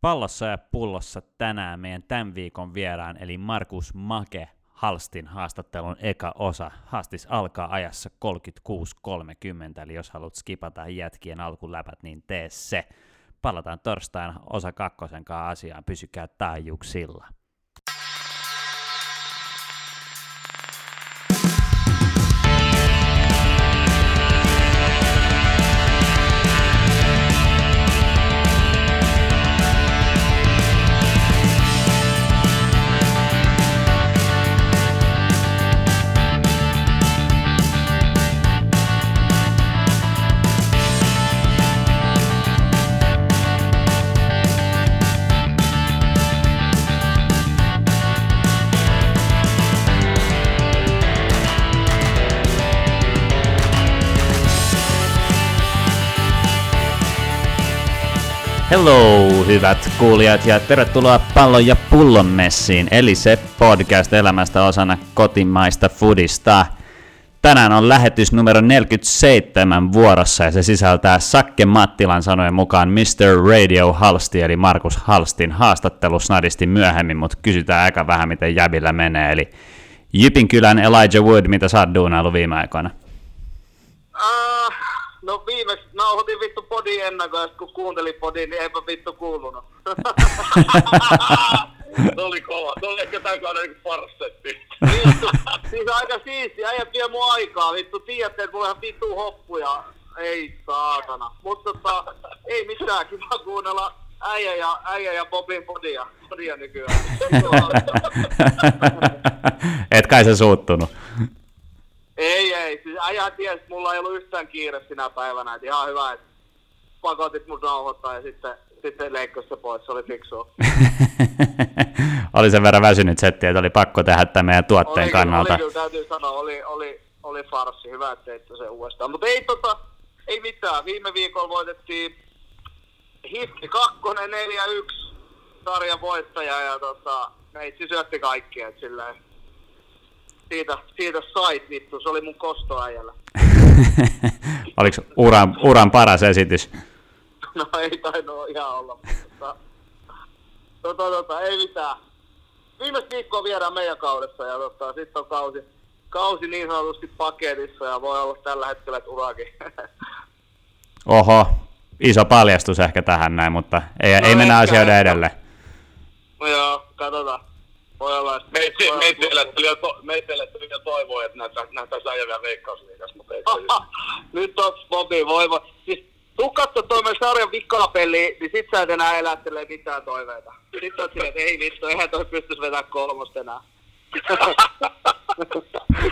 Pallossa ja pullossa tänään meidän tämän viikon vieraan, eli Markus Make Halstin haastattelun eka osa. Haastis alkaa ajassa 36.30, eli jos haluat skipata jätkien alkuläpät, niin tee se. Palataan torstaina osa kakkosen kanssa asiaan, pysykää taajuuksilla. Hello, hyvät kuulijat, ja tervetuloa Pallon ja Pullon messiin, eli se podcast elämästä osana kotimaista foodista. Tänään on lähetys numero 47 vuorossa, ja se sisältää Sakke Mattilan sanojen mukaan Mr. Radio Halsti, eli Markus Halstin haastattelu snadisti myöhemmin, mutta kysytään aika vähän, miten jäbillä menee, eli Jypinkylän Elijah Wood, mitä sä oot duunailu viime aikoina? Uh, no viimeksi nauhoitin vittu podin ennakkoon, kun kuuntelin podin, niin eipä vittu kuulunut. Se oli kova. Se oli ehkä tämän kauden niin farsetti. vittu, siis aika siisti, äijä vie mun aikaa, vittu, tiedätte, että mulla on ihan vittu hoppuja. Ei saatana. Mutta tota, ei mitään, kiva kuunnella äijä ja, äijä ja Bobin podia, podia nykyään. Et kai se suuttunut. Ei, ei. Siis äijä tiesi, että mulla ei ollut yhtään kiire sinä päivänä. Et ihan hyvä, että pakotit mun nauhoittaa ja sitten, sitten leikkasi se pois. Se oli fiksua. oli sen verran väsynyt setti, että oli pakko tehdä tämän meidän tuotteen oli, kannalta. Oli kyllä, täytyy sanoa, oli, oli, oli farssi. Hyvä, että teitte se uudestaan. Mutta ei, tota, ei mitään. Viime viikolla voitettiin Hifki 2, 4-1 sarjan voittaja ja tota, meitsi syötti kaikki, et silleen, siitä, siitä sait vittu, se oli mun kostoäijällä. Oliko uran, uran paras esitys? No ei tainnut ihan olla, mutta tota, tota, ei mitään. Viimeistä viikkoa viedään meidän kaudessa ja tota, sitten on kausi, kausi niin sanotusti paketissa ja voi olla tällä hetkellä että urakin. Oho, iso paljastus ehkä tähän näin, mutta ei, No ei mennä asioiden edelle. no joo, katsotaan. Voi olla, että... Meitä jo, to, jo toivoa, että näitä, näitä äijä vielä veikkausliigassa, mutta ei Nyt on Bobi voima. Siis tuu katso toi meidän sarjan vikapeli, niin sit sä et enää elättele mitään toiveita. Sitten on silleen, että ei vittu, eihän toi pystyisi vetämään kolmosta enää.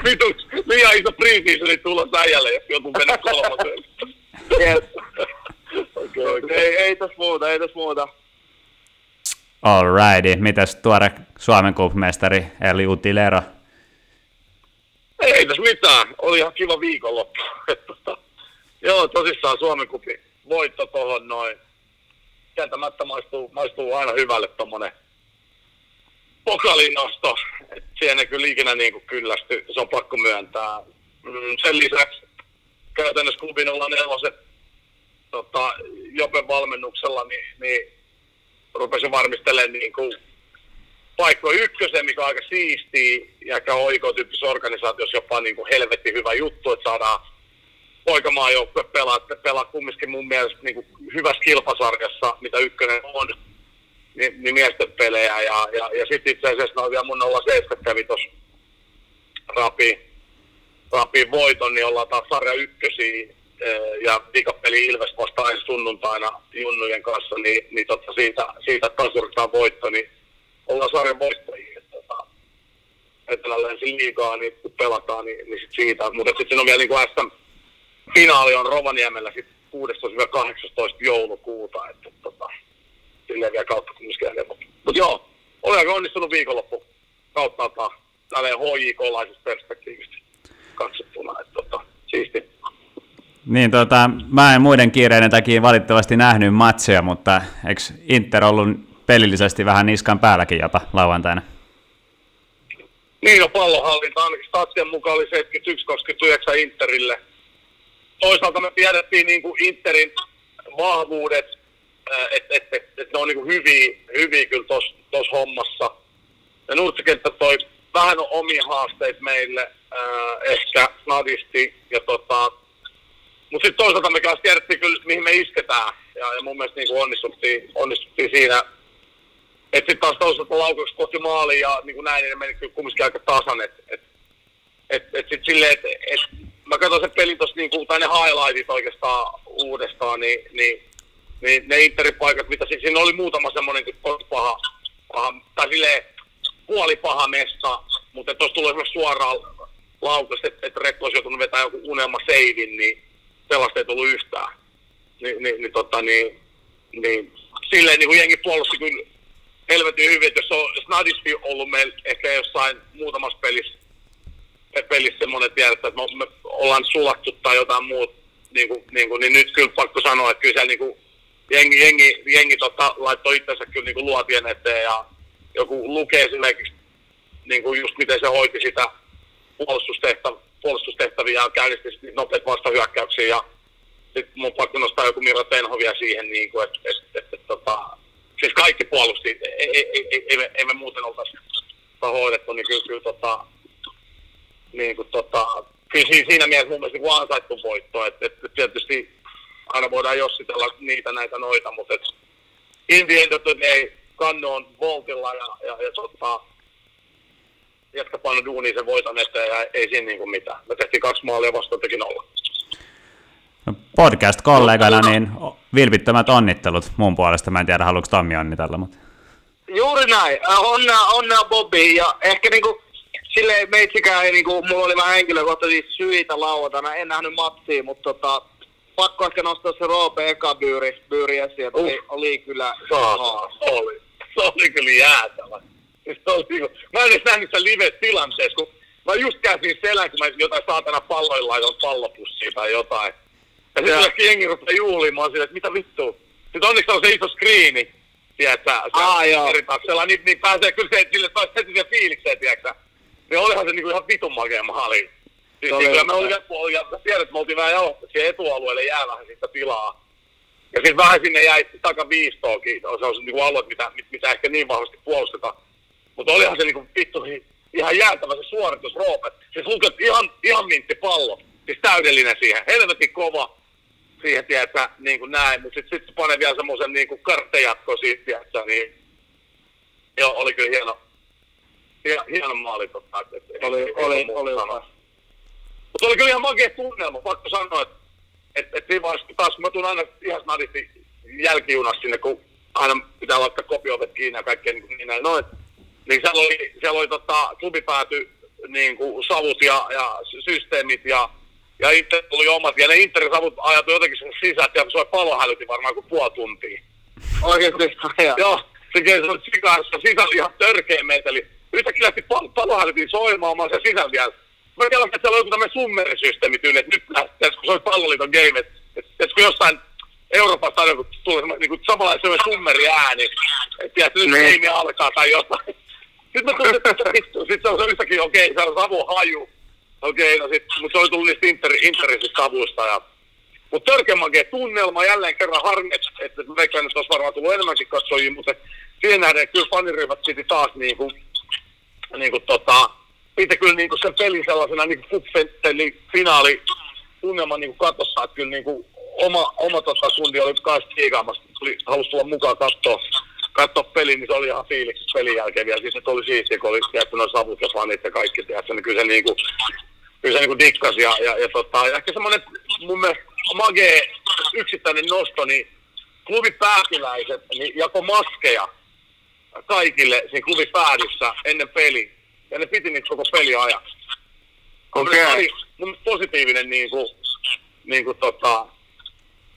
Vitus, liian iso preseasoni tulossa äijälle, jos joku mennä kolmoseen. Jep. Okei, okei. ei, ei tässä muuta, ei tässä muuta. Alrighty, mitäs tuore Suomen Cup-mestari Eli Utilero? Ei tässä mitään. Oli ihan kiva viikonloppu. Joo, tosissaan Suomen kupin voitto tohon noin. Kieltämättä maistuu, maistuu aina hyvälle tommonen pokalinosto. Et siihen ei kyllä ikinä niin kyllästy, se on pakko myöntää. Mm, Sen lisäksi käytännössä klubin olla neloset tota, Jopen valmennuksella, niin, niin rupesin varmistelemaan niin kuin paikko ykkösen, mikä on aika siistiä ja aika oikotyyppisessä organisaatiossa jopa niin kuin helvetti hyvä juttu, että saadaan poikamaajoukkue pelaa, pelaa kumminkin mun mielestä niin kuin hyvässä kilpasarjassa, mitä ykkönen on, niin, niin miesten pelejä. Ja, ja, ja sitten itse asiassa noin vielä mun 07 kävi tuossa Rapi, Rapin voiton, niin ollaan taas sarja ykkösiä ja viikapeli Ilves vastaan ensi sunnuntaina Junnujen kanssa, niin, niin totta siitä, siitä tasuritaan voitto, niin ollaan sarjan voittajia. Tota, Eteläläisen liigaa, niin kun pelataan, niin, niin sit siitä. Mutta sitten on vielä niin kuin SM-finaali on Rovaniemellä sit 16-18 joulukuuta, että tota, silleen vielä kautta kumminkin Mutta mut joo, oli aika onnistunut viikonloppu kautta tälleen HJK-laisesta perspektiivistä katsottuna, että tota, siisti. Niin, tota, mä en muiden kiireiden takia valitettavasti nähnyt matseja, mutta eikö Inter ollut pelillisesti vähän niskan päälläkin jopa lauantaina? Niin, no pallohallinta ainakin statsien mukaan oli 71-29 Interille. Toisaalta me tiedettiin niin kuin Interin vahvuudet että et, et, et ne on niinku hyviä, hyviä kyllä tuossa hommassa. Ja Nurtsikenttä toi vähän omia haasteita meille, ää, ehkä snadisti, ja tota, mutta sitten toisaalta me kanssa tiedettiin kyllä, mihin me isketään, ja, ja mun mielestä niinku onnistuttiin, onnistuttiin siinä, että sitten taas toisaalta laukaukset kohti maaliin ja niin kuin näin, niin ne meni kyllä kumminkin aika tasan, että et, et, et sitten silleen, että et, mä katson sen pelin tuossa, niinku, tai ne highlightit oikeastaan uudestaan, niin, niin, niin ne interipaikat, mitä si- siinä oli muutama semmoinen paha, paha, tai silleen puoli paha mesta, mutta tuossa tulee esimerkiksi suoraan laukas, että et Rekko olisi joutunut vetämään joku unelma seivin, niin sellaista ei tullut yhtään. Ni, niin, niin, tota, niin, niin silleen niin kuin jengi puolusti kyllä helvetin hyvin, että jos on snadisti ollut meillä ehkä jossain muutamassa pelissä, pelissä semmoinen tiedettä, että me, me ollaan sulattu tai jotain muuta, niin, kuin, niin, kuin, niin nyt kyllä pakko sanoa, että kyllä siellä niin kuin, jengi, jengi, jengi tota, laittoi itsensä kyllä niin kuin luotien eteen ja joku lukee esimerkiksi niin kuin just miten se hoiti sitä puolustustehtäviä, puolustustehtäviä ja käynnisti nopeita vastahyökkäyksiä ja sitten mun pakko nostaa joku Miro Tenhovia siihen, niin kuin, että, että, että, että, tota, siis kaikki puolusti, ei, ei, ei, ei, ei, me, ei me muuten oltaisi hoidettu, niin kyllä, kyllä tota, niin kuin, tota, kyllä siinä, siinä mielessä mun mielestä niin ansaittu voitto, että, että tietysti aina voidaan jossitella niitä näitä noita, mutta et, in the end day, kannu on voltilla ja, ja, ja tota, jätkä paino duunia sen voiton eteen ja ei siinä niinku mitään. Me tehtiin kaksi maalia vastaan, teki nolla. No, podcast-kollegana, niin vilpittömät onnittelut mun puolesta. Mä en tiedä, haluatko Tommi onnitella, mutta... Juuri näin. Äh, Onnea, onnea Bobby. Ja ehkä niinku, silleen meitsikään ei niinku, mulla oli vähän henkilökohtaisia syitä lauantaina. En nähnyt matsia, mutta tota, pakko ehkä nostaa se Roope eka byyri, byyri esiin, että Uh. oli, oli kyllä Saatana, se oli, se oli kyllä jäätävä. Siis se niinku- mä en edes nähnyt sitä live-tilanteessa, kun mä just käsin selän, kun mä jotain saatana palloilla laitan pallopussiin tai jotain. Ja sitten kaikki jengi rupeaa juulimaan silleen, että mitä vittua. Sitten onneksi on se iso skriini, tiedätkö, se Aa, joo. eri taksella, niin, niin pääsee kyllä se, sille taas heti siihen fiilikseen, tiedätkö. Niin olihan se niinku ihan vitun makea maali. Siis, Se niin kyllä me oli ja mä tiedän, että me oltiin vähän jauhottu, siihen etualueelle jää vähän siitä tilaa. Ja sitten vähän sinne jäi takaviistoonkin, se on se niinku alue, mitä, mit- mitä ehkä niin vahvasti puolustetaan. Mutta olihan se niinku vittu ihan jäätävä se suoritus Roopet. Siis luket ihan, ihan mintti pallo. Siis täydellinen siihen. Helvetin kova siihen, tiedätkö, niin kuin näin. Mutta sitten sit se panee vielä semmoisen niin kuin karttejatko siitä, tiedätkö, niin joo, oli kyllä hieno, hieno, hieno maali. Tota, et, et, Oli, ei oli, oli hyvä. Mutta oli kyllä ihan makea tunnelma, pakko sanoa, että et, et siinä vaiheessa, kun taas mä tuun aina ihan snadisti jälkijunassa sinne, kun aina pitää laittaa kopiovet kiinni ja kaikkea niin, niin näin noin. Niin siellä oli, siellä oli tota, klubi pääty niin kuin savut ja, ja sy- systeemit ja, ja Inter tuli omat. Ja ne Interin savut ajatui jotenkin sinne sisään, ja se oli palohälytin varmaan kuin puoli tuntia. Oikeesti, ja, Joo, se se sikassa sisällä ihan törkeä meteli. Yhtäkkiä lähti pal- palohälytin soimaan, mä oon siellä sisällä vielä. Mä tiedän, että siellä on joku tämmöinen summerisysteemi tyyli, että nyt lähtee, kun se oli palloliiton game, että, että, että kun jossain Euroopassa aina kun tulee niin kuin samanlainen summeri ääni, että tiedätkö, nyt Niin. alkaa tai jotain. Sitten mä tulin, että sitten se on yhtäkkiä, okei, se on savu haju. Okei, no sit, mutta se oli tullut niistä inter, interisistä savuista ja mutta törkeä makea tunnelma, jälleen kerran harmi, että mä veikkaan, että olisi varmaan tullut enemmänkin katsojia, mutta siihen nähden kyllä faniryhmät piti taas niinku, niinku tota, piti kyllä niinku sen pelin sellaisena niinku kuppetteli finaali tunnelman niinku katossa, että kyllä niinku oma, oma tota kundi oli kanssa kiikaamassa, tuli, halusi tulla mukaan katsoa, katsoa peli, niin se oli ihan fiiliksi pelin jälkeen vielä. Siis se oli siistiä, kun oli tiedätkö, noin savut ja fanit ja kaikki, tiedätkö, niin kyllä se niinku, kyllä se niinku dikkas ja, ja, ja, tota, ja ehkä semmoinen mun mielestä magee yksittäinen nosto, niin klubin pääkiläiset niin jako maskeja kaikille siinä klubin päädyssä ennen peliä. Ja ne piti niitä koko peli ajaksi. Okei. Oli mun positiivinen niin kuin, niin kuin, tota,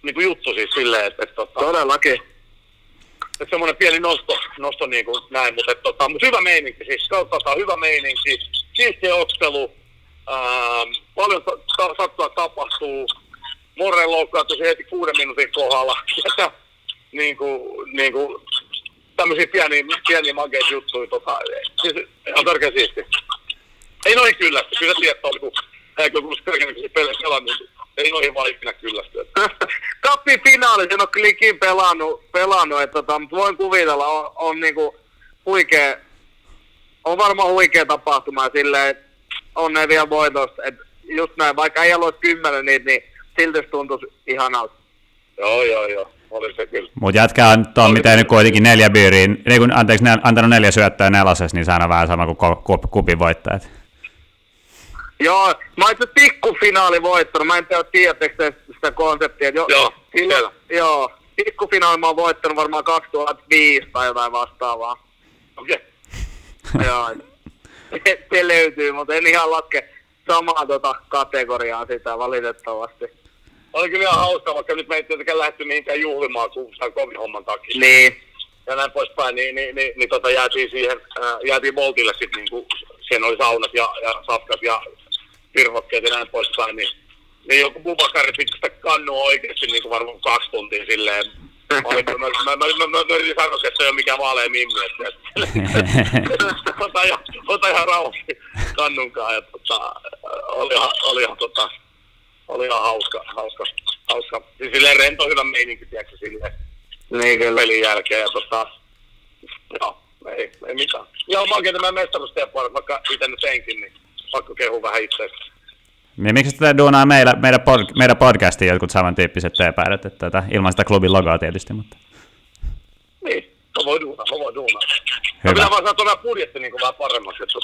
niin kuin juttu siis silleen, että, että, tota, todellakin. Että semmoinen pieni nosto, nosto niin kuin näin, mutta, että, tota, mutta hyvä meininki siis, kautta hyvä meininki, siistiä ottelu, ähm, paljon ta- sattua tapahtuu, Morren loukkaantui heti kuuden minuutin kohdalla, että niin kuin, niin kuin, tämmöisiä pieniä, pieniä makeita juttuja, tota, siis on törkeä siisti. Ei noin kyllä, kyllä tiedät, oli kun hän kun kerkenyt se peli pelannut, ei noihin vaan ikinä kyllästyä. Kappi finaali, sen on klikin pelannut, pelannut että tota, mutta voin kuvitella, on, on niinku huikea, on varmaan huikea tapahtuma silleen, että on ne vielä voitosta, että just näin, vaikka ei olisi kymmenen niitä, niin silti se tuntuisi ihanalta. joo, joo, joo. Oli se kyllä. Mutta jätkä on tuon miten nyt kuitenkin neljä biiriin, niin kun, anteeksi, ne, antanut neljä syöttöä nelosessa, niin sehän on vähän sama kuin kupin voittajat. Joo, mä oon itse pikkufinaali voittanut, mä en tiedä, tiedättekö te sitä konseptia. Jo, Joo, silloin, joo, pikkufinaali mä oon voittanut varmaan 2005 tai jotain vastaavaa. Okei. Okay. joo, se, se löytyy, mutta en ihan laske samaa tota kategoriaa sitä valitettavasti. Oli kyllä ihan hauskaa, vaikka nyt me ei tietenkään lähdetty mihinkään juhlimaan kun sen kovin homman takia. Niin, Ja näin poispäin, niin, niin, niin, niin tota, jäätiin siihen, ää, jäätiin Voltille sitten, niin kuin, siinä oli saunat ja, ja safkat ja virvokkeet ja näin poispäin, niin, niin joku Bubakari piti sitä kannua oikeasti niin kuin varmaan kaksi tuntia silleen. Mä, olin, mä, mä, mä, mä, mä, mä yritin sanoa, että se ei ole mikään vaalea mimmi, että ota, ihan, ota ihan rauhasti kannunkaan. Ja, tota, oli, oli, tota, oli ihan hauska, hauska, hauska. Siis silleen rento hyvä meininki, tiedätkö, silleen niin kyllä. pelin jälkeen. Ja tota, joo, ei, ei mitään. Ihan makeita meidän mestaruusteen puolella, vaikka itse nyt enkin, niin pakko kehua vähän itseäsi. Niin miksi sitä duunaa meillä, meidän, pod, meidän podcastiin jotkut samantyyppiset teepäidät, että tätä, ilman sitä klubin logoa tietysti, mutta Niin, mä voin duunaa, mä voin duunaa. Hyvä. Hyvä. Pitää vaan saada tuon budjetti niin vähän paremmaksi. Että...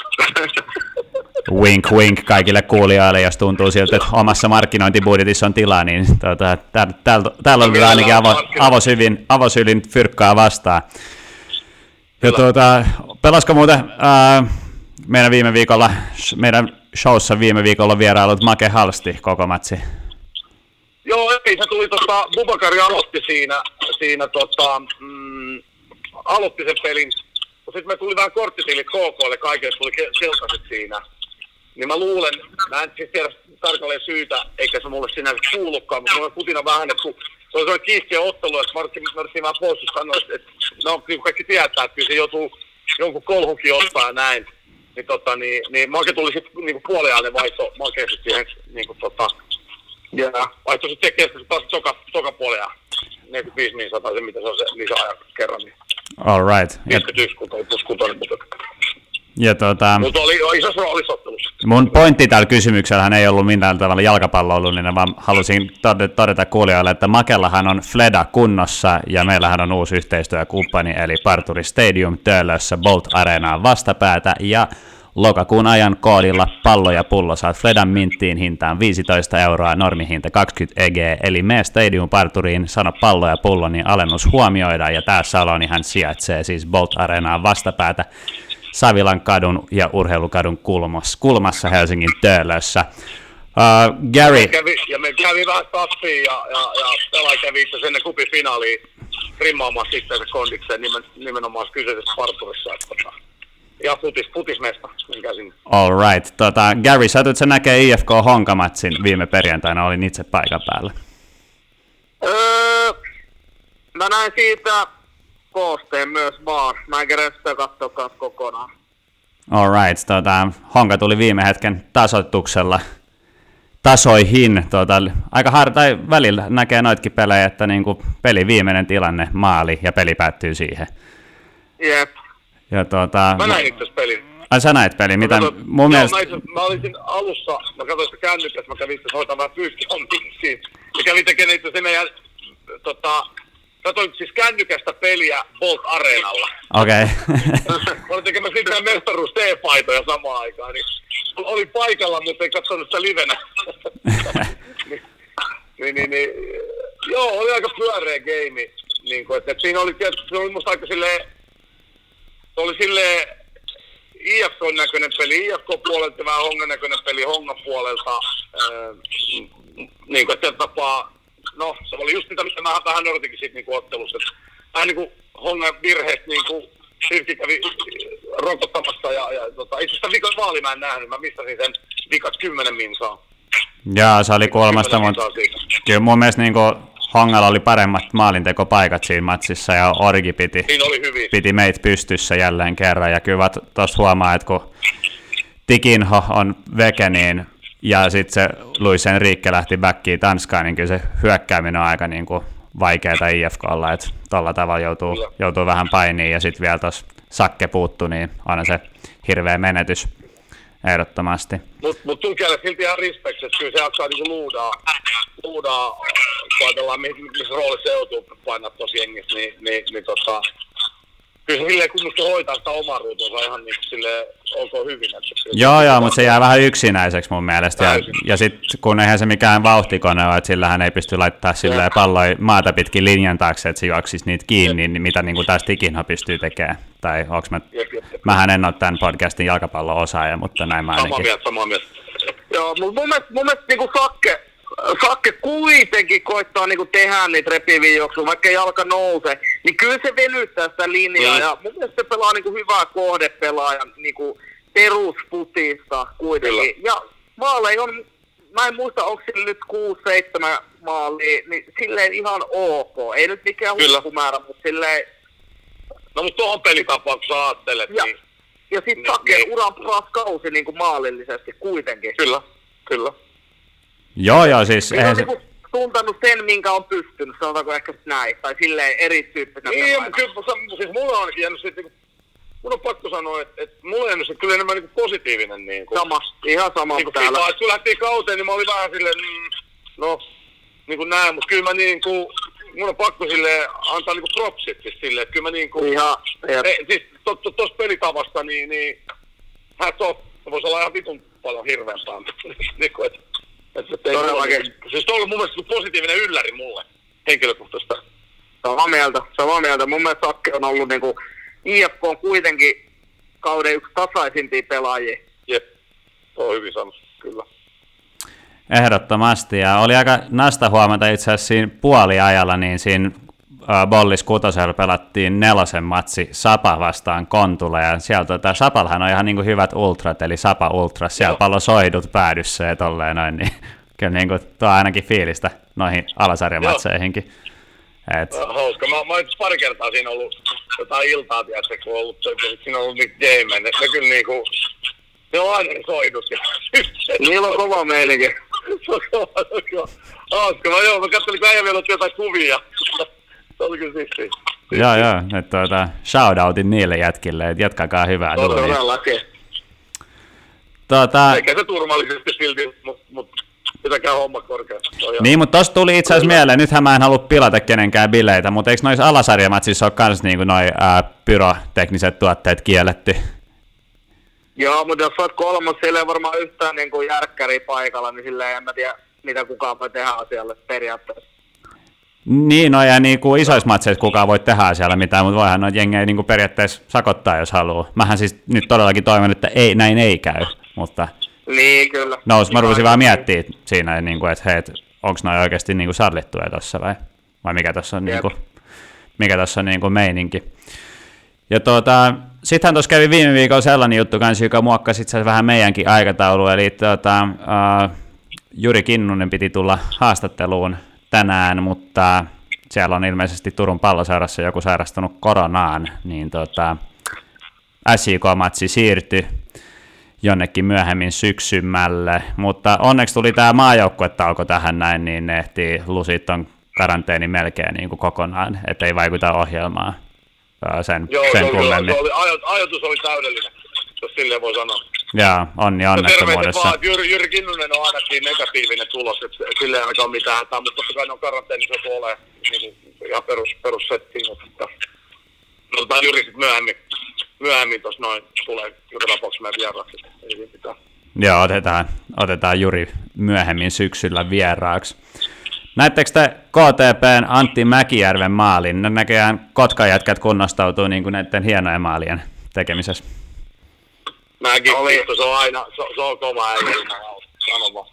wink wink kaikille kuulijoille, jos tuntuu siltä, että omassa markkinointibudjetissa on tilaa, niin tuota, täällä tääl, tääl on kyllä ainakin avo, avosylin, avosylin fyrkkaa vastaan. Ja tuota, pelasko muuten ää, meidän viime viikolla, meidän showssa viime viikolla vierailut Make Halsti koko matsi? Joo, ei, se tuli tota, Bubakari aloitti siinä, siinä tota, mm, aloitti sen pelin. Sitten me tuli vähän korttitilit KKlle, kaikille tuli ke- keltaiset siinä. Niin mä luulen, mä en siis tiedä tarkalleen syytä, eikä se mulle sinänsä kuulukaan, mutta mulla on kutina vähän, että kun se oli kiihkeä ottelu, että Martti, Martti vähän pois sanoa, että, että no kaikki tietää, että kyllä se joutuu jonkun kolhunkin ottaa näin. Niin, tota, niin, niin Make tuli sitten niin puoliajalle vaihto Make sit siihen niin kuin, tota, ja vaihtoi sitten kesken taas toka, toka puolella. 45 niin sata, se mitä se on se lisäajan kerran, niin All right. Ja, 51 kun toi plus kutonen, mutta, ja tuota, mutta oli, isossa roolissa ottelussa. mun pointti tällä kysymyksellähän ei ollut millään tavalla jalkapalloilullinen, vaan halusin todeta, kuulijoille, että Makellahan on Fleda kunnossa ja meillähän on uusi yhteistyökumppani eli Parturi Stadium Töölössä Bolt Areenaan vastapäätä ja lokakuun ajan koodilla pallo ja pullo saat Fledan minttiin hintaan 15 euroa, normihinta 20 EG, eli mene Stadium Parturiin, sano pallo ja pullo, niin alennus huomioidaan, ja tämä salonihan sijaitsee siis Bolt Areenaan vastapäätä Savilan kadun ja Urheilukadun kulmassa, kulmassa Helsingin Töölössä. Uh, Gary, Me kävi, ja me kävi vähän staffia ja, ja, ja pelaaja kävi itse ennen kupin finaaliin rimmaamaan sitten se kondikseen nimen, nimenomaan kyseisessä parturissa. Että, tota, ja futis, futismesta, minkä sinne. all right. Tota, Gary, sä sä näkee IFK Honkamatsin viime perjantaina, olin itse paikan päällä. Öö, mä näin siitä koosteen myös vaan. Mä en kerran sitä katsoa kokonaan. All right. Tota, Honka tuli viime hetken tasoituksella tasoihin. Tota, aika har- tai välillä näkee noitkin pelejä, että niinku peli viimeinen tilanne, maali ja peli päättyy siihen. Jep. Ja tota, Mä näin itse pelin. Ai sä näit peli, mitä Mä katsoin- mun joo, mielestä... Mä, itse, mä olin alussa, mä katsoin sitä kännykästä, mä kävin itse hoitaa vähän fyysikommiksi. Ja kävin tekemään itse asiassa meidän, tota, katsoin siis kännykästä peliä Bolt Areenalla. Okei. mä olin tekemässä sitten mestaruus T-paitoja samaan aikaan, niin oli paikalla, mutta ei katsonut sitä livenä. niin, niin, niin, niin, joo, oli aika pyöreä game. Niin kuin, että, että siinä oli, tietysti, se oli musta aika silleen, se oli silleen IFK-näköinen peli IFK-puolelta ja vähän Hongan näköinen peli Hongan puolelta. Öö, niin kuin, että tapaa, no se oli just mitä, mitä mä vähän odotinkin siitä niin kuin ottelussa. Että vähän niin kuin Hongan virheestä niin kuin Sirki kävi rokottamassa ja, ja tota, itse asiassa viikon vaali mä en nähnyt, mä missasin sen vikat kymmenen minsaa. Joo, se oli kolmasta, mutta kyllä mun mielestä niinku Hongalla oli paremmat maalintekopaikat siinä matsissa ja Orgi piti, Siinä oli hyvin. piti meitä pystyssä jälleen kerran. Ja kyllä tuossa huomaa, että kun Tikinho on veke, niin ja sitten se Luis Enrique lähti backiin Tanskaan, niin kyllä se hyökkääminen on aika niin kuin vaikeaa IFKlla, että tuolla tavalla joutuu, joutuu vähän painiin ja sitten vielä tuossa Sakke puuttu, niin on se hirveä menetys ehdottomasti. Mutta mut Tukelle silti ihan respect, että kyllä se jaksaa niinku luudaa, luudaa kun ajatellaan missä roolissa se joutuu painaa tuossa jengissä, niin, niin, niin tota, kyllä se silleen kumminkin hoitaa sitä omaa ruutuunsa ihan niin sille ok hyvin. Että joo, joo, mutta se jää vähän yksinäiseksi mun mielestä. Ja, ja sitten kun eihän se mikään vauhtikone ole, että sillähän ei pysty laittaa silleen palloja maata pitkin linjan taakse, että se juoksisi niitä kiinni, niin mitä niin kuin taas Tikinho pystyy tekemään. Tai onks mä, jep, jep, jep. mähän en ole tämän podcastin jalkapallo-osaaja, mutta näin mä ainakin. Samaa mieltä, samaa mieltä. Joo, mutta mun mielestä, mun mielestä niin Sakke, Sakke kuitenkin koittaa niinku tehdä niitä repiviä juoksuja, vaikka jalka nouse, niin kyllä se venyttää sitä linjaa. Mm. Ja mun mielestä se pelaa niinku hyvää kohdepelaaja niinku perusputista kuitenkin. Kyllä. Ja maaleja on, mä en muista, onko sillä nyt 6-7 maalia, niin silleen ihan ok. Ei nyt mikään huippumäärä, mutta silleen... No mutta tuohon sä ajattelet, ja, niin... Ja sit niin, Sakke niin. uran paras kausi niin kuin maalillisesti kuitenkin. Kyllä, kyllä. Joo, joo, siis... Niin eihän se... Niinku tuntanut sen, minkä on pystynyt, sanotaanko ehkä näin, tai silleen erityyppisenä Niin, mutta kyllä, siis mulla on jäänyt sitten, niin mun on pakko sanoa, että, että mulla on jäänyt se kyllä enemmän niin positiivinen. Niin kuin, sama, ihan sama niin kuin täällä. Kun lähtiin kauteen, niin mä olin vähän silleen, mm, no, niin kuin näin, mutta kyllä mä niin kuin, mun on pakko sille antaa niinku propsit siis sille, että kyllä mä niinku... Ihan, e, siis tuossa to, to, pelitavasta, niin, niin hats off, voisi olla ihan vitun paljon hirveämpää. niin kuin, että että Todellakin. Siis on ollut mun mielestä positiivinen ylläri mulle henkilökohtaisesti. Samaa mieltä, samaa mieltä. Mun mielestä Sakke on ollut niinku, IFK on kuitenkin kauden yksi tasaisimpia pelaajia. Jep, on hyvin sanottu, kyllä. Ehdottomasti, ja oli aika nasta huomata itse asiassa siinä puoliajalla, niin siinä Bollis Kutosella pelattiin nelosen matsi Sapa vastaan Kontula, ja sieltä tota, Sapalhan on ihan niin kuin hyvät ultrat, eli Sapa Ultras, siellä paljon soidut päädyssä ja tolleen noin, niin kyllä niin kuin, tuo ainakin fiilistä noihin alasarjamatseihinkin. Et... Hauska. Mä, mä oon pari kertaa siinä ollut jotain iltaa, tiedätkö, kun on ollut, siinä on ollut niitä game, ne, ne kyllä niinku, ne on aina soidut. Niillä on kova meininki. Hauska. Mä, joo, mä katselin, kun äijä vielä jotain kuvia se oli kyllä. Joo, joo. Että tuota, shoutoutin niille jätkille, että jatkakaa hyvää duunia. Todellakin. Tuota... Eikä se turvallisesti silti, mutta mut, pitäkää homma korkeassa. Niin, mutta tosta tuli itse asiassa mieleen, nythän mä en halua pilata kenenkään bileitä, mutta eikö noissa alasarjamatsissa ole kans niinku noi ää, pyrotekniset tuotteet kielletty? Joo, mutta jos olet kolmas, siellä ei varmaan yhtään niin kuin järkkäri paikalla, niin silleen en mä tiedä, mitä kukaan voi tehdä asialle periaatteessa. Niin, no ja niin kuin isoissa matseissa kukaan voi tehdä siellä mitään, mutta voihan noita jengejä niin kuin periaatteessa sakottaa, jos haluaa. Mähän siis nyt todellakin toivon, että ei, näin ei käy, mutta... Niin, kyllä. No, mä rupesin vaan miettiä siinä, niin kuin, että hei, onko noin oikeasti niin kuin sallittuja tuossa vai, vai mikä tuossa on, niin kuin, mikä tossa on niin kuin meininki. Ja tuota, sittenhän tuossa kävi viime viikolla sellainen juttu kanssa, joka muokkasi itse vähän meidänkin aikataulu, eli tuota, uh, Juri Kinnunen piti tulla haastatteluun tänään, mutta siellä on ilmeisesti Turun palloseurassa joku sairastunut koronaan, niin tota, SJK-matsi siirtyi jonnekin myöhemmin syksymälle, mutta onneksi tuli tämä maajoukkuetauko tähän näin, niin ne ehtii lusit on karanteeni melkein niin kuin kokonaan, ettei vaikuta ohjelmaan sen, Joo, sen se oli, se oli, ajatus oli täydellinen, jos silleen voi sanoa. Joo, onni onnettomuudessa. Vaan, Jyri, Jyri Kinnunen on ainakin negatiivinen tulos, että sille ei ainakaan mitään hätää, mutta totta kai ne on karanteenissa ole niin ihan perus, perussettiin, mutta no, Jyri sitten myöhemmin, myöhemmin tuossa noin tulee joka tapauksessa meidän vieraaksi, ei mitään. Joo, otetaan, otetaan Juri myöhemmin syksyllä vieraaksi. Näettekö te KTPn Antti Mäkijärven maalin? Ne näköjään Kotkajätkät kunnostautuu niin kuin näiden hienojen maalien tekemisessä. Mäkin, oli... se on aina, se, se on kova äijä, sano vaan.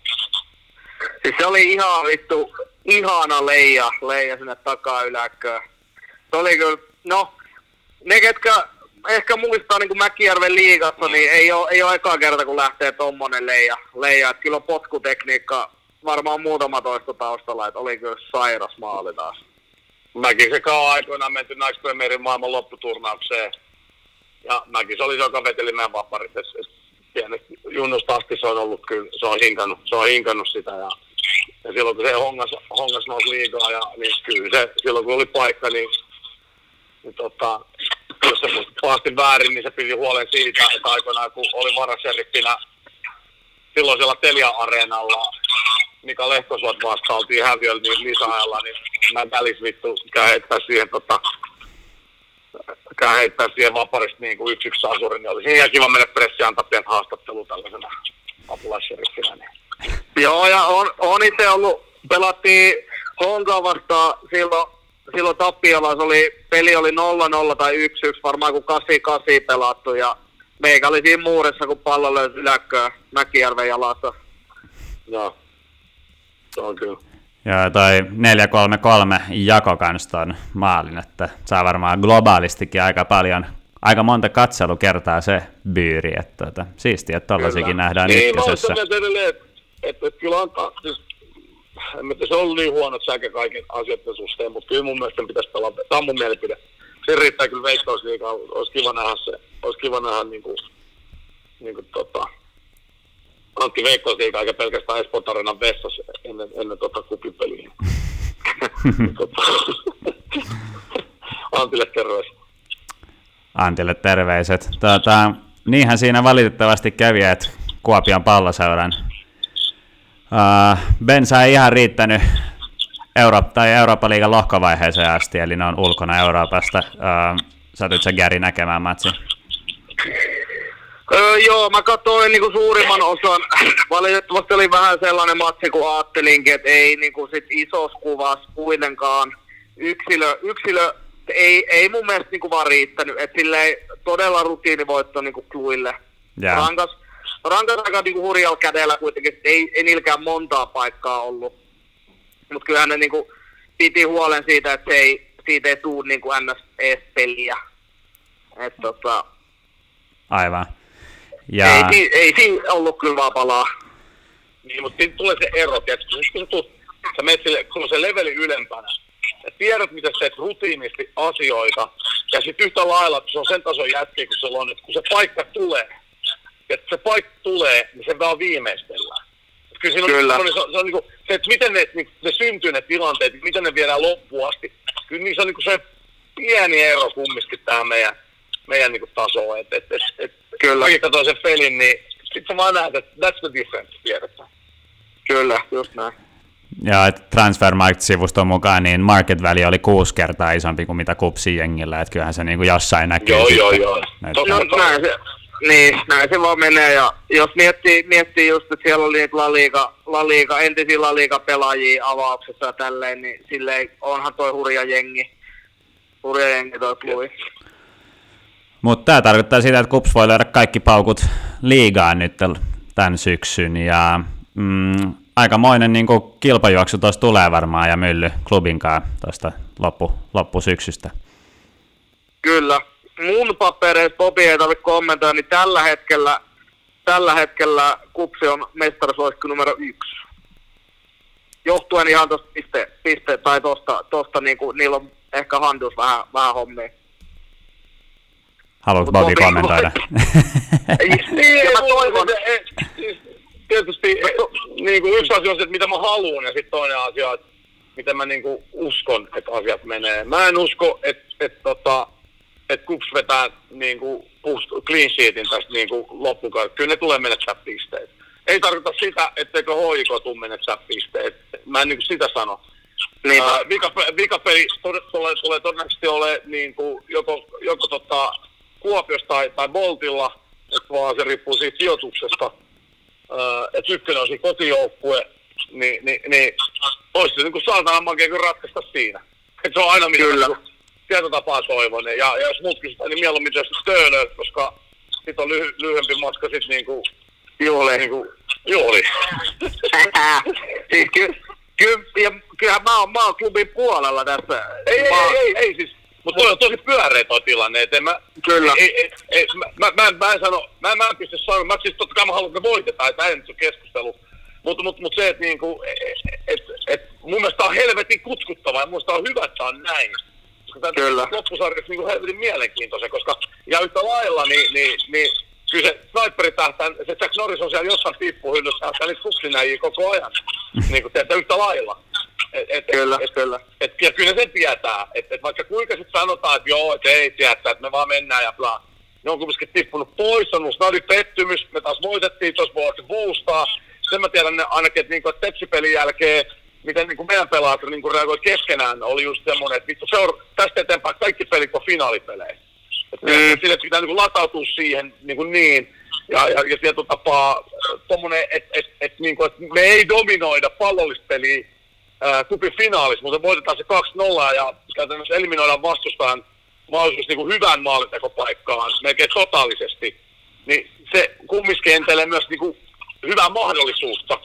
Siis se oli ihan vittu, ihana leija, leija sinne takaa yläkköön. Se oli kyllä, no, ne ketkä ehkä muistaa niin kuin Mäkijärven liigassa, niin ei ole, ei ole ekaa kerta, kun lähtee tommonen leija. leija. Että kyllä potkutekniikka varmaan muutama toista taustalla, että oli kyllä sairas maali taas. Mäkin se kauan aikoinaan menty naispremierin maailman lopputurnaukseen ja mäkin se oli joka veteli meidän pienestä junnusta asti se on ollut kyllä, se on hinkannut, se on hinkannut sitä ja, ja silloin kun se hongas, hongas nousi liigaa ja niin kyllä se, silloin kun oli paikka, niin, niin tota, jos se pahasti väärin, niin se piti huolen siitä, että aikoinaan kun oli varaserippinä silloisella Telia-areenalla Mika Lehtosuot vastaan oltiin häviöllä niin lisäajalla, niin mä välis vittu käy heittää siihen tota, heittää siihen vaparista niin kuin yksi yksi asuri, niin olisi ihan kiva mennä pressiä antaa pientä haastattelua tällaisena apulaisseriffinä. Niin. Joo, ja on, on itse ollut, pelattiin Honkaa vastaan silloin, silloin Tappiolla, se oli, peli oli 0-0 tai 1-1, varmaan kuin 8-8 pelattu, ja meikä oli siinä muurissa, kun pallo löysi yläkköä Mäkijärven jalassa. Joo, se on kyllä. Ja toi 433 jako kans ton maalin, että saa varmaan globaalistikin aika paljon, aika monta katselukertaa se byyri, että tota, siistiä, että tollasikin nähdään niin, ykkösessä. Niin, mä edelleen, että, että, että kyllä antaa, siis, en se on niin huono säkä kaiken asioiden suhteen, mutta kyllä mun mielestä pitäisi pelata, tämä on mun mielipide. Se riittää kyllä veikkausliikaa, olisi kiva nähdä se, olisi kiva nähdä niin kuin, niin kuin tota, Antti Veikkausliiga eikä pelkästään Espoon tarinan vessassa ennen, ennen tota kupipeliä. Antille terveys. Antille terveiset. Tota, niinhän siinä valitettavasti kävi, että Kuopion palloseuran uh, bensa ei ihan riittänyt Euro- tai Euroopan liigan lohkovaiheeseen asti, eli ne on ulkona Euroopasta. Uh, Satuit sä Gary näkemään matsin? Öö, joo, mä katsoin niinku suurimman osan. Valitettavasti oli vähän sellainen matsi, kun ajattelinkin, että ei niinku sit isossa kuvassa kuitenkaan yksilö, yksilö ei, ei mun mielestä niinku vaan riittänyt. Et silleen todella rutiinivoitto niinku Kluille. Jaa. Rankas, rankas aika niinku hurjalla kädellä kuitenkin, ei, ei niilläkään montaa paikkaa ollut. Mutta kyllähän ne niinku piti huolen siitä, että se ei, siitä ei tuu niinku ns peliä. Et tota, Aivan. Ja... Ei, ei siinä ollut kyllä vaan palaa. Niin, mutta siinä tulee se ero, tiedätkö, kun sä, tulet, sä menet sille, kun on se leveli ylempänä, ja tiedät, miten sä teet rutiinisti asioita, ja sitten yhtä lailla, että se on sen tason jätkiä, kun se on, että kun se paikka tulee, että se paikka tulee, niin se vaan viimeistellään. Et Kyllä, siinä on, Kyllä. Se, on, se, on, se, on, niin kuin, se, että miten ne, niin, ne syntyy ne tilanteet, miten ne viedään loppuun asti. Kyllä niissä on niin kuin se pieni ero kumminkin tähän meidän, meidän niin kuin tasoon. Et, et, et, et, Kyllä. Mäkin katsoin sen pelin, niin sitten sä vaan näet, että that's the difference, tiedetään. Kyllä, just näin. ja Transfermarkt-sivuston mukaan niin market value oli kuusi kertaa isompi kuin mitä kupsin jengillä, että kyllähän se niinku jossain näkyy. Joo, sitten. joo, joo. Että- Totta. No, näin se, niin, näin se vaan menee. Ja jos miettii, miettii just, että siellä oli niitä La Liga, La Liga, entisiä La Liga pelaajia avauksessa ja tälleen, niin silleen onhan toi hurja jengi. Hurja jengi toi klubi. Mutta tämä tarkoittaa sitä, että Kups voi löydä kaikki paukut liigaan nyt tämän syksyn ja mm, aikamoinen niin kilpajuoksu tuossa tulee varmaan ja mylly klubinkaan tuosta loppu, loppusyksystä. Kyllä. Mun papereissa Bobi ei tarvitse kommentoida, niin tällä hetkellä, tällä hetkellä Kupsi on mestarisuosikki numero yksi. Johtuen ihan tosta piste, piste tai tosta, tosta niinku, niillä on ehkä handus vähän, vähän hommia. Haluatko Bobi- kommentoida? Niin, Ja mä toivon- siis tietysti niin kuin yksi asia on se, että mitä mä haluan, ja sitten toinen asia, että miten mä niin kuin uskon, että asiat menee. Mä en usko, että, että, tota, että Kups vetää niin kuin clean sheetin tästä niin kuin loppukaudesta. Kyllä ne tulee menettää pisteet. Ei tarkoita sitä, etteikö HIK tule menettää pisteet. Mä en niin kuin sitä sano. Niin, vika- vikapeli tulee, tulee todennäköisesti ole niin kuin joko, joko tota Kuopiossa tai, tai Boltilla, vaan se riippuu siitä sijoituksesta. Että ykkönen on siinä kotijoukkue, niin, niin, niin olisi se niin kuin saatana makea kyllä ratkaista siinä. Et se on aina mitä Kyllä. niin kuin tietotapaa toivon. Ja, ja jos muut kysytään, niin mieluummin tietysti Stölö, koska sitten on lyhy, lyhyempi matka sitten niin kuin, juhli. niin kuin juhli. siis ky, ky, ja kyllähän mä oon, mä oon klubin puolella tässä. Ei, mä, ei, ei, ei siis. Mutta toi on tosi pyöreä toi tilanne, et en mä, Kyllä. Ei, ei, ei, mä, mä, mä, en- mä, en sano, mä, mä en pysty sanomaan, mä siis totta kai mä haluan, että me voitetaan, että näin nyt se keskustelu. Mutta mut, mut se, että niinku, et, et, mun mielestä on helvetin kutkuttavaa ja mun mielestä on hyvä, että on näin. Koska tämä Kyllä. loppusarjassa niinku helvetin mielenkiintoisen, koska ja yhtä lailla niin, niin, niin kyllä se sniperi tähtää, se Jack Norris on siellä jossain piippuhyllyssä tähtää niitä kupsinäjiä koko ajan. niin kuin yhtä lailla. Et, et, Kyllä, et, kyllä. Et, ja kyllä se tietää, että et vaikka kuinka sitten sanotaan, että joo, että ei tietää, että me vaan mennään ja bla. Ne on kumminkin tippunut pois, on ollut snadi pettymys, me taas voitettiin tuossa vuosi boostaa. Sen mä tiedän ne ainakin, että niinku, et Tepsi-pelin jälkeen, miten niinku meidän pelaajat niinku reagoi keskenään, oli just semmoinen, että vittu seura- tästä eteenpäin kaikki pelit on finaalipelejä. Et mm. Sille pitää niinku latautua siihen niinku niin, ja, ja, ja tietyllä tapaa tommonen, että et, et, niinku, et me ei dominoida pallollista peliä kupin finaalissa, mutta voitetaan se 2-0 ja käytännössä eliminoidaan vastustajan mahdollisuus niin kuin hyvään maalintekopaikkaan melkein totaalisesti, niin se kumminkin entelee myös niin kuin hyvää mahdollisuutta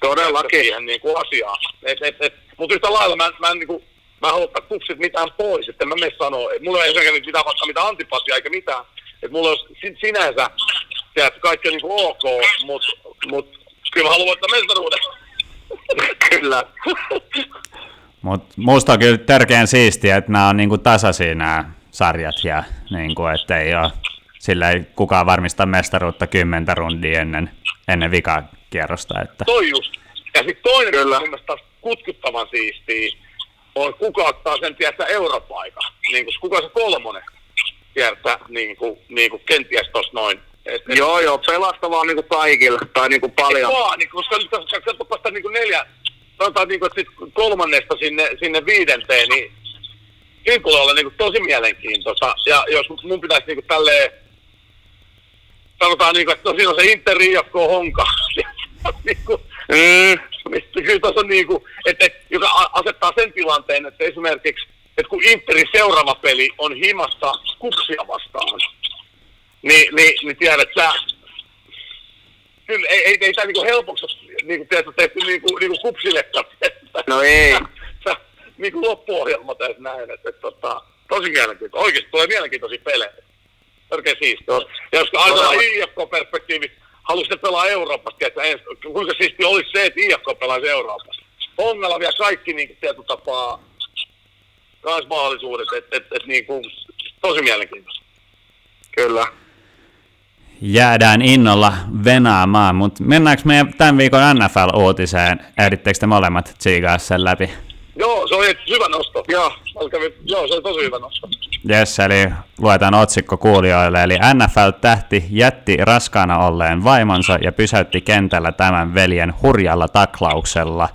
Todellakin. siihen niin kuin asiaan. Et, et, et, mutta yhtä lailla mä, mä en niin kuin, mä en halua ottaa kupsit mitään pois, että mä mene sanoa, että mulla ei ensinnäkin mitään vaikka mitään antipatiaa eikä mitään, että mulla olisi sin- sinänsä, tiedätkö, kaikki on niin kuin ok, mutta mut, kyllä mä haluan voittaa mestaruuden. Kyllä. Mutta musta on kyllä tärkeän siistiä, että nämä on niinku tasaisia nämä sarjat ja niinku, että ei ole, sillä ei kukaan varmista mestaruutta kymmentä rundia ennen, ennen vikakierrosta. Että. toi just. Ja sitten toinen, Kyllä. Mun mielestä taas kutkuttavan siistiä, on kuka ottaa sen tiedätkö, europaikan. Niin kuin, kuka se kolmonen kiertää niin kuin, niin kuin kenties tossa noin. Et, et, Joo, joo, pelastavaa niinku kaikille, tai niinku paljon. Ei vaan, niin, koska nyt jos katsotaan sitä niin kuin neljä, sanotaan niin kuin, että sit kolmannesta sinne, sinne viidenteen, niin siinä tulee olla niin kuin tosi mielenkiintoista. Ja jos mun pitäisi niin kuin tälleen, sanotaan niin kuin, että no siinä on se Inter IFK Honka. niin kuin, Mm, mistä kyllä tuossa on niin kuin, että, että, joka asettaa sen tilanteen, että esimerkiksi, että kun Interin seuraava peli on himassa kupsia vastaan, niin, niin, niin tiedät sä, kyllä ei, ei, ei tämä niinku helpoksi niinku, tiedätkö, tehty niinku, niinku kupsillekaan. että- No ei. Sä, niinku loppuohjelma tässä näin, että, että, tota, tosi mielenkiintoista. Oikeasti tulee mielenkiintoisia pelejä. Oikein siistiä. Ja jos ajatellaan IFK-perspektiivi, haluaisi pelaa Euroopassa, että ens, kuinka siisti olisi se, että IFK pelaisi Euroopassa. Ongella vielä kaikki niin tietyllä tapaa kans mahdollisuudet, että et, et, niin kuin, tosi mielenkiintoista. Kyllä. Jäädään innolla venaamaan, mutta mennäänkö meidän tämän viikon NFL-uutiseen? Ehdittekö te molemmat tsiigaa sen läpi? Joo, se oli hyvä nosto. Joo, joo se oli tosi hyvä nosto. Yes, eli luetaan otsikko kuulijoille. Eli NFL-tähti jätti raskaana olleen vaimonsa ja pysäytti kentällä tämän veljen hurjalla taklauksella.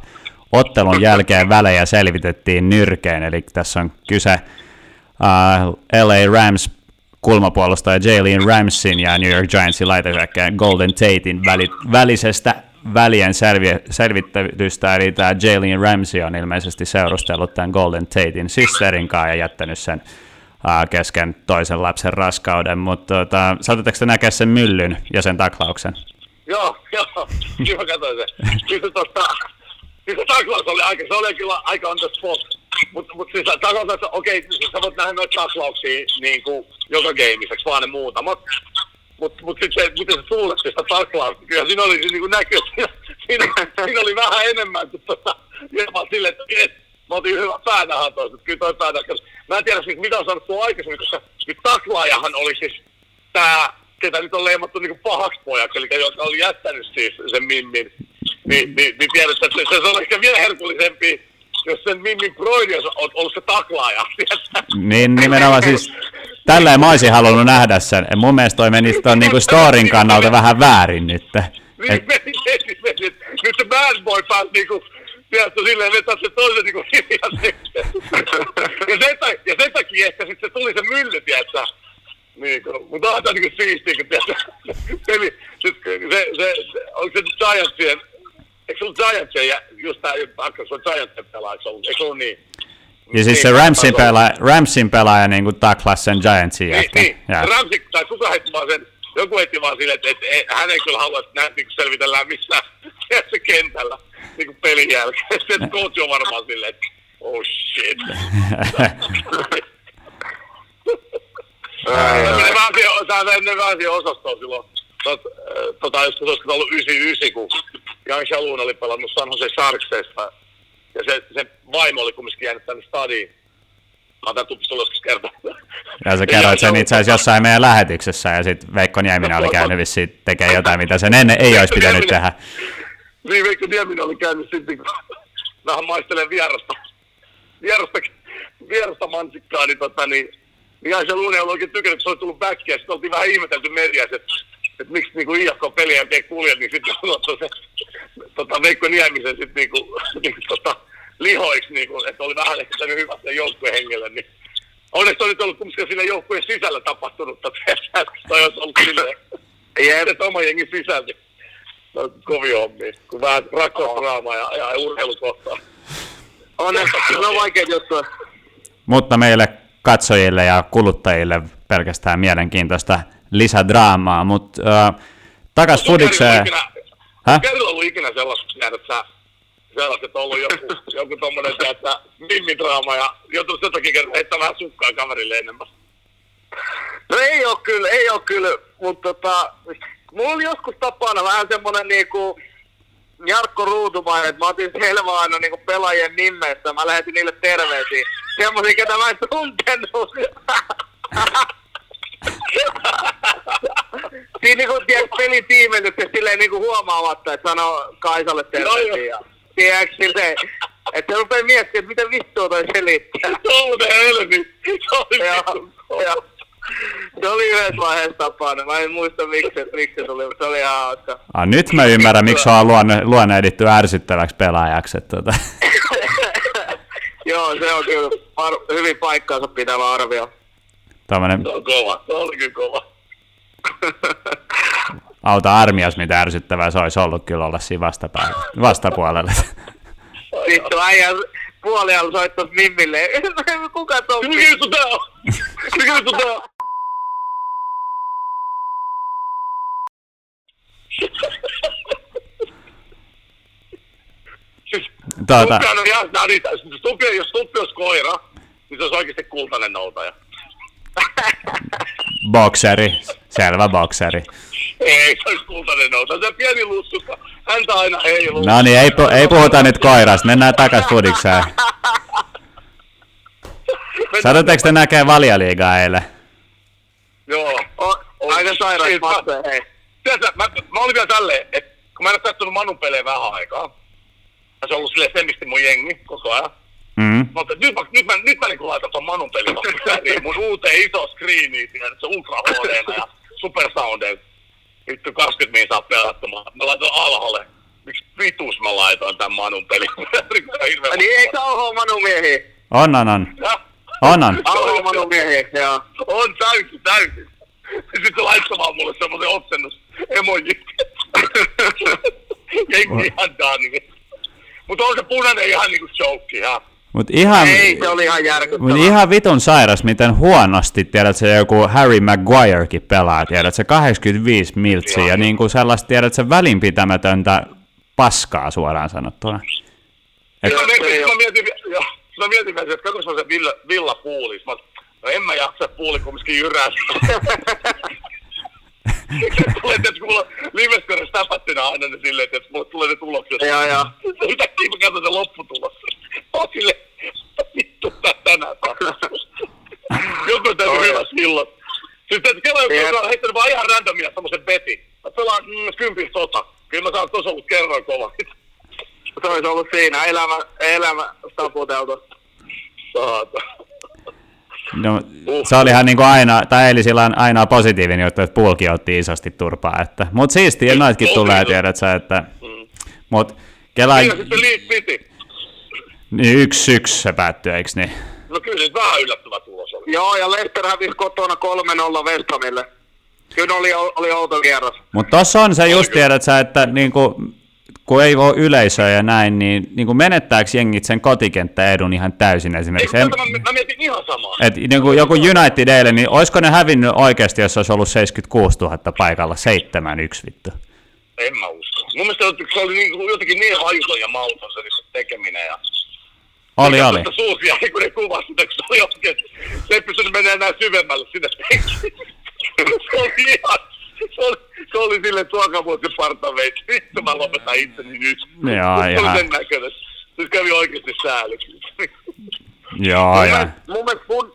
Ottelun jälkeen välejä selvitettiin nyrkeen, eli tässä on kyse uh, LA Rams kulmapuolustaja Jalen Ramsin ja New York Giantsin laitahyökkäjän Golden Tatein väli, välisestä välien selvi, eli tämä Jalen Ramsey on ilmeisesti seurustellut tämän Golden Tatein sisterin kanssa ja jättänyt sen kesken toisen lapsen raskauden, mutta tota, saatatteko te näkeä sen myllyn ja sen taklauksen? Joo, joo, kyllä mä katsoin sen. Kyllä se tosta, kyllä taklaus oli aika, se oli kyllä aika on the spot. Mutta mut siis taklaus, että okei, siis sä voit nähdä noita taklauksia niin kuin joka gameissa, vaan ne muutamat. Mutta mut sitten se, miten se tuuletti sitä taklausta, kyllä siinä oli niin kuin näkyy, siinä, siinä, siinä, oli vähän enemmän kuin tota, hieman silleen, että et, mä otin hyvä päänahan toista, kyllä toi päänahan. Mä en tiedä siis, mitä on sanottu aikaisemmin, koska nyt taklaajahan oli siis tää, ketä nyt on leimattu niinku pahaksi pojaksi, eli joka oli jättänyt siis sen Mimmin, niin, niin, niin tiedät, että se, se on ehkä vielä herkullisempi, jos sen Mimmin broidi olisi ollut se taklaaja. tiedätkö? Niin nimenomaan siis, tälleen mä olisin halunnut nähdä sen. Ja mun mielestä toi meni ton niinku storin kannalta vähän väärin nyt. Niin, Et, meni, meni, meni. Nyt se bad boy pääsi niinku, tiedätkö, silleen vetää se toisen niinku hiljaisesti. ja, sen, ja sen takia ehkä sitten se tuli se mylly, tiedätkö? Niin, mutta onhan tämä niinku siistiä, kun tiedätkö, peli, sit, se, se, se, onko se Giantsien, eikö se ollut Giantsien, ja just tää, Akkas on Giantsien pelaaja, eikö se ollut, se niin? ja siis se Niin, Ramsin taas on- pelaaja, Ramsin pelaaja niinku taklas sen Giantsin Niin, jätkän. niin. Ja- Ramsey, tai kuka heitti vaan sen, joku heitti vaan silleen, että, että, että hän ei kyllä halua, että näin niin selvitellään missään se kentällä niin kuin pelin jälkeen. Sitten coach on varmaan silleen, että oh shit. Tämä Tämä meni vähän siihen osastoon silloin. Äh, tota, olisiko ollut 99, kun Jan Shalun oli pelannut San Jose Sharksesta. Ja se, se vaimo oli kumminkin jäänyt tänne stadiin. Mä oon tupissa joskus kertaa. Ja sä kerroit sen itse asiassa jossain meidän lähetyksessä, ja sitten Veikko Nieminen oli käynyt vissiin tekemään jotain, mitä sen ennen ei olisi pitänyt tehdä. Niin, Veikko Nieminen oli käynyt sitten, kun vähän maistelen vierasta, vierasta, vierasta mansikkaa, niin, tota, niin, niin Aisa Lunen oli oikein tykännyt, että se oli tullut backia, sitten oltiin vähän ihmetelty mediassa, että, että miksi niin IFK-peliä ei kulje, niin sitten on se tota, Veikko Niemisen sitten niin kuin, niin, tota, lihoiksi, niin kuin, että oli vähän ehkä sen hyvä sen joukkueen hengelle, niin onneksi oli ollut kumminkin siinä joukkueen sisällä tapahtunut, että toi olisi ollut silleen, Jep. että oma jengi sisällä, niin no, kovin hommia, kun vähän rakkausdraamaa ja, ja urheilu kohtaa. On, ne- on vaikeita juttuja. Mutta meille katsojille ja kuluttajille pelkästään mielenkiintoista lisädraamaa, mutta äh, takas Fudikseen. Häh? Kerro ollut ikinä sellaista, että sä sellaiset, että on ollut joku, joku tommonen, että mimmidraama ja joutunut jotakin kertaa heittää vähän sukkaa kaverille enemmän. No ei oo kyllä, ei oo kyllä, mutta tota, mulla oli joskus tapana vähän semmonen niinku Jarkko Ruutumainen, että mä otin selvää aina niinku pelaajien nimestä, mä lähetin niille terveisiä. Semmosia, ketä mä en tuntenut. Siinä niinku tiedät pelitiimennykset silleen niinku huomaamatta, että sanoo Kaisalle terveisiä. Ja, tiedätkö silleen, että se rupee miettimään, että mitä vittua toi selittää. Helmi. Se oli Joo, vitun kova. joo. Se oli yhdessä vaiheessa tapana. Mä en muista miksi, miksi se tuli, mutta se oli ihan hauska. Ah, nyt mä ymmärrän, miksi on luonne, luonnehdittu ärsyttäväksi pelaajaksi. Että, tota. Joo, se on kyllä ar- hyvin paikkaansa pitävä arvio. Tommonen Se on kova. Se oli kyllä kova. auta armias, mitä ärsyttävää se olisi ollut kyllä olla siinä vastapäällä, vastapuolella. Vittu, äijä puolialla soittas Mimmille. Kuka tuon Mikä juttu tää on? Mikä juttu tää on? Tuota, Stuppi on ihan, jos Stuppi olisi koira, niin se olisi oikeasti kultainen noutaja. Bokseri, selvä bokseri. Ei, se olisi kultainen noutaja. Se on pieni lussusta, häntä aina heiluu. No niin, ei, pu- ei puhuta nyt koirasta, mennään takas Fudikseen. Satutteko te näkee valjaliigaa eilen? Joo. O, aika sairas Siis mä- matse, hei. Tiedätkö, mä, mä olin vielä tälleen, että kun mä en ole kattonut Manun pelejä vähän aikaa, ja se on ollut silleen semisti mun jengi koko ajan. Mm. Että nyt, mä, nyt, mä, nyt mä niin laitan ton Manun pelin väliin, mun uuteen iso screeniin, tiedät, se Ultra HD ja Supersoundeilla. Vittu 20 min saa pelattomaan. Mä laitoin alhalle. Miksi vitus mä laitoin tän Manun pelin? Niin eikö sä oo Manu miehiä? On, on, on. Ja, On, on. Alho Manu miehiä, joo. On täysin, täysin. Sitten se laittamaan mulle semmoisen otsennus emoji. Jengi ihan dani. Mutta on se punainen ihan niinku joke, ja. Mut ihan, Ei, se oli ihan järkyttävää. mut ihan vitun sairas, miten huonosti, tiedät se joku Harry Maguirekin pelaa, tiedät se 85 miltsiä ja niin kuin sellaista, tiedät se välinpitämätöntä paskaa suoraan sanottuna. Et, Sitten mä se ei mietin, oo- mä mietin, mä että katsoinko mä sen villa, villapuulis. Mä, no en mä jaksa puuli kumminkin jyrästä. tulee, mulla on livescore stäpättynä aina ne silleen, että mulle tulee ne tulokset. Joo, joo. Yhtäkkiä mä katson sen lopputulos. Mä oon silleen, vittu tää tänään tapahtuu. Joku on Oi. hyvä silloin. Siis että kello joku Jep. on heittänyt vaan ihan randomia semmosen betin. Mä pelaan mm, kympin sota. Kyllä mä saan tuossa ollut kerran kova. Se olisi ollut siinä. Elämä, elämä taputeltu. Saata. no, se oli ihan niin kuin aina, tai eli sillä on aina positiivinen juttu, että Pulki otti isosti turpaa. Että, mut siistiä noitkin tulee, tiedät sä, että... Mut Kela, Siinä sitten Leeds City. Niin yksi yksi se päättyi, eikö niin? No kyllä se vähän yllättävä tulos oli. Joo, ja Leicester hävisi kotona 3-0 West Hamille. Kyllä oli, oli outo kierros. Mutta tossa on se just, tiedät sä, että niinku, kun ei ole yleisöä ja näin, niin niinku menettääkö jengit sen kotikenttäedun ihan täysin Ei, esimerkiksi? mutta mä, mä mietin ihan samaa. Et niinku joku United eilen, niin olisiko ne hävinnyt oikeasti, jos olisi ollut 76 000 paikalla, 7-1 vittu. En mä usko. Mun mielestä se oli niin, jotenkin niin hajuton ja mauton se tekeminen. Ja... Oli, oli. Suusia, kun ne kuvasi sitä, kun se oli oikein, se ei pystynyt menemään enää syvemmälle sinne se oli ihan, se oli, se oli silleen tuokavuosi partaveitsi. Vittu mä lopetan itseni nyt. Se oli sen näköinen. Se kävi oikeasti sääliksi. Joo, Mun ja mielestä- Mun mielestä Fud,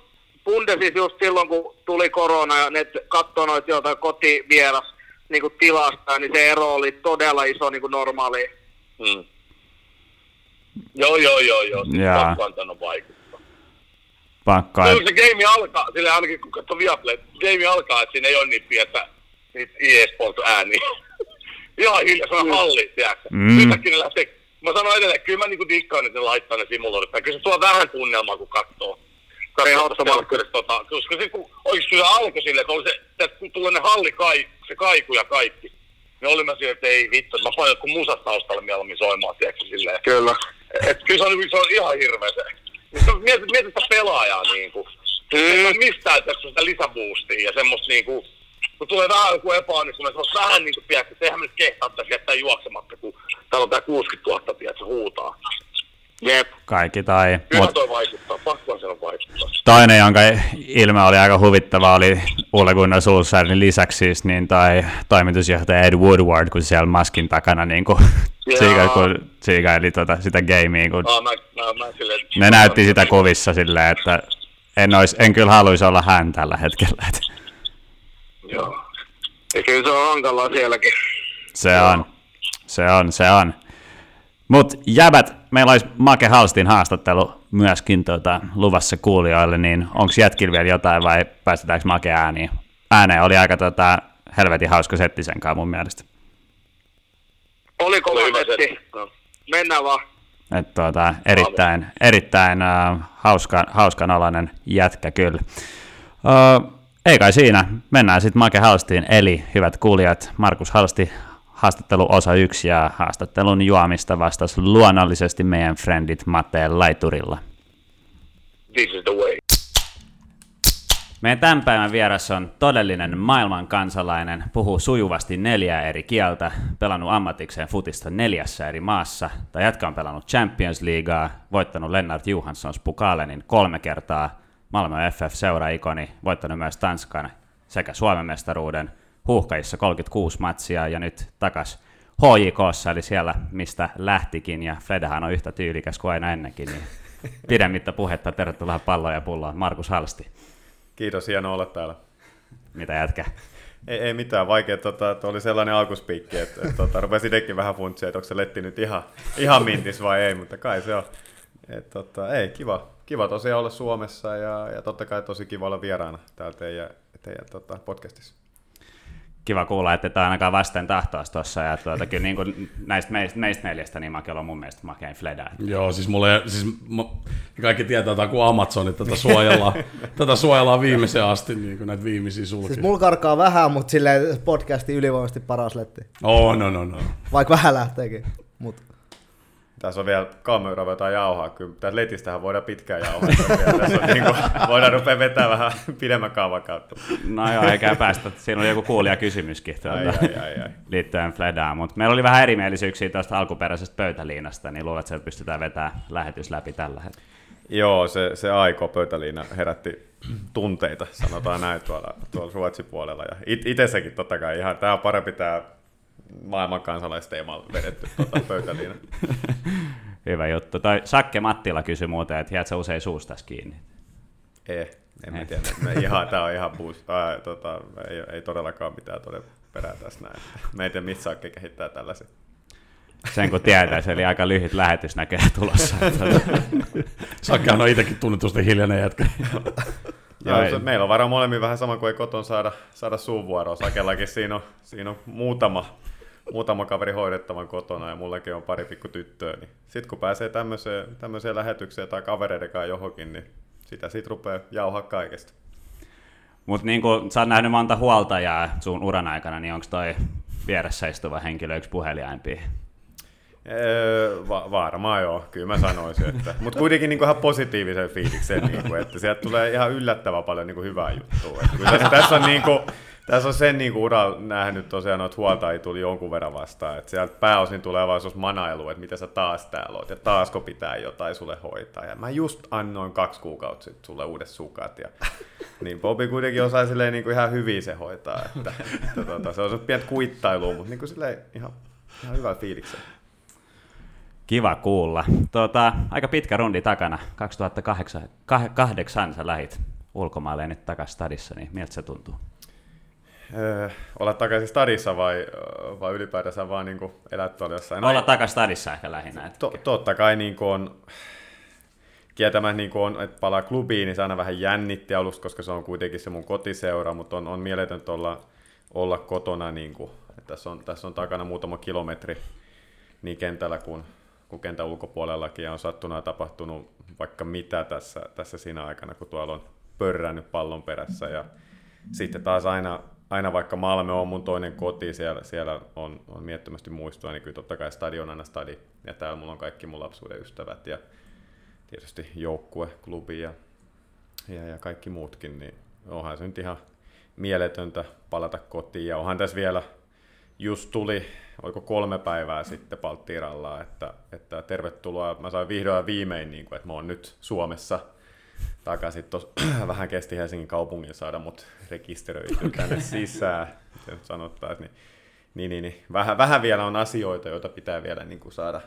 Bundesis just silloin, kun tuli korona ja ne katsoi noita jotain kotivieras niin tilasta, niin se ero oli todella iso niin normaali. Mm. Joo, joo, joo, joo. Jaa. Pakko antanut vaikuttaa. Pakko. Kyllä se game alkaa, sille ainakin kun katsoo Viaplay, game alkaa, että siinä ei ole niitä pientä, niitä EA Sport ääniä. Ihan hiljaa, se on halli, tiedätkö? Mm. Yhtäkkiä ne lähtee, mä sanon edelleen, kyllä mä niinku dikkaan, että ne laittaa ne simuloidut. Tai Kyllä se tuo vähän tunnelmaa, kun katsoo. Ehdottomasti. Tota, koska se, kun, oikeesti kyllä alkoi silleen, että oli se, että kun tulee ne halli, kai, se kaiku ja kaikki. Niin oli mä siellä, että ei vittu, mä panen jotkut musat taustalle mieluummin soimaan, tiedätkö, silleen. Kyllä. Et kyllä se on, se on ihan hirveä se. Mietit, mietit, mietit sitä pelaajaa niinku. Mm. Ei mistään että sitä lisäboostia ja semmoista niinku, kun tulee vähän joku epäonnistuminen, se on vähän niinku, tiedätkö, että eihän me nyt kehtaa tässä jättää juoksematta, kun täällä on tää 60 000, tiedätkö, huutaa. Jep. Kaikki tai... Kyllä Mut toi vaikuttaa, pakkoa sen on vaikuttaa. toinen, jonka ilme oli aika huvittava, oli Ole Gunnar Solskjaerin lisäksi siis, niin tai toimitusjohtaja Ed Woodward, kun siellä maskin takana niin kuin, siika, kun siikaili tota, sitä gamea, kun Ah, mä, mä, mä silleen, ne näytti sitä kuvissa silleen, että en, ois, en kyllä haluaisi olla hän tällä hetkellä. Että Joo. Ja kyllä se on hankalaa sielläkin. se on, se on, se on. Mutta jäbät, meillä olisi Make Halstin haastattelu myöskin tota, luvassa kuulijoille, niin onko jätkillä vielä jotain vai päästetäänkö Make ääniin? Ääneen oli aika tota, helvetin hauska setti sen kanssa mun mielestä. Oliko Oli hyvä setti? setti. No. Mennään vaan. Et, tota, erittäin erittäin uh, hauska, hauskan alainen jätkä kyllä. Uh, ei kai siinä, mennään sitten Make Halstiin, eli hyvät kuulijat, Markus Halsti, haastattelu osa yksi ja haastattelun juomista vastasi luonnollisesti meidän friendit Matteen Laiturilla. This is the way. Meidän tämän päivän vieras on todellinen maailman kansalainen, puhuu sujuvasti neljää eri kieltä, pelannut ammatikseen futista neljässä eri maassa, tai jätkä on pelannut Champions Leaguea, voittanut Lennart Johanssons Pukalenin kolme kertaa, Malmö FF-seuraikoni, voittanut myös Tanskan sekä Suomen mestaruuden, huuhkajissa 36 matsia ja nyt takas HJKssa, eli siellä mistä lähtikin, ja Fledahan on yhtä tyylikäs kuin aina ennenkin, niin pidemmittä puhetta, tervetuloa palloon ja pulloon, Markus Halsti. Kiitos, hienoa olla täällä. Mitä jätkä? Ei, ei mitään, vaikea, tota, oli sellainen alkuspiikki, että, että tota, rupesi itsekin vähän funtsia, että onko se letti nyt ihan, ihan mintis vai ei, mutta kai se on. Et, tota, ei, kiva, kiva tosiaan olla Suomessa ja, ja totta kai tosi kiva olla vieraana täällä teidän, teidän tota, podcastissa. Kiva kuulla, että tämä ainakaan vasten tahtoas tuossa. Ja tuota, kyllä niin kuin näistä meistä, meistä neljästä, niin Makel on mun mielestä makein Fleda. Joo, siis mulle, siis mä, kaikki tietää, että kuin Amazon, että tätä suojellaan, tätä suojellaan viimeiseen asti, niin kuin näitä viimeisiä sulkia. Siis mulla karkaa vähän, mutta sille podcasti ylivoimaisesti paras letti. Oh, no, no, no. Vaikka vähän lähteekin. Mut. Tässä on vielä kaamera jotain jauhaa, kyllä tässä letistähän voidaan pitkään jauhaa. Tässä on, niin kuin, voidaan rupea vetämään vähän pidemmän kaavan kautta. No joo, eikä päästä. Siinä oli joku kuulija kysymyskin tuota, Ai, ai, ai, ai. liittyen Fledaan. Mutta meillä oli vähän erimielisyyksiä tuosta alkuperäisestä pöytäliinasta, niin luulen, että se pystytään vetämään lähetys läpi tällä hetkellä. Joo, se, se aiko pöytäliina herätti tunteita, sanotaan näin tuolla, tuolla Ruotsin puolella. Ja it, itessäkin totta kai ihan, tämä on parempi tämä maailman kansalaisteemalla vedetty tuota pöytäliina. Hyvä juttu. Toi Sakke Mattila kysyi muuten, että jäätkö usein suustas kiinni? Ei, en mä tiedä. Me ihan, tämä on ihan puus, ää, tota, ei, ei, todellakaan mitään todella perää tässä näin. Me ei tiedä, mistä Sakke kehittää tällaisia. Sen kun tietäisi, eli aika lyhyt lähetys näkee tulossa. Sakkehan on itsekin tunnetusti hiljainen jätkä. Joo, se, meillä on varmaan molemmin vähän sama kuin ei koton saada, saada suunvuoroa. Sakellakin siinä on, siinä on muutama, muutama kaveri hoidettavan kotona ja mullakin on pari pikku tyttöä. Niin sitten kun pääsee tämmöiseen, tämmöiseen lähetykseen tai kavereiden kanssa johonkin, niin sitä sitten rupeaa jauhaa kaikesta. Mutta niin kuin sä oot nähnyt monta huoltajaa sun uran aikana, niin onko toi vieressä istuva henkilö yksi puheliaimpia? Öö, va- varmaan joo, kyllä mä sanoisin. Että, mutta kuitenkin niin kuin ihan positiivisen fiiliksen, niin kuin, että sieltä tulee ihan yllättävän paljon niin kuin hyvää juttua. Että tässä, tässä, on, niin kuin, tässä on sen niin kuin nähnyt tosiaan, että huoltajia tuli jonkun verran vastaan. Että sieltä pääosin tulee vaan manailu, että mitä sä taas täällä oot ja taasko pitää jotain sulle hoitaa. Ja mä just annoin kaksi kuukautta sitten sulle uudet sukat. Ja, niin Bobi kuitenkin osaa silleen niin kuin ihan hyvin se hoitaa. Että, että, tota, se on se pientä kuittailua, mutta niin kuin silleen ihan, ihan hyvä fiiliksen. Kiva kuulla. Tuota, aika pitkä rundi takana. 2008 kah- kahdeksan sä lähit ulkomaille ja nyt takaisin stadissa, niin miltä se tuntuu? Öö, olla takaisin stadissa vai, vai ylipäätänsä vaan niin elää tuolla jossain? Olla takaisin stadissa ehkä lähinnä. Että... To, totta kai niin on, kieltämään niin on, että palaa klubiin, niin se aina vähän jännitti alusta, koska se on kuitenkin se mun kotiseura, mutta on, on mieletöntä olla, olla kotona. Niin kuin, että tässä, on, tässä on takana muutama kilometri niin kentällä kuin, kuin kentän ulkopuolellakin, ja on sattunut ja tapahtunut vaikka mitä tässä, tässä siinä aikana, kun tuolla on pörrännyt pallon perässä. Ja sitten taas aina, aina vaikka Malmö on mun toinen koti, siellä, siellä on, on miettömästi muistoa, niin kyllä totta kai stadion aina stadi, ja täällä mulla on kaikki mun lapsuuden ystävät, ja tietysti joukkue, klubi ja, ja, ja kaikki muutkin, niin onhan se nyt ihan mieletöntä palata kotiin. Ja onhan tässä vielä, just tuli, oiko kolme päivää sitten Palttiralla, että, että tervetuloa. Mä sain vihdoin viimein, niin kuin, että mä oon nyt Suomessa takaisin. Tos, vähän kesti Helsingin kaupungin saada mut rekisteröity tänne sisään, sanottaisiin. Niin, niin, niin, niin. Vähän, vähän vielä on asioita, joita pitää vielä niin kuin saada,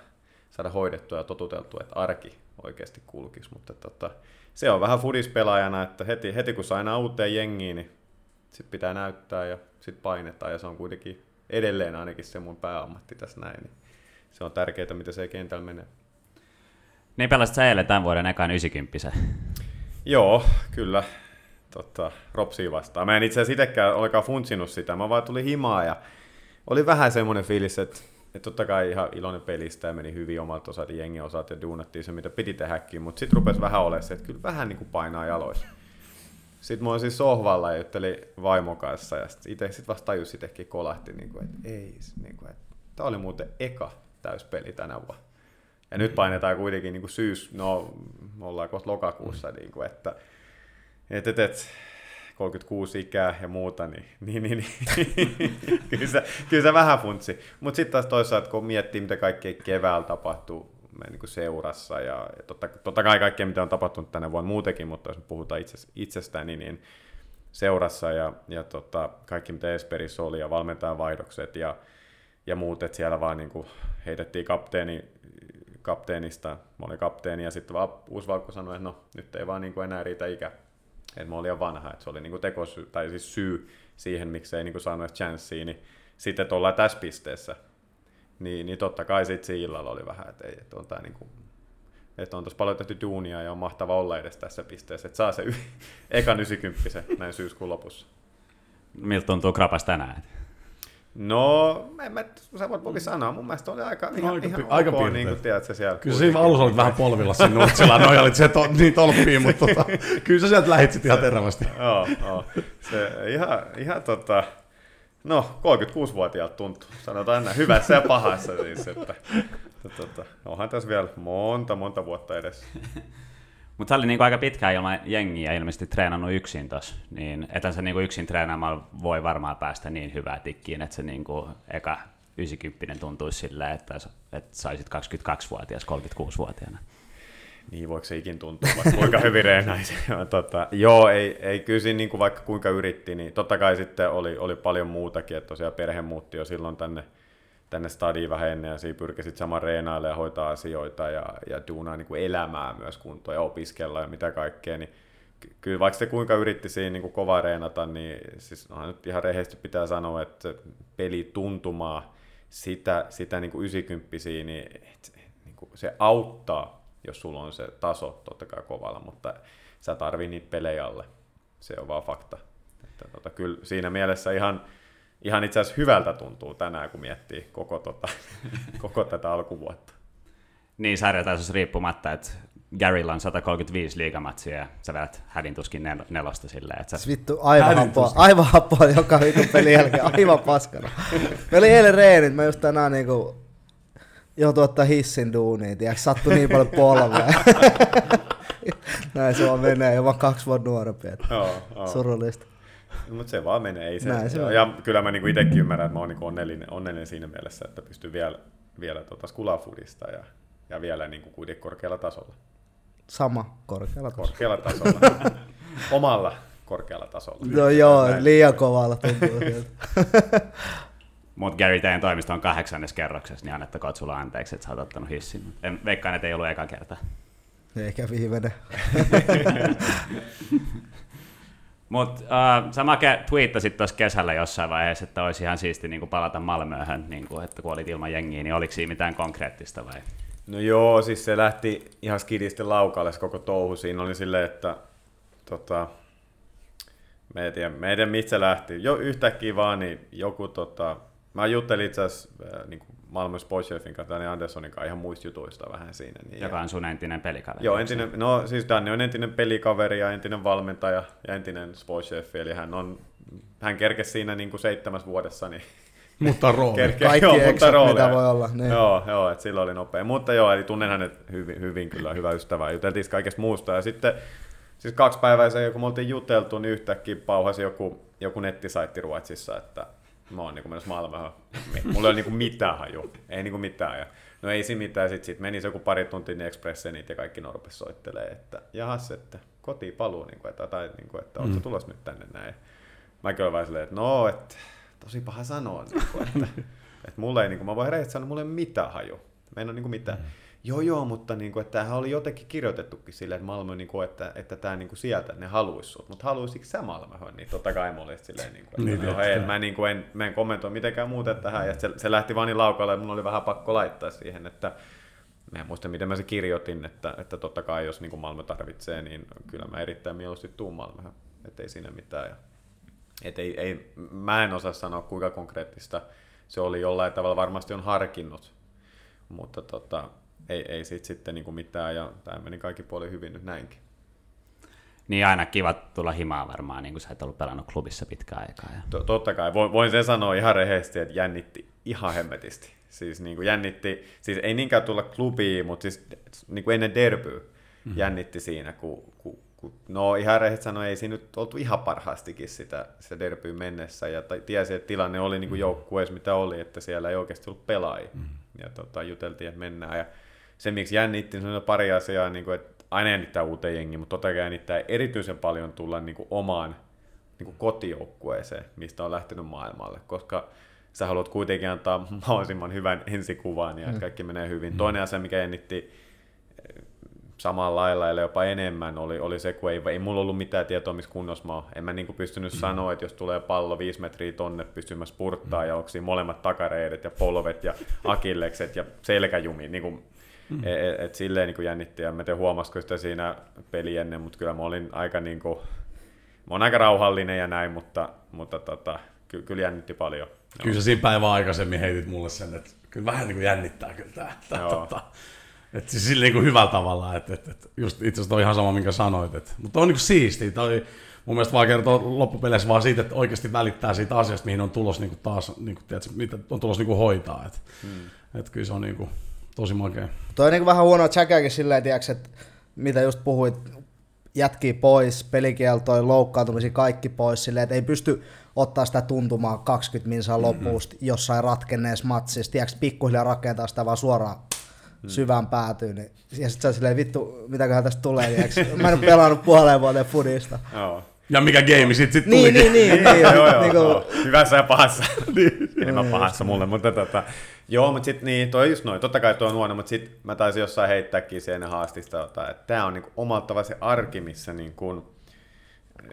saada hoidettua ja totuteltua, että arki oikeasti kulkisi, mutta tota, se on vähän fudispelaajana, että heti, heti kun saa uuteen jengiin, niin sit pitää näyttää ja sit painetaan ja se on kuitenkin edelleen ainakin se mun pääammatti tässä näin, niin se on tärkeää, mitä se kentällä menee. Niin pelasit sä eilen tämän vuoden ekan 90 Joo, kyllä. Tota, Ropsia vastaan. Mä en itse asiassa itsekään olekaan funtsinut sitä, mä vaan tuli himaa ja oli vähän semmoinen fiilis, että et totta kai ihan iloinen pelistä ja meni hyvin omat osat ja jengi osat ja duunattiin se, mitä piti tehdäkin, mutta sitten rupesi vähän olemaan se, että kyllä vähän niin kuin painaa jaloissa. Sitten mä siis sohvalla ja juttelin vaimon kanssa ja sitten itse sit vasta tajus itsekin kolahti, niin kuin, että ei, niin kuin, että tämä oli muuten eka täyspeli tänä vuonna. Ja nyt painetaan kuitenkin niin kuin syys, no me ollaan kohta lokakuussa, niin kuin, että et, et, et, 36 ikää ja muuta, niin, niin, niin, niin kyllä, se, kyllä se vähän funtsi. Mutta sitten taas toisaalta, kun miettii, mitä kaikkea keväällä tapahtuu niin kuin seurassa, ja, ja totta, totta kai kaikkea, mitä on tapahtunut tänä vuonna muutenkin, mutta jos puhutaan itse, itsestään, niin, niin seurassa ja, ja tota, kaikki, mitä Esperissä oli, ja valmentajan vaihdokset ja, ja muut, että siellä vaan niin kuin heitettiin kapteeni, kapteenista, mä olin kapteeni, ja sitten vaan Uusvalkko sanoi, että no, nyt ei vaan niin kuin enää riitä ikä että mä olin jo vanha, että se oli niinku tekosy, tai siis syy siihen, miksi ei niinku saanut chanssiin, niin sitten, että ollaan tässä pisteessä, niin, niin totta kai sitten siinä illalla oli vähän, että, ei, että on tää niinku, että on tuossa paljon tehty duunia ja on mahtava olla edes tässä pisteessä, että saa se y- eka 90 näin syyskuun lopussa. Miltä tuntuu krapas tänään? No, en mä, sä voit voi sanoa, mun mielestä oli aika, ihan, aika, ihan aika ok, niin kuin tiedät, sä siellä. Kyllä siinä alussa olit vähän polvilla sen Nutsilla, nojalit se to, niin tolppiin, mutta tota, kyllä sä sieltä lähit sitten ihan terävästi. joo, joo. Se ihan, ihan tota, no 36-vuotiaalta tuntuu, sanotaan näin, hyvässä ja pahassa siis, että tota, onhan tässä vielä monta, monta vuotta edes. Mutta sä oli niinku aika pitkään ilman jengiä ilmeisesti treenannut yksin tos, niin etän sä niinku yksin treenaamalla voi varmaan päästä niin hyvää tikkiin, että se niinku eka 90 tuntuisi silleen, että, että saisit 22-vuotias 36-vuotiaana. Niin, voiko se ikin tuntua, vaikka kuinka hyvin reenaisi. tota, joo, ei, ei kyllä siinä niin kuin vaikka kuinka yritti, niin totta kai sitten oli, oli paljon muutakin, että tosiaan perhe muutti jo silloin tänne tänne stadiin vähän ennen ja siinä pyrkii sitten saman reenaille ja hoitaa asioita ja, ja duunaa niin kuin elämää myös kuntoon ja opiskella ja mitä kaikkea, niin kyllä vaikka se kuinka yritti siinä niin kuin kova reenata, niin siis no, nyt ihan rehellisesti pitää sanoa, että peli tuntumaa sitä, sitä niin kuin 90 niin, et, niin kuin se auttaa, jos sulla on se taso totta kai kovalla, mutta sä tarvii niitä pelejä alle. Se on vaan fakta. Että, tota, kyllä siinä mielessä ihan, ihan itse asiassa hyvältä tuntuu tänään, kun miettii koko, tota, koko tätä alkuvuotta. Niin sarjatasossa riippumatta, että Garylla on 135 liigamatsia ja sä vedät hädintuskin nel- nelosta silleen, että sä... Siis vittu, aivan happoa, aivan happoa joka vittu pelin jälkeen, aivan paskana. Me oli eilen reenit, mä just tänään niinku joutuu ottaa hissin duuniin, tiiäks, sattui niin paljon polvea. Näin se vaan menee, jopa kaksi vuotta nuorempi, että Joo, joo. surullista. No, mutta se vaan menee. Ei se, Näin se ja, on. ja kyllä mä niinku itsekin ymmärrän, että mä oon niinku onnellinen, onnellinen siinä mielessä, että pystyn vielä, vielä tota skulafudista ja, ja vielä niinku kuitenkin korkealla tasolla. Sama korkealla tasolla. Korkealla tasolla. Omalla korkealla tasolla. No joo, Näin. liian kovalla tuntuu. Mutta Gary teidän toimisto on kahdeksannes kerroksessa, niin annettakoon sulla anteeksi, että sä oot ottanut hissin. En, veikkaan, että ei ollut eka kerta. Eikä viimeinen. Mutta uh, sä Make twiittasit tuossa kesällä jossain vaiheessa, että olisi ihan siisti niin palata Malmöhön, niin kuin, että kun olit ilman jengiä, niin oliko siinä mitään konkreettista vai? No joo, siis se lähti ihan skidisten laukalle koko touhu. Siinä oli silleen, että tota, mä en tiedä, mä en tiedä mistä lähti. Jo yhtäkkiä vaan, niin joku tota, mä juttelin itse asiassa äh, niin Malmö Sportchefin kanssa, Dani Anderssonin kanssa ihan muista jutuista vähän siinä. Niin Joka on sun entinen pelikaveri. Joo, entinen, no siis Danni on entinen pelikaveri ja entinen valmentaja ja entinen sportchef, eli hän on, hän kerkesi siinä niin kuin seitsemäs vuodessa, niin Mutta rooli. kerkee, Kaikki joo, eksat, mutta rooleja. mitä voi olla, niin. Joo, joo että silloin oli nopea. Mutta joo, eli tunnen hänet hyvin, hyvin kyllä, hyvä ystävä. Juteltiin kaikesta muusta. Ja sitten siis kaksi päivää sen, kun me oltiin juteltu, niin yhtäkkiä pauhasi joku, joku nettisaitti Ruotsissa, että mä oon niin menossa Malmöhön. Mulla ei ole niin mitään haju, ei niin mitään. Ja, no ei siinä mitään, sitten sit meni se joku pari tuntia niin Expressenit ja kaikki Norpes soittelee, että jahas, että kotiin paluu, niin kuin, että, tai niin kuin, että mm. tulossa nyt tänne näin. Mäkin olen vaan silleen, että no, että tosi paha sanoa, niin kuin, että, että mulla ei, niin kuin, mä voin rehellisesti sanoa, mulla ei ole mitään haju. Mä en ole niin kuin mitään. Mm. Joo, joo, mutta niin kuin, että tämähän oli jotenkin kirjoitettukin silleen, että Malmö, niin kuin, että, että tämä niin kuin sieltä ne haluaisi sut. Mutta haluaisitko sä Malmöhön? Niin totta kai mulla oli silleen, niin kuin, että Niin, no, hei, mä, niin kuin, en, mä en kommentoi mitenkään muuten tähän. Ja se, se lähti vaan niin laukalle, että mun oli vähän pakko laittaa siihen, että mä en muista, miten mä se kirjoitin, että, että totta kai jos niin kuin Malmö tarvitsee, niin kyllä mä erittäin mieluusti tuun Malmöhön. Että ei siinä mitään. Ja, et ei, ei, mä en osaa sanoa, kuinka konkreettista se oli jollain tavalla, varmasti on harkinnut, mutta tota, ei, ei sit sitten niin kuin mitään, ja tämä meni kaikki puoli hyvin nyt näinkin. Niin aina kiva tulla himaa varmaan, niin kuin sä et ollut pelannut klubissa pitkään aikaa. Ja... To- totta kai, voin, voin sen sanoa ihan rehellisesti, että jännitti ihan hemmetisti. Siis niin kuin jännitti, siis ei niinkään tulla klubiin, mutta siis niin kuin ennen derbyä mm-hmm. jännitti siinä, kun, kun, kun no ihan rehellisesti sanoa, ei siinä nyt oltu ihan parhaastikin sitä, sitä derbyä mennessä, ja t- tiesi, että tilanne oli niin kuin joukkueessa mitä oli, että siellä ei oikeasti ollut pelaajia, mm-hmm. ja tota, juteltiin, että mennään, ja se miksi jännitti, niin on pari asiaa, niin kuin, että aina jännittää uuteen jengiin, mutta totta kai jännittää erityisen paljon tulla niin kuin omaan niin kuin kotijoukkueeseen, mistä on lähtenyt maailmalle, koska sä haluat kuitenkin antaa mahdollisimman hyvän ensikuvan ja että kaikki menee hyvin. Mm. Toinen asia, mikä jännitti eh, samalla lailla, eli jopa enemmän, oli, oli se, kun ei, ei mulla ollut mitään tietoa, missä kunnossa mä oon. En mä niinku pystynyt mm. sanoa, että jos tulee pallo viisi metriä tonne, pystyn mä spurttaa, mm. ja onko siinä molemmat takareidet ja polvet ja akillekset ja selkäjumi. Niinku, mm. et, et, et silleen niinku jännitti, ja mä tein huomasiko sitä siinä peli ennen, mutta kyllä mä olin aika niinku, mä oon aika rauhallinen ja näin, mutta, mutta tota, ky, kyllä jännitti paljon. Kyllä sä siinä päivän aikaisemmin heitit mulle sen, että kyllä vähän niin kuin jännittää kyllä tämä. tämä Joo. tota, että siis sillä niin kuin hyvällä tavalla, että, että, että just itse asiassa toi ihan sama, minkä sanoit. Että, mutta on niin kuin siistiä, toi mun mielestä vaan kertoo loppupeleissä vaan siitä, että oikeasti välittää siitä asiasta, mihin on tulos niin kuin taas, niin kuin, tiedätkö, mitä on tulos niin kuin hoitaa. Että, hmm. että kyllä se on niin kuin, tosi makea. Toi on niin vähän huonoa tsäkääkin silleen, tiiäks, että mitä just puhuit, jätkii pois, pelikieltoja, loukkaantumisia, kaikki pois, silleen, että ei pysty ottaa sitä tuntumaa 20 minsaa loppuusta mm-hmm. jossain ratkenneessa matsissa, tiedätkö, pikkuhiljaa rakentaa sitä vaan suoraan mm. syvään päätyyn. Niin, ja sitten on silleen, vittu, mitäköhän tästä tulee, tiedätkö? Mä en ole pelannut puoleen vuoteen fudista. Joo. Ja mikä game sit, sit Niin, tulikin. niin, niin, niin, joo, joo, niin joo. kuin, Hyvässä ja pahassa. Enemmän pahassa mulle, mutta tota, joo, mutta sitten niin, toi on just noin, totta kai tuo on huono, mutta sitten mä taisin jossain heittääkin sen haastista, että tämä on niinku omalla tavalla se arki, missä niinku,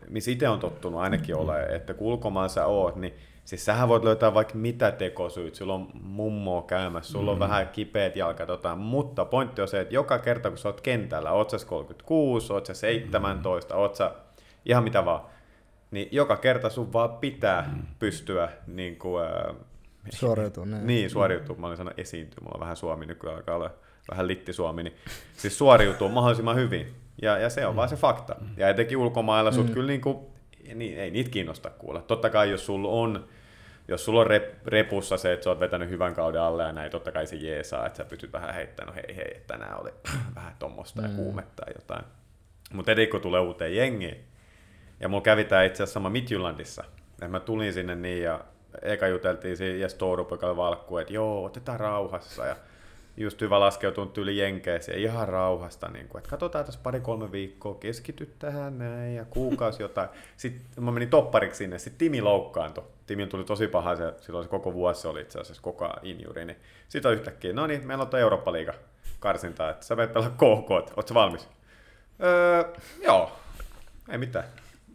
missä itse on tottunut ainakin ole, että kun ulkomaan sä oot, niin siis sähän voit löytää vaikka mitä tekosyyt, sulla on mummoa käymässä, sulla on mm. vähän kipeät jalkat, jotain, mutta pointti on se, että joka kerta kun sä oot kentällä, oot sä 36, oot sä 17, oot sä ihan mitä vaan, niin joka kerta sun vaan pitää mm. pystyä niin kuin, äh, Suoriutuu, niin. Niin, suoriutuu. Mä olin sanonut esiintyä, mulla on vähän suomi nykyään alkaa olla vähän litti suomi, niin siis suoriutuu mahdollisimman hyvin. Ja, ja se on mm. vaan se fakta. Ja etenkin ulkomailla sut mm. kyllä niin kuin, niin, ei niitä kiinnosta kuulla. Totta kai jos sulla on jos sulla on rep, repussa se, että sä oot vetänyt hyvän kauden alle ja näin, totta kai se jeesaa, että sä pystyt vähän heittämään, no hei hei, että tänään oli vähän tommosta ja kuumetta ja jotain. Mutta etenkin kun tulee uuteen jengiin, ja mulla kävi tää itse asiassa sama Midjyllandissa, että mä tulin sinne niin ja eka juteltiin siinä ja Storup, joka oli valkku, että joo, otetaan rauhassa ja just hyvä laskeutunut yli jenkeeseen ihan rauhasta, niin kuin, että katsotaan tässä pari-kolme viikkoa, keskity tähän näin ja kuukausi jotain. Sitten mä menin toppariksi sinne, sitten Timi loukkaantui. Timi tuli tosi paha, se, silloin se koko vuosi oli itse asiassa koko injuri, niin sitten yhtäkkiä, no niin, meillä on tuo Eurooppa-liiga karsinta, että sä menet pelaa KK, ootko valmis? Öö, joo, ei mitään.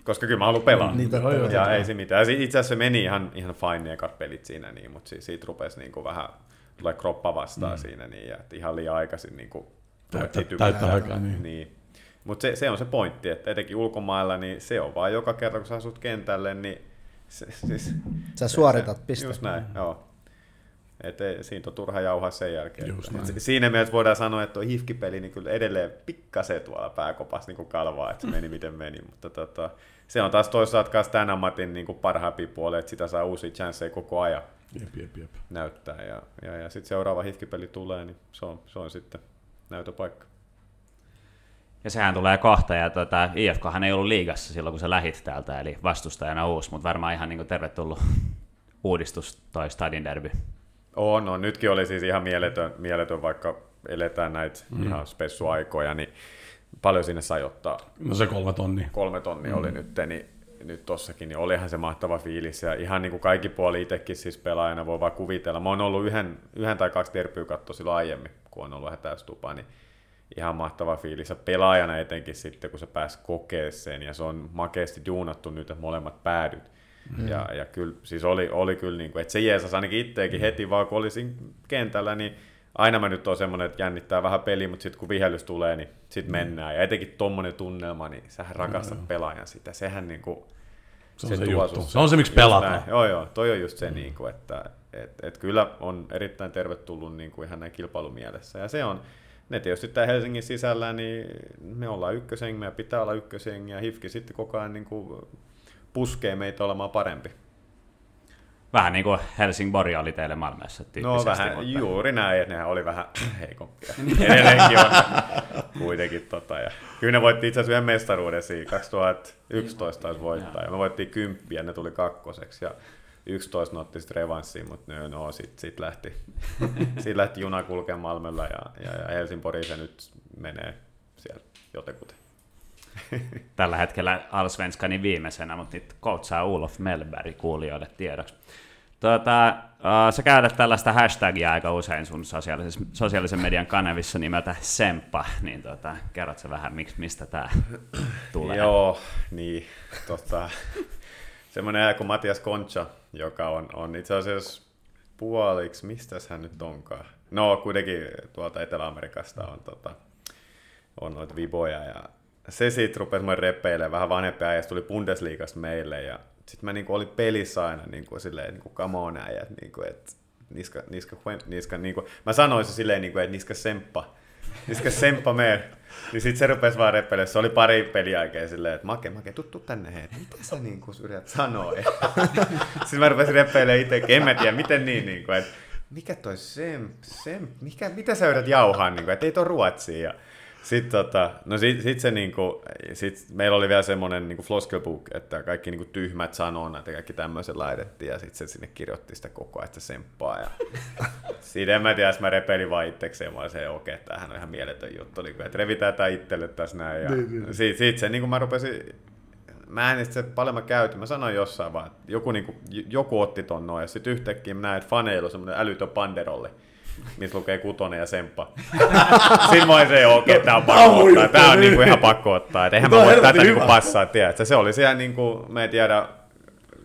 Koska kyllä mä haluan pelaa. Niin, totta ja ei se mitään. Ja si- Itse asiassa se meni ihan, ihan fine ekat pelit siinä, niin, mutta si- siitä rupesi niinku vähän tulee kroppa vastaan mm. siinä, niin, ja että ihan liian aikaisin niinku ruvettiin Täyttä- häkää, niin. niin. Mutta se, se, on se pointti, että etenkin ulkomailla, niin se on vaan joka kerta, kun sä asut kentälle, niin se, siis, Sä suoritat, se, piste. Just näin, joo. Et ei, siitä on turha jauhaa sen jälkeen. Just Että- näin. et siinä mielessä voidaan sanoa, että tuo hifkipeli niin kyllä edelleen pikkasen tuolla pääkopassa niin kalvaa, että se meni miten meni. Mutta tota, se on taas toisaalta myös tämän ammatin niin parhaampi puoli, että sitä saa uusia chanceja koko ajan Jep, jep, jep. näyttää. Ja, ja, ja sitten seuraava hifkipeli tulee, niin se on, se on sitten näytöpaikka. Ja sehän tulee kohta, ja tota, IFKhan ei ollut liigassa silloin, kun sä lähit täältä, eli vastustajana uusi, mutta varmaan ihan niin tervetullut uudistus toi Stadin derby. On, on. Nytkin oli siis ihan mieletön, mieletön vaikka eletään näitä mm. ihan spessuaikoja, niin paljon sinne sai ottaa. No se kolme tonnia. kolme tonnia mm. oli nyt, niin nyt tossakin, niin olihan se mahtava fiilis. Ja ihan niin kuin kaikki puoli itsekin siis pelaajana voi vaan kuvitella. Mä oon ollut yhden, yhden tai kaksi derbyä katsoa silloin aiemmin, kun on ollut hätäystupa, niin ihan mahtava fiilis. Ja pelaajana etenkin sitten, kun sä pääs kokee sen, ja se on makeasti duunattu nyt, että molemmat päädyt. Mm. Ja, ja kyllä, siis oli, oli kyllä, niin kuin, että se jeesas ainakin itseäkin heti, vaan kun olisin kentällä, niin aina mä nyt on semmoinen, että jännittää vähän peli, mutta sitten kun vihellys tulee, niin sitten mennään. Ja etenkin tommonen tunnelma, niin sähän rakastat mm. pelaajan sitä. Sehän niinku, Se on se, tuo juttu. Se on se, miksi pelataan. Joo, joo, toi on just se, mm. niinku, että et, et kyllä on erittäin tervetullut niinku ihan näin kilpailumielessä. Ja se on, ne tietysti tää Helsingin sisällä, niin me ollaan ykkösengi, meidän pitää olla ykkösengi, ja HIFKI sitten koko ajan niinku puskee meitä olemaan parempi. Vähän niin kuin Helsingborg oli teille Malmössä No vähän, mutta- juuri näin, että nehän oli vähän heikompia. Edelleenkin on kuitenkin. Tota, ja kyllä ne voitti itse asiassa yhden mestaruuden siinä, 2011 taisi voittaa, ja me voittiin kymppiä, ne tuli kakkoseksi, ja 11 ne otti sitten revanssiin, mutta no, no sitten sit lähti, sit lähti juna kulkemaan Malmöllä, ja, ja, ja Helsingborgiin se nyt menee siellä jotenkin. tällä hetkellä Allsvenskanin viimeisenä, mutta nyt coachaa Olof Melberg kuulijoille tiedoksi. Tuota, uh, sä käytät tällaista hashtagia aika usein sun sosiaalisen, sosiaalisen median kanavissa nimeltä Semppa, niin tuota, kerrot sä vähän, miksi, mistä tämä tulee? Joo, niin. Tota, semmoinen kuin Matias Concha, joka on, on itse asiassa puoliksi, mistä hän nyt onkaan? No kuitenkin tuolta Etelä-Amerikasta on, tota, on noita viboja ja se siitä rupesi mä repeilemään vähän vanhempia ja tuli Bundesliigasta meille ja sitten mä niinku olin pelissä aina niinku silleen niinku come on äijät, niinku, että niska, niska, niska, niinku, mä sanoin se silleen niinku, että niska semppa, niska semppa mee. Niin sit se rupesi vaan repeilemään. Se oli pari peliä jälkeen silleen, että Make, Make, tuttu tänne hei, mitä sä niinku yrität sanoa? Sitten mä rupesin repeilemään itsekin, en mä tiedä, miten niin, niinku, että mikä toi sem, sem, mikä, mitä sä yrität jauhaa, niinku, että ei toi ruotsia. Ja sitten tota, no sit, sit se niinku, sit meillä oli vielä semmoinen niinku floskel book, että kaikki niinku tyhmät sanonnat ja kaikki tämmöiset laitettiin ja sitten se sinne kirjoitti sitä koko ajan, että se semppaa. Ja siitä en mä tiedä, mä repeilin vaan itsekseen, mä olin se, okei, okay, tämähän on ihan mieletön juttu, niinku, että revitään tää itselle tässä näin. Ja siitä, siitä se niinku mä rupesin mä en sitä paljon mä käytin, mä sanoin jossain vaan, että joku, niinku, joku otti ton noin, ja sitten yhtäkkiä mä näin, että faneilla on semmoinen älytön panderolle, missä lukee kutonen ja semppa. Siinä mä se, okei, okay, tää on pakko ottaa, tää on niin. niinku ihan pakko ottaa, että eihän mä on voi tätä niinku passaa, tiedätkö? Se oli siellä niinku, mä en tiedä,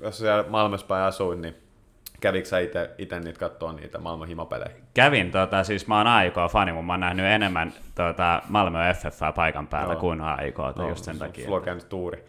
jos siellä Malmössä päin asuit, niin kävikö sä ite, ite niitä kattoo niitä maailman himapelejä? Kävin, tota, siis mä oon AIK fani, mutta mä oon nähnyt enemmän tota, Malmö FF paikan päällä Joo. kuin AIK, no, just sen su- takia. Sulla on tuuri.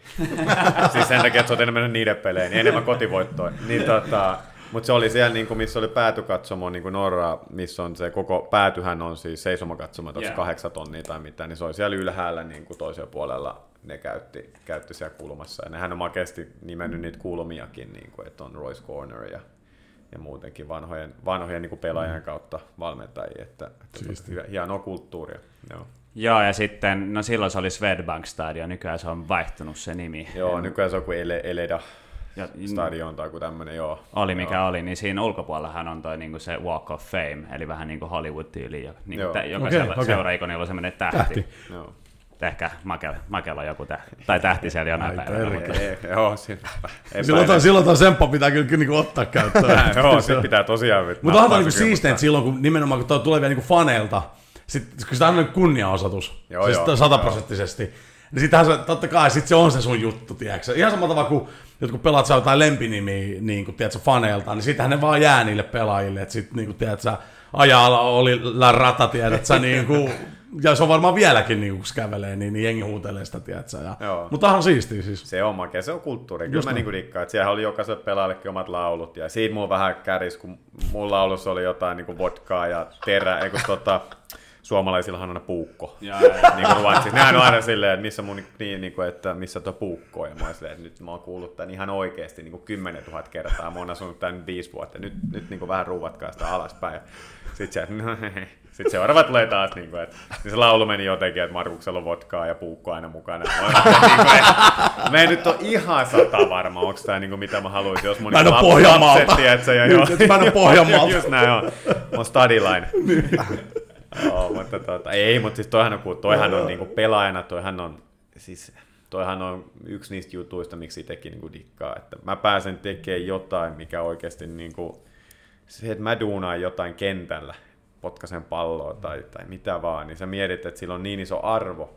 siis sen takia, että sä oot enemmän niiden peleihin, niin enemmän kotivoittoja. Niin, tota, mutta se oli siellä, niin kuin, missä oli päätykatsomo, niin kuin Norra, missä on se koko päätyhän on siis seisomakatsomo, yeah. kahdeksan tonnia tai mitään, niin se oli siellä ylhäällä niin kuin toisella puolella ne käytti, käytti siellä kulmassa. Ja nehän on makeasti nimennyt niitä kulmiakin, niin kuin, että on Royce Corner ja, ja muutenkin vanhojen, vanhojen niin kuin pelaajien kautta valmentajia, että, että hienoa kulttuuria. Joo. Joo, ja sitten, no silloin se oli Swedbank Stadion, nykyään se on vaihtunut se nimi. Joo, nykyään se on kuin Ele, Eleda Ja, stadion tai joku tämmönen, joo. oli mikä oli, niin siinä ulkopuolellahan on toi niinku se Walk of Fame, eli vähän niin kuin Hollywood-tyyli, jo- niinku Joo. tä, jokaisella okay, okei. seuraikonilla on semmoinen tähti. Tähti. Joo. Ehkä Makela, Makela joku tähti, tai tähti siellä jonain Ai päivänä. Mutta, Ei, joo, siinä. Silloin toi, silloin toi semppa pitää kyllä, kyllä niinku ottaa käyttöön. Joo, se pitää tosiaan. Mutta onhan niinku että silloin kun nimenomaan kun toi tulee vielä niinku faneilta, sit, kun sitä on niinku kunnianosoitus, Joo, siis joo, sataprosenttisesti, Niin sitähän se, totta kai sit se on se sun juttu, tiedätkö? Ihan samalla tavalla kuin jotkut pelaat saa jotain lempinimiä niin kuin, tiedätkö, faneilta, niin sitähän ne vaan jää niille pelaajille, että sit niin kuin, tiedätkö, ajalla oli la rata, tiedätkö, niin kuin, ja se on varmaan vieläkin, niin kun kävelee, niin, niin jengi huutelee sitä, tiedätkö? Ja, Joo. mutta on siistiä siis. Se on makea, se on kulttuuri. Kyllä Just mä niinku dikkaan, että siellä oli jokaiselle pelaajallekin omat laulut. Ja siitä mulla vähän käris, kun mun laulussa oli jotain niinku vodkaa ja terä, ei kun tota, suomalaisillahan on aina puukko. niin kuin ruotsiksi. Nehän on aina silleen, että missä, mun, niin, niin kuin, että missä tuo puukko on. Ja mä oon silleen, että nyt mä oon kuullut tämän ihan oikeasti niin kuin 10 000 kertaa. Mä oon asunut tän viisi vuotta. Nyt, nyt niin kuin vähän ruuvatkaa sitä alaspäin. Sitten se, no, sitten seuraava tulee taas, niin kuin, että niin se laulu meni jotenkin, että Markuksella on vodkaa ja puukko aina mukana. Mä, niin kuin, että, mä en nyt ole ihan sata varma, onko tämä niin kuin, mitä mä haluaisin. Jos mun Mä en niin kuin Pohjanmaalta. lapset, tiedätkö, ja Nyt, joo. että mä en oo Pohjanmaalta. Just näin on. Mä oon stadilainen. Joo, mutta tota, ei, mutta siis toihan on, toihan on niinku pelaajana, toihan on, siis toihan on yksi niistä jutuista, miksi itsekin niinku dikkaa, että mä pääsen tekemään jotain, mikä oikeasti niinku, se, että mä duunaan jotain kentällä, potkasen palloa tai, tai mitä vaan, niin sä mietit, että sillä on niin iso arvo.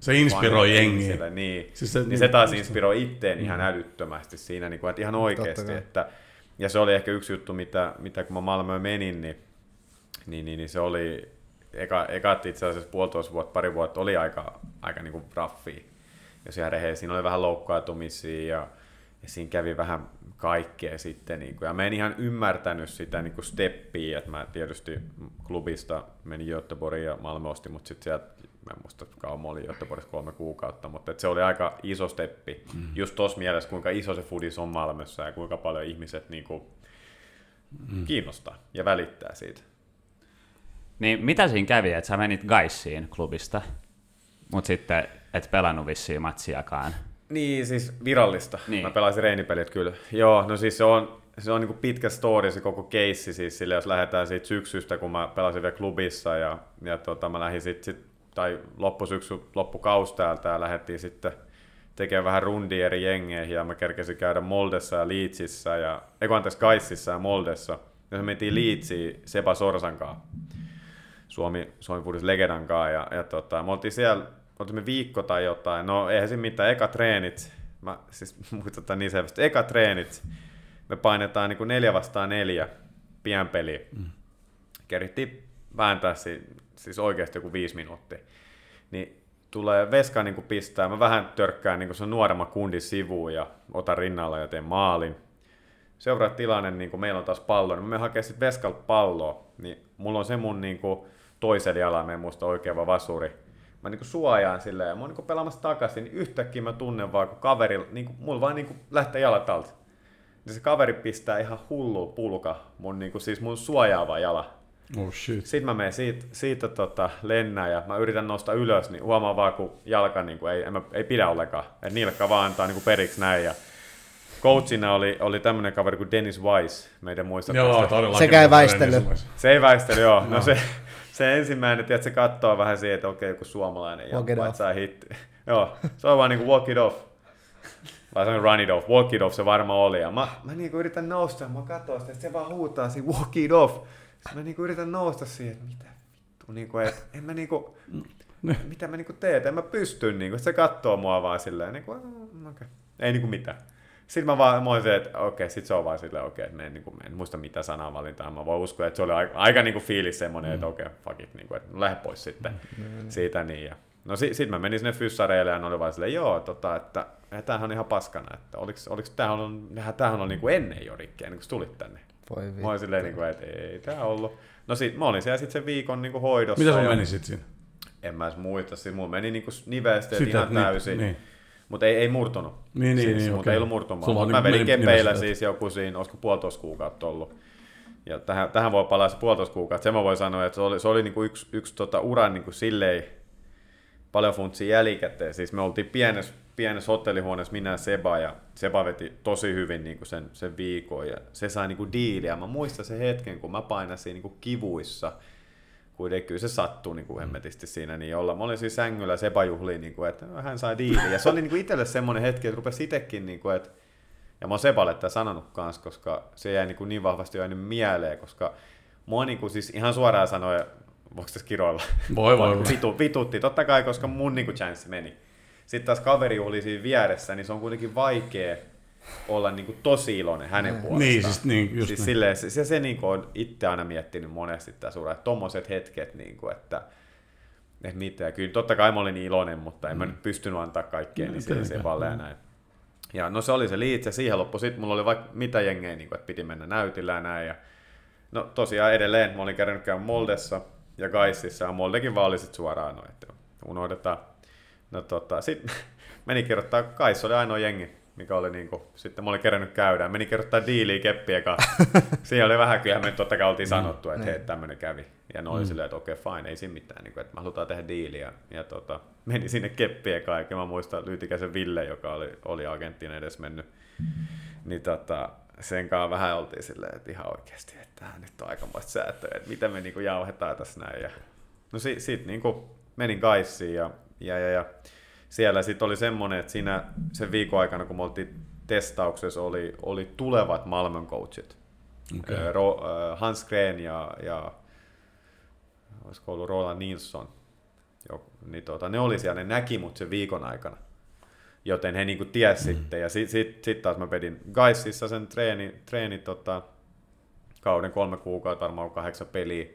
Se inspiroi jengiä. ihmisille, Niin. Siis se- se, niin se taas inspiroi itteen ihan älyttömästi siinä, niin kuin, että ihan oikeasti. Että, ja se oli ehkä yksi juttu, mitä, mitä kun mä Malmöön menin, niin, niin, niin, niin se oli, eka, ekat itse asiassa puolitoista vuotta, pari vuotta oli aika, aika niin kuin raffia. Jos ihan rehellisesti, siinä oli vähän loukkaantumisia ja, ja siinä kävi vähän kaikkea sitten. Niin kuin, ja mä en ihan ymmärtänyt sitä niin kuin steppiä, että mä tietysti klubista menin Göteborgiin ja Malmö osti, mutta sitten sieltä, mä en muista kauan mä olin Göteborgissa kolme kuukautta, mutta se oli aika iso steppi. Mm. Just tuossa mielessä, kuinka iso se fudis on Malmössä ja kuinka paljon ihmiset niin kuin, mm. kiinnostaa ja välittää siitä. Niin mitä siinä kävi, että sä menit Gaissiin klubista, mutta sitten et pelannut vissiin matsiakaan? Niin, siis virallista. Niin. Niin. Mä pelasin reenipelit kyllä. Joo, no siis se on, se on niinku pitkä story se koko keissi siis sille, jos lähdetään siitä syksystä, kun mä pelasin vielä klubissa ja, ja tota, mä lähdin sit, sit tai loppusyksy, loppukaus täältä ja lähdettiin sitten tekemään vähän rundia eri jengeihin ja mä kerkesin käydä Moldessa ja Leedsissä ja, ei kun anteeksi, Gaississa ja Moldessa. Ja me mentiin Leedsiin Seba Sorsan kanssa. Suomi, Suomi Foodis legendan kanssa ja, ja tota, me oltiin siellä, oltimme viikko tai jotain, no eihän siinä mitään, eka treenit, mä siis muistutan niin selvästi, eka treenit, me painetaan niin kuin neljä vastaan neljä pienpeli. Mm. Kerittiin vääntää si, siis oikeasti joku viisi minuuttia. Niin tulee veska niin kuin pistää, mä vähän törkkään niin kuin se nuoremman kundin sivuun ja otan rinnalla ja teen maalin. Seuraava tilanne, niin kun meillä on taas pallo, niin me hakee sitten veskalta palloa, niin mulla on se mun niin kuin, toisella jalalla, en muista oikein vai vasuri. Mä niin kuin, suojaan silleen, ja mä oon niin kuin, pelaamassa takaisin, niin yhtäkkiä mä tunnen vaan, kun kaveri, niin kuin, mulla vaan niin kuin, lähtee jalat alta. Niin se kaveri pistää ihan hullu pulka mun, niin kuin, siis mun suojaava jala. Oh shit. Sitten mä menen siitä, siitä tota, lennään ja mä yritän nousta ylös, niin huomaan vaan, kun jalka niin kuin, ei, en mä, ei pidä ollenkaan. Et nilkka vaan antaa niin kuin periksi näin. Ja coachina oli, oli tämmöinen kaveri kuin Dennis Weiss, meidän muistatte. Joo. Sekä ei väistely. Se ei väistely, joo. No, se, se ensimmäinen, että se katsoo vähän siihen, että okei, joku suomalainen ja saa hitti. joo, se on vaan niinku walk it off. Vai se on run it off, walk it off se varmaan oli. Ja mä, mä niinku yritän nousta, mä katsoin sitä, että se vaan huutaa siinä walk it off. Sitten mä niinku yritän nousta siihen, että mitä vittu, niinku, et, en mä niinku, mitä mä niinku teen, en mä pysty, niinku, se katsoo mua vaan silleen, niinku, "Ah, okay. ei niinku mitään. Sitten mä vaan mä olin että okei, sit se on vaan silleen, okei, mä en, niin kuin, en muista mitä sanavalintaa, mä voin uskoa, että se oli aika, aika niin kuin fiilis semmoinen, että okei, fuck it, niin kuin, että lähde pois sitten siitä niin. Ja, no sit, sit mä menin sinne fyssareille ja ne oli vaan silleen, joo, tota, että ja tämähän on ihan paskana, että oliks, oliks tämähän on, tämähän on niin kuin ennen jo rikki, ennen kuin tulit tänne. Voi Mä olin silleen, niin kuin, että ei tää ollut. No sit mä olin siellä sitten sen viikon niin kuin hoidossa. Mitä sun ja- meni sit siinä? En mä edes muista, siis mulla meni niinku niveesteet Sitä, ihan niin, täysin. niin. Mutta ei, ei murtunut. Niin, niin, siis, niin, mutta okei. ei ollut murtumaan. Sulla on Mä niinku vedin kepeillä siis joku siinä, olisiko puolitoista kuukautta ollut. Ja tähän, tähän voi palaa se puolitoista kuukautta. Sen mä voin sanoa, että se oli, se oli niinku yksi, yksi tota uran niinku silleen paljon funtsia jälkikäteen. Siis me oltiin pienessä, pienessä hotellihuoneessa, minä ja Seba, ja Seba veti tosi hyvin niinku sen, sen viikon, ja se sai niinku diiliä. Mä muistan sen hetken, kun mä painasin niinku kivuissa, kuitenkin kyllä se sattuu niin kuin hemmetisti siinä, niin olla. Mä olin siis sängyllä Seba juhliin, niin kuin, että hän sai diili. Ja se oli niin kuin itselle semmoinen hetki, että rupesi itsekin, niin kuin, että ja mä oon Seballe tätä sanonut kanssa, koska se jäi niin, kuin niin vahvasti jäänyt mieleen, koska mua niin kuin siis ihan suoraan sanoen, voiko tässä kiroilla? Voi, voi, voi. Vitu, vitutti, totta kai, koska mun niin kuin chanssi meni. sitten taas kaveri oli siinä vieressä, niin se on kuitenkin vaikea olla niin kuin tosi iloinen hänen puolestaan. Niin, siis niin, just siis niin. silleen, se, se, se niin kuin on itse aina miettinyt monesti tässä ura, että tommoset hetket, niin kuin, että, että mitä. Ja kyllä totta kai mä olin niin iloinen, mutta en mä nyt pystynyt antaa kaikkea, niin siihen se valle ja näin. Ja no se oli se liitse, siihen loppu. Sitten mulla oli vaikka mitä jengejä, niin kuin, että piti mennä näytillä ja näin. Ja no tosiaan edelleen, mä olin kerännyt käydä Moldessa ja Gaississa, ja Moldekin vaan oli sit suoraan noin, että unohdetaan. No tota, sitten meni kirjoittaa, Kais oli ainoa jengi, mikä oli niinku, sitten mä olin kerännyt käydä, meni kirjoittaa diiliä keppien kanssa. Siinä oli vähän, kyllä me totta kai oltiin sanottu, että hei, tämmöinen kävi. Ja ne oli silleen, että okei, okay, fine, ei siinä mitään, niin kuin, että me halutaan tehdä diiliä. Ja tota, meni sinne kanssa, ja mä muistan Lyytikäisen Ville, joka oli, oli agenttiin edes mennyt. Niin tota, sen kanssa vähän oltiin silleen, että ihan oikeasti, että tämä nyt on aikamoista säätöä, että miten me niinku jauhetaan tässä näin. Ja, no si, sit niinku menin Kaissiin ja, ja, ja, ja siellä sitten oli semmoinen, että siinä sen viikon aikana, kun me oltiin testauksessa, oli, oli tulevat Malmön coachit. Okay. Ro, Hans Gren ja, ja olisiko ollut Roland Nilsson. Jo, niin tota, ne oli siellä, ne näki mut sen viikon aikana. Joten he niinku ties mm. sitten. Ja sitten sit, sit taas mä pedin Gaississa sen treeni, treeni tota, kauden kolme kuukautta, varmaan kahdeksan peliä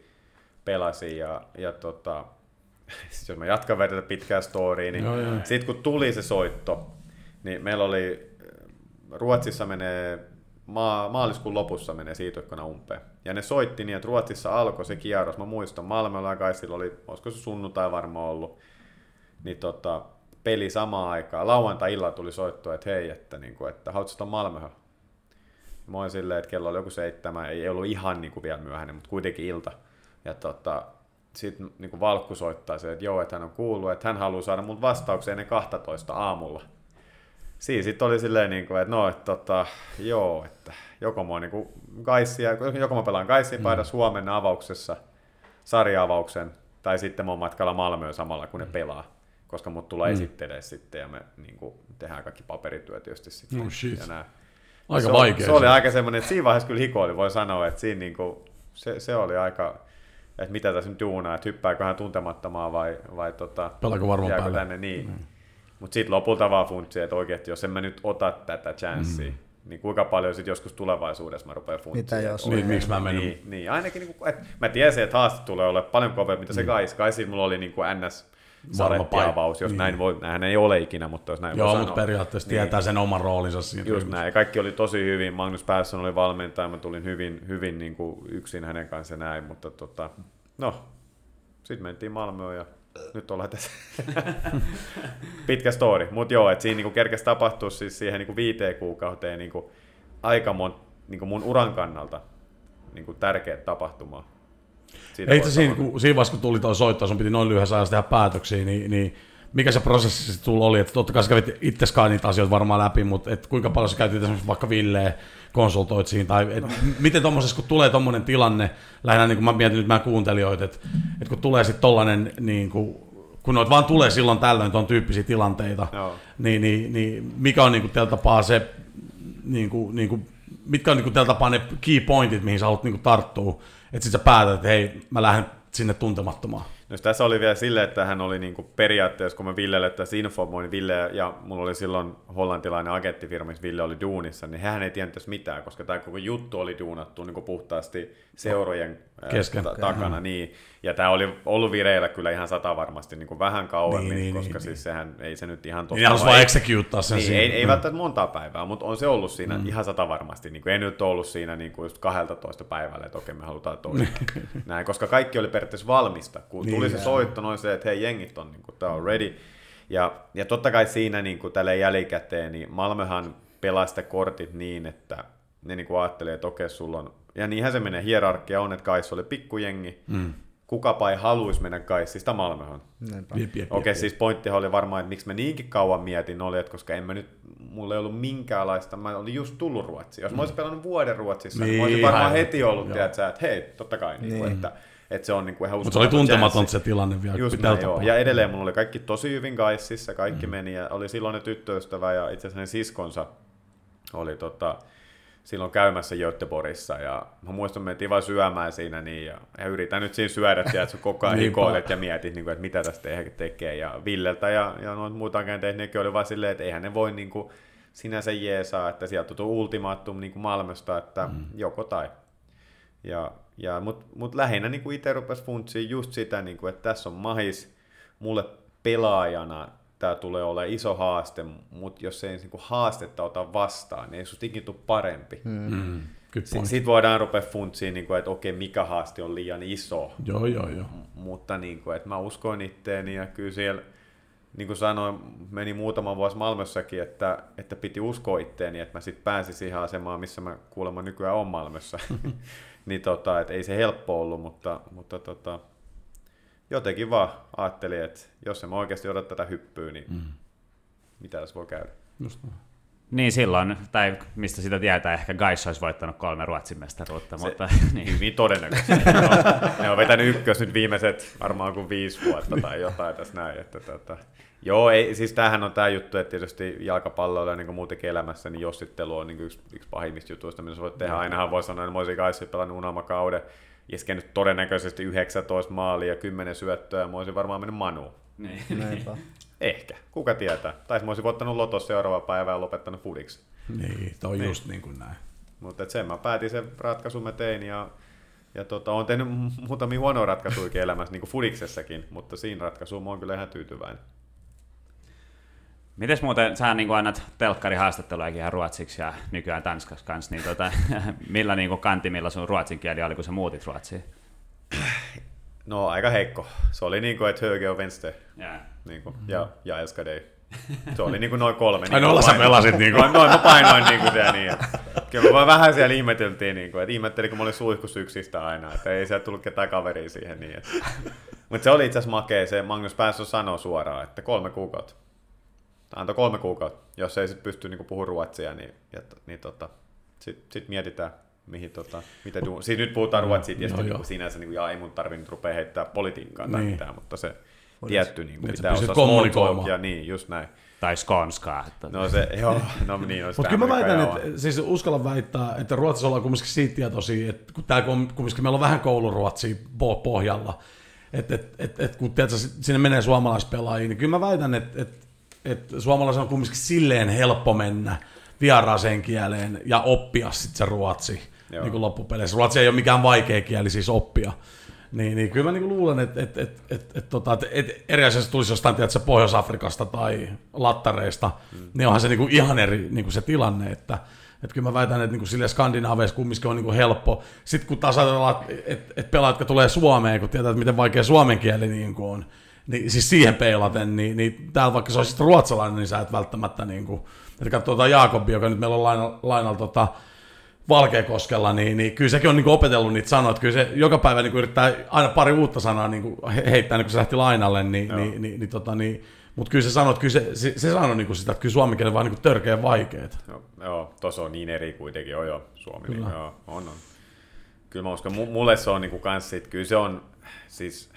pelasin. Ja, ja tota, jos mä jatkan vielä tätä pitkää storya, niin sitten kun tuli se soitto, niin meillä oli, Ruotsissa menee, maa, maaliskuun lopussa menee siirtoikkona umpeen. Ja ne soitti niin, että Ruotsissa alkoi se kierros, mä muistan, Malmöllä ja Kaisilla oli, olisiko se sunnuntai varmaan ollut, niin tota, peli samaan aikaan. Lauantai-illalla tuli soitto, että hei, että, niin kuin, että haluatko Malmöhön? Mä olin silleen, että kello oli joku seitsemän, ei ollut ihan niin kuin vielä myöhäinen, mutta kuitenkin ilta. Ja tota, sitten niin Valkku soittaa se, että joo, että hän on kuullut, että hän haluaa saada mut vastauksen ennen 12 aamulla. Siinä sitten oli silleen, niin kuin, että no, että tota, joo, että joko mä, niin Gaissia, joko mä pelaan Gaissin mm. paidassa huomenna avauksessa, sarja-avauksen, tai sitten mä oon matkalla Malmöön samalla, kun ne mm. pelaa, koska mut tulee mm. esittelee sitten, ja me niin kuin, tehdään kaikki paperityöt tietysti sitten. No shit. Ja nää. Aika se, vaikea. Se oli aika semmoinen, että siinä vaiheessa kyllä hikoili, voi sanoa, että siinä niin kuin, se, se oli aika, että mitä tässä nyt duunaa, että hyppääkö hän tuntemattomaan vai, vai tota, Pelaako varmaan päälle. tänne niin. Mm. Mutta sitten lopulta vaan funtsi, että oikeasti jos en mä nyt ota tätä chanssiä, mm. niin kuinka paljon sitten joskus tulevaisuudessa mä rupean funtsiin. Mitä jos? Niin, miksi mä menin? Niin, niin ainakin, niin kuin, että mä tiesin, että haaste tulee olemaan paljon kovempi, mitä se mm. Kais. Kaisin mulla oli niin kuin NS salettiavaus, jos niin. näin voi, näin ei ole ikinä, mutta jos näin Joo, voi mutta sanoa. periaatteessa niin. tietää sen oman roolinsa siinä. Just näin, ja kaikki oli tosi hyvin. Magnus Persson oli valmentaja, mä tulin hyvin, hyvin niin kuin yksin hänen kanssaan näin, mutta tota, no, sitten mentiin Malmöön ja nyt ollaan tässä. Pitkä story, mutta joo, että siinä niinku kerkesi tapahtua siis siihen niinku viiteen kuukauteen niinku aika mon, niinku mun uran kannalta niinku tärkeä tapahtuma. Siitä Ei se siinä, kun, siinä vaiheessa, kun tuli tuo soitto, sun piti noin lyhyessä ajassa tehdä päätöksiä, niin, niin mikä se prosessi sitten sulla oli? Että totta kai sä kävit itseskaan niitä asioita varmaan läpi, mutta et kuinka paljon sä käytit esimerkiksi vaikka Villeä konsultoit siinä, tai et, miten tuommoisessa, kun tulee tuommoinen tilanne, lähinnä niin kuin mä mietin nyt mä kuuntelijoita, että, että kun tulee sitten tollainen, niin kuin, kun noit vaan tulee silloin tällöin tuon tyyppisiä tilanteita, niin, niin, niin, mikä on niin kuin tällä tapaa se, niin kuin, niin kuin, mitkä on niin kuin tällä tapaa ne key pointit, mihin sä haluat niin kuin tarttua, että sit sä päätät, että hei, mä lähden sinne tuntemattomaan. No tässä oli vielä silleen, että hän oli niinku periaatteessa, kun mä Villelle tässä informoin, Ville ja mulla oli silloin hollantilainen agenttifirma, missä Ville oli duunissa, niin hän ei tiennyt tässä mitään, koska tämä koko juttu oli duunattu niinku puhtaasti seurojen Kesken. ta- takana. Niin. Ja tämä oli ollut vireillä kyllä ihan sata varmasti niinku vähän kauemmin, Niin, niin, koska niin, siis sehän ei se nyt ihan tosta Niin haluaisi vaan- executeaa sen niin, siinä. ei, ei Mm. välttämättä montaa päivää, mutta on se ollut siinä mm. ihan sata varmasti. Niin kuin, ei nyt ollut siinä niin kuin just 12 päivällä, että okei me halutaan toista. Näin, koska kaikki oli periaatteessa valmista. Kun Niin, tuli se soitto, noin se, että hei jengit on, niin kuin, tää on ready. Ja, ja totta kai siinä niin kuin, tälle jälkikäteen, niin Malmöhan pelaa sitä kortit niin, että ne niin kuin ajattelee, että okei sulla on, ja niinhän se menee, hierarkia on, että Kais oli pikkujengi, mm. kukapa ei haluaisi mennä Kaisista Malmöhön. Okei, siis pointtihan oli varmaan, että miksi mä niinkin kauan mietin, oli, että koska en mä nyt, mulla ei ollut minkäänlaista, mä olin just tullut Ruotsiin. Jos mä olisin pelannut vuoden Ruotsissa, niin, Niin, mä olisin varmaan aivan. heti ollut, Joo. tiedätkö, että hei, totta kai, niin. Kuin, Niin. että, että se on niin kuin ihan Mutta se oli tuntematon se tilanne vielä. Just pitää näin, joo. Ja edelleen mulla oli kaikki tosi hyvin Gaississa, kaikki mm. meni ja oli silloinen tyttöystävä ja itse asiassa hänen siskonsa oli tota, silloin käymässä Göteborgissa ja mä muistan, mentiin vaan syömään siinä niin, ja, ja yritän nyt siinä syödä, että sä koko ajan hikoilet ja mietit, niin kuin, että mitä tästä te- tekee. Ja Villeltä ja, ja noita muutakin tehneet, nekin oli vaan silleen, että eihän ne voi niin kuin, sinänsä jeesaa, että sieltä tuo ultimaattum niin kuin Malmöstä, että mm. joko tai. Ja, ja, Mutta mut lähinnä niin itse rupesi funtsiin just sitä, niin kuin, että tässä on mahis mulle pelaajana, tämä tulee olemaan iso haaste, mutta jos ei niin kuin haastetta ota vastaan, niin ei susta ikinä tule parempi. Mm. Mm. Sitten voidaan rupea funtsiin, niin kuin, että okei, mikä haaste on liian iso. Joo, joo, joo. Mutta niin kuin, että mä uskoin itteeni ja kyllä siellä, niin kuin sanoin, meni muutama vuosi Malmössäkin, että, että piti uskoa itteeni, että mä sitten pääsin siihen asemaan, missä mä kuulemma nykyään on Malmössä. niin tota, että ei se helppo ollut, mutta, mutta tota, jotenkin vaan ajattelin, että jos en mä oikeasti odota tätä hyppyä, niin mm. mitä tässä voi käydä. Just näin. Niin silloin, tai mistä sitä tietää, ehkä Gaissa olisi voittanut kolme Ruotsin mestaruutta, Se- mutta niin. Hyvin todennäköisesti. ne, on, ne on vetänyt ykkös nyt viimeiset varmaan kuin viisi vuotta tai jotain tässä näin. Että, tota, joo, ei, siis tämähän on tämä juttu, että tietysti jalkapalloilla niin kuin muutenkin elämässä, niin jossittelu on niin yksi, yksi pahimmista jutuista, mitä sä voit tehdä. Ainahan voi sanoa, että mä olisin Gaissa pelannut unelmakauden, iskenyt todennäköisesti 19 maalia ja 10 syöttöä, ja mä olisin varmaan mennyt manuun. Niin. Niinpä. Ehkä, kuka tietää. Tai mä olisin voittanut lotos seuraava päivä ja lopettanut fudiksi. Niin, toi on just niin kuin näin. Mutta sen mä päätin, sen ratkaisun mä tein ja, ja tota, olen tehnyt mu- muutamia huonoja ratkaisuja elämässä, niin kuin Fudiksessakin, mutta siinä ratkaisuun mä oon kyllä ihan tyytyväinen. Mites muuten, sä niin annat telkkarihaastattelujakin ihan ruotsiksi ja nykyään tanskaksi kanssa, niin tota, millä niin kantimilla sun ruotsin kieli oli, kun sä muutit Ruotsiin? No aika heikko. Se oli niin kuin, että höge och vänster. Yeah. Niin kuin, ja, ja älskar dig. Se oli niin kuin noin kolme. Ai niin nolla kuin sä painoin- pelasit niin kuin. Noin, noin mä painoin niin kuin siellä niin. että- Kyllä vaan vähän siellä ihmeteltiin, niin kuin, että ihmettelin, kun mä olin suihkus yksistä aina, että ei sieltä tullut ketään kaveria siihen niin. Että. Mutta se oli itse asiassa makea, se Magnus Persson sanoi suoraan, että kolme kuukautta. Antoi kolme kuukautta. Jos ei sitten pysty niin puhumaan ruotsia, niin, ja, niin tota, sitten sit mietitään, mihin tota, mitä du- Siis nyt puhutaan ruotsia, tietysti Joo, niin sinänsä, niin kuin, ja ei mun tarvinnut rupea heittää politiikkaa tai Niin. mitään, mutta se tietty niin kuin, Että pitää small kommunikoimaan. ja niin, just näin. Tai skonskaa. Että... No se, joo, no niin Mutta kyllä mä väitän, että siis uskallan väittää, että Ruotsissa ollaan kumminkin siitä tietoisia, että kun kum- kumminkin meillä on vähän kouluruotsia po- pohjalla, että et, et, et, kun tiedätkö, sinne menee suomalaispelaajia, niin kyllä mä väitän, että et, et suomalaisen on kumminkin silleen helppo mennä vieraaseen kieleen ja oppia sitten se ruotsi Joo. niin kuin loppupeleissä. Ruotsi ei ole mikään vaikea kieli siis oppia. Niin, niin kyllä mä niin luulen, että et, et, et, et, tota, et, et eri asiassa tulisi jostain tiedätkö, Pohjois-Afrikasta tai lattareista, mm. niin onhan se niin kuin ihan eri niin kuin se tilanne, että että kyllä mä väitän, että niin sille Skandinaaveissa kumminkin on niin kuin helppo. Sitten kun taas ajatellaan, että et pelaajat, jotka tulee Suomeen, kun tietää, että miten vaikea suomen kieli niin kuin on, niin siis siihen peilaten, niin, niin täällä vaikka se olisi ruotsalainen, niin sä et välttämättä, niin kuin, että katsotaan Jaakobi, joka nyt meillä on lainalla, lainalla tota, Valkeakoskella, niin, niin kyllä sekin on niin kuin opetellut niitä sanoja, että kyllä se joka päivä niin kuin yrittää aina pari uutta sanaa niin kuin heittää, niin kun se lähti lainalle, niin, niin, niin, niin, tota, niin mutta kyllä se sanoo, että kyllä se, se, se sanoo niin sitä, että kyllä suomen kieli on vaan niin törkeä vaikeet. Joo, joo tuossa on niin eri kuitenkin, joo joo, Suomi, Kyllä. niin, joo, on, on. Kyllä mä uskon, mu- mulle se on niinku kans sit, kyllä se on, siis,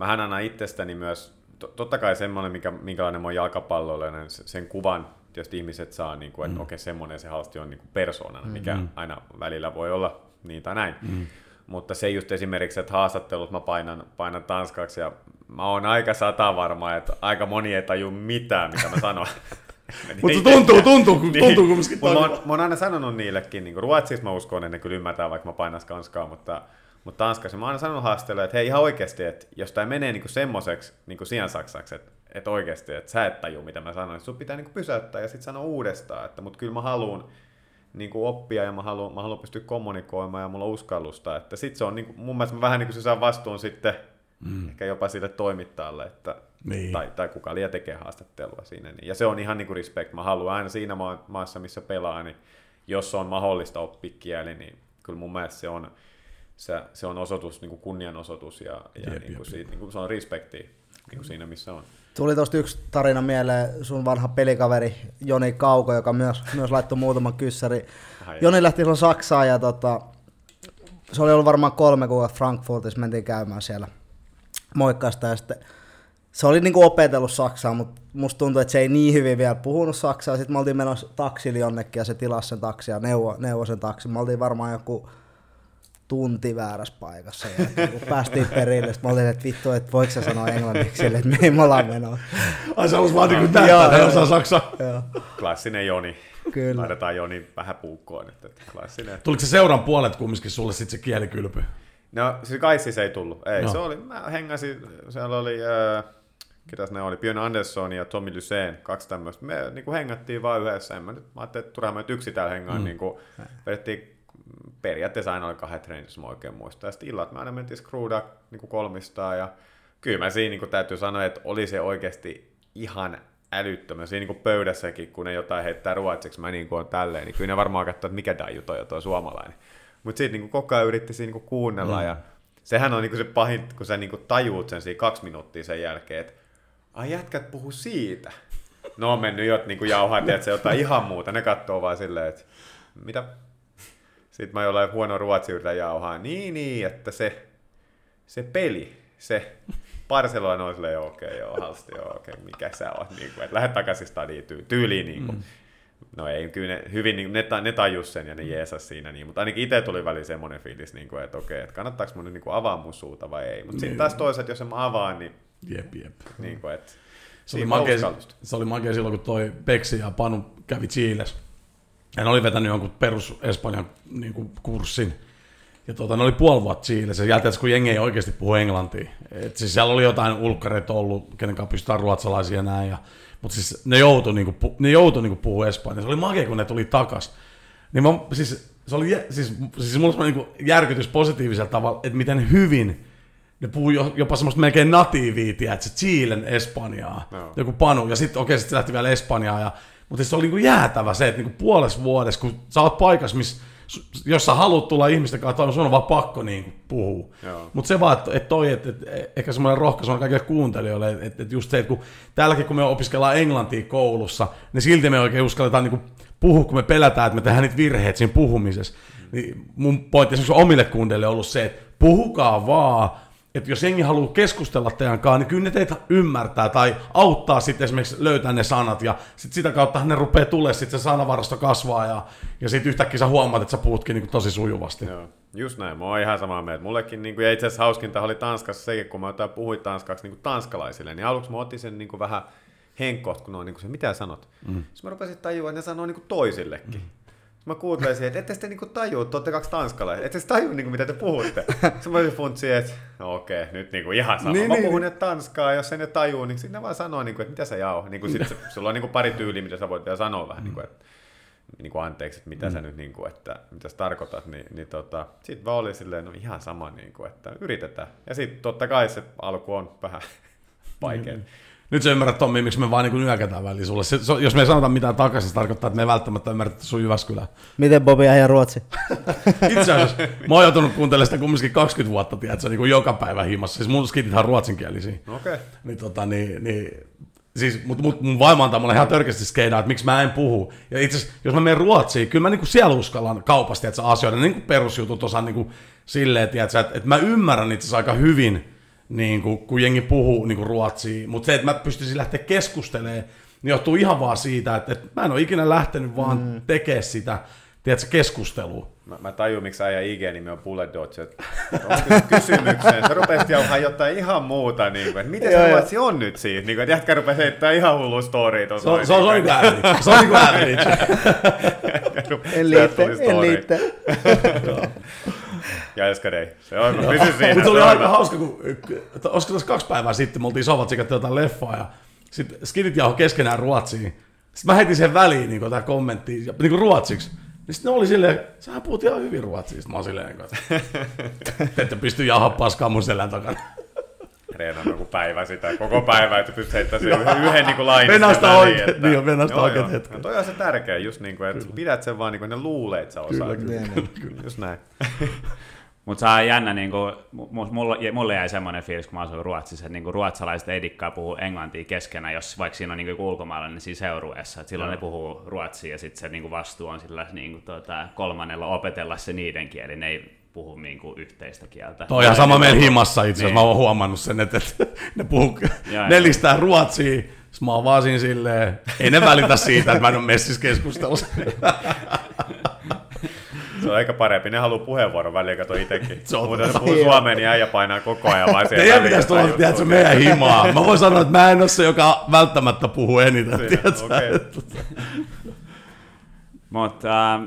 mähän annan itsestäni myös, to, totta kai semmoinen, mikä, minkälainen mä oon jalkapallollinen, se- sen kuvan tietysti ihmiset saa, niinku, että mm. okei, semmoinen se halsti on niinku persoonana, mikä Mm. aina välillä voi olla niin tai näin. Mm. Mutta se just esimerkiksi, että haastattelut mä painan, painan tanskaksi ja mä oon aika sata varma, että aika moni ei taju mitään, mitä mä sanon. Mutta se tuntuu, tuntuu, tuntuu kumminkin Mut mä, oon, mä oon aina sanonut niillekin, niin ruotsiksi mä uskon, että ne kyllä ymmärtää, vaikka mä painas kanskaa, mutta, mutta tanskassa mä oon aina sanonut haasteelle, että hei ihan oikeasti, että jos tämä menee niin semmoiseksi niin siansaksaksi, että, että oikeasti, että sä et taju, mitä mä sanoin, että sun pitää niin pysäyttää ja sitten sanoa uudestaan, että mutta kyllä mä haluan niin oppia ja mä haluan, mä haluan pystyä kommunikoimaan ja mulla on uskallusta, että sit se on niin kuin, mun mielestä mä vähän niin kuin se saa vastuun sitten mm. ehkä jopa sille toimittajalle, että, Niin. tai, tai kuka liian tekee haastattelua siinä. Niin. Ja se on ihan niin kuin respect. Mä haluan aina siinä maa- maassa, missä pelaa, niin jos on mahdollista oppia kieli, niin kyllä mun mielestä se on, se, se on osoitus, niin kuin kunnianosoitus ja, ja Jep, niin kuin jep, siitä, niin kuin se on respekti niin kuin siinä, missä on. Tuli tosta yksi tarina mieleen, sun vanha pelikaveri Joni Kauko, joka myös, myös laittoi muutaman kyssäri. Ai Joni lähti silloin Saksaan ja tota, se oli ollut varmaan kolme kuukautta Frankfurtissa, mentiin käymään siellä moikkaista ja sitten se oli niinku opetellut saksaa, mutta musta tuntui, että se ei niin hyvin vielä puhunut saksaa. Sitten me oltiin menossa taksilla jonnekin ja se tilasi sen taksi ja neuvo, neuvo sen taksi. Me oltiin varmaan joku tunti väärässä paikassa. Ja kun päästiin perille, mä olin, että vittu, että voiko sä sanoa englanniksi sille, että mihin me ollaan menossa. Ai se olisi vaan niin kuin Joo, näyttää, ne joo. osaa saksaa. Klassinen Joni. kyllä. Laitetaan Joni vähän puukkoon nyt. Että klassinen. Tuliko se seuran puolet kumminkin sulle sitten se kielikylpy? No, siis Kaissi se ei tullut. Ei, Joo. se oli, mä hengasin, siellä oli, äh, ketäs ne oli, Björn Andersson ja Tommy Lyseen, kaksi tämmöistä. Me niin kuin hengattiin vaan yhdessä. En mä, nyt, mä ajattelin, että turhaan mä nyt yksin täällä hengaan. Mm. Niin kuin, vedettiin periaatteessa aina oli kahdet treenit, jos mä oikein muistan. Ja sitten illat me aina mentiin screwda niin kolmistaan. Ja kyllä mä siinä niin täytyy sanoa, että oli se oikeasti ihan älyttömän. Siinä niin pöydässäkin, kun ne jotain heittää ruotsiksi, mä niin kuin on tälleen, niin kyllä ne varmaan katsoo, että mikä daju toi on toi suomalainen. Mutta sitten niin koko ajan yritti siinä niin kuunnella mm. ja sehän on niin se pahin, kun sä niin tajuut sen siinä kaksi minuuttia sen jälkeen, että ai jätkät puhu siitä. No on mennyt jo niin jauhaa, että se jotain ihan muuta. Ne katsoo vaan silleen, että mitä? Sitten mä jollain huono ruotsi yritän jauhaa. Niin, niin, että se, se peli, se Barcelona on silleen, okei, okay, joo, halsti, joo, okei, okay, mikä sä oot, niin kuin, että lähde takaisin stadiin tyy- tyyliin, niin kuin. Mm. No ei, kyllä ne, hyvin, niin, ne, ne tajus sen ja ne jeesas siinä, niin, mutta ainakin itse tuli väliin semmoinen fiilis, niin kuin, että okei, että kannattaako mun niin kuin avaa mun suuta vai ei, mutta sitten taas toisaalta, jos en mä avaan, niin, Jep, jep. niin kuin, että Se oli, makea, se oli makea silloin, kun toi Peksi ja Panu kävi Chiles. Ja ne oli vetänyt jonkun perus Espanjan niin kuin, kurssin. Ja tuota, ne oli puoli vuotta Chiilessä. Jälkeen, kun jengi ei oikeasti puhu englantia. Et siis siellä oli jotain ulkkareita ollut, kenen kanssa pystytään ruotsalaisia ja näin. Ja, mutta siis ne joutui, niin kuin, ne joutui niin kuin, puhua espanjaa. Se oli makea, kun ne tuli takas. Niin mä, siis, se oli siis, siis mulla oli niin järkytys positiivisella tavalla, että miten hyvin ne puhuu jo, jopa semmoista melkein natiivia, tiedätkö, Chilen Espanjaa, no. joku Panu, ja sitten okei, sitten se lähti vielä Espanjaa, ja, mutta se oli niinku jäätävä se, että niinku puolessa vuodessa, kun sä oot paikassa, missä jos sä haluat tulla ihmisten kanssa, sun on vaan pakko niin puhua. Joo. Mutta se vaan, että et toi, että et, ehkä semmoinen rohkaisu on kaikille kuuntelijoille, että et, et just se, että kun täälläkin kun me opiskellaan englantia koulussa, niin silti me oikein uskalletaan niin puhua, kun me pelätään, että me tehdään niitä virheitä siinä puhumisessa. Niin mun pointti esimerkiksi omille kuuntelijoille on ollut se, että puhukaa vaan, että jos jengi haluaa keskustella teidän kanssa, niin kyllä ne teitä ymmärtää tai auttaa sitten esimerkiksi löytää ne sanat ja sit sitä kautta ne rupeaa tulee, sitten se sanavarasto kasvaa ja, ja sitten yhtäkkiä sä huomaat, että sä puhutkin niin tosi sujuvasti. Joo, just näin. Mä oon ihan samaa mieltä. Mullekin, niin kuin, ja itse asiassa hauskinta oli Tanskassa sekin, kun mä jotain puhuin tanskaksi niin kuin tanskalaisille, niin aluksi mä otin sen niin kuin vähän henkkoht, kun ne on niin kuin se, mitä sanot. Mm. Sitten mä rupesin tajua, että ne sanoo niin kuin toisillekin. Mm. Mä kuuntelin siihen, että ette te niinku tajua, että olette kaksi tanskalaiset, ette te tajua niinku, mitä te puhutte. Sitten mä funtsin, että no okei, nyt niinku ihan sama. Niin, Niin, mä niin, puhun nyt tanskaa, jos ei ne tajuu, niin sitten ne vaan sanoo, niinku, että mitä sä jauh. Niinku, sit se, sulla on niinku pari tyyliä, mitä sä voit vielä sanoa vähän, niinku, että niin kuin anteeksi, että mitä mm. sä nyt, niin kuin, että mitä sä tarkoitat, niin, niin tota, sitten vaan oli silleen, no ihan sama, niin kuin, että yritetään. Ja sitten totta kai se alku on vähän vaikea. Mm. Nyt sä ymmärrät Tommi, miksi me vaan niin nyökätään väliin sulle. Se, se, jos me ei sanota mitään takaisin, se tarkoittaa, että me ei välttämättä ymmärrä sun Jyväskylää. Miten Bobi ja Ruotsi? Itse asiassa mä oon joutunut kuuntelemaan sitä kumminkin 20 vuotta, tiedätkö, niin kuin joka päivä himassa. Siis mun skitithan on ruotsinkielisiä. Okei. Okay. Niin, tota, niin, niin Siis, mut, mut, mun vaimo antaa mulle ihan törkeästi skeidaa, että miksi mä en puhu. Ja itse asiassa, jos mä menen Ruotsiin, kyllä mä niinku siellä uskallan kaupasta että asioida. Ne niinku perusjutut osaan niinku silleen, että, että, että mä ymmärrän itse asiassa aika hyvin, niinku, kun jengi puhuu niinku ruotsia. Mutta se, että mä pystyisin lähteä keskustelemaan, niin johtuu ihan vaan siitä, että, että mä en ole ikinä lähtenyt vaan mm. tekemään sitä, tiedätkö, keskustelua. Mä, mä tajun, miksi äijä IG-nimi on Bullet Dodge. kysymykseen. Sä rupesit jauhaa jotain ihan muuta. Niin kuin, että miten se ruotsi on nyt siitä? Niin kuin, että jätkä rupesi heittämään ihan hullu story tuossa. Se on, se on, on niinku average. Se on niinku average. En liitte, en liitte. Ja Eskadei. Se on, pysy siinä. Mutta se oli aika hauska, kun että olisiko tässä kaksi päivää sitten, me oltiin sovat sekä jotain leffaa ja sitten skidit jauho keskenään ruotsiin. Sitten mä heitin sen väliin niin tämä kommentti, ja- niin kuin ruotsiksi. Niin sitten ne oli silleen, sähän puhut ihan hyvin ruotsia. Sitten mä oon silleen, että te ette pysty jauhaa paskaa mun selän takana. Treenannut joku päivä sitä, koko päivä, että pystyt heittämään sen yhden, yhden niin kuin lainin. Venästä oikein, että- niin on, venästä Joo, oikeat joo. hetket. No toi on se tärkeä, just niin kuin, että pidät sen vaan niin kuin ne luulee, että sä osaat. Kyllä, Niin, niin. Just näin. Mutta se on jännä, niin kuin, mulla, mulle jäi semmoinen fiilis, kun mä asuin Ruotsissa, että niin kuin ruotsalaiset ei dikkaa puhua englantia keskenään, jos vaikka siinä on niin kuin ulkomaalainen siinä seurueessa. Että silloin no. ne puhuu ruotsia ja sitten se niin kuin vastuu on sillä niin kuin, tuota, kolmannella opetella se niiden kieli. Ne ei puhu niin kuin yhteistä kieltä. Toi ihan sama meillä himassa itse asiassa. Niin. Mä oon huomannut sen, että, että ne puhuu nelistään ruotsia, mä oon vaan siinä silleen, ei ne välitä siitä, että mä en ole messissä keskustelussa. Se on aika parempi. Ne haluaa puheenvuoron väliin, kato itsekin. Se on Muuten se puhuu suomeen, niin äijä painaa koko ajan vaan siellä Teidän pitäisi tulla, tiedätkö, meidän himaa. Mä voin sanoa, että mä en ole se, joka välttämättä puhuu eniten, tiedätkö? Okay. Mutta äh,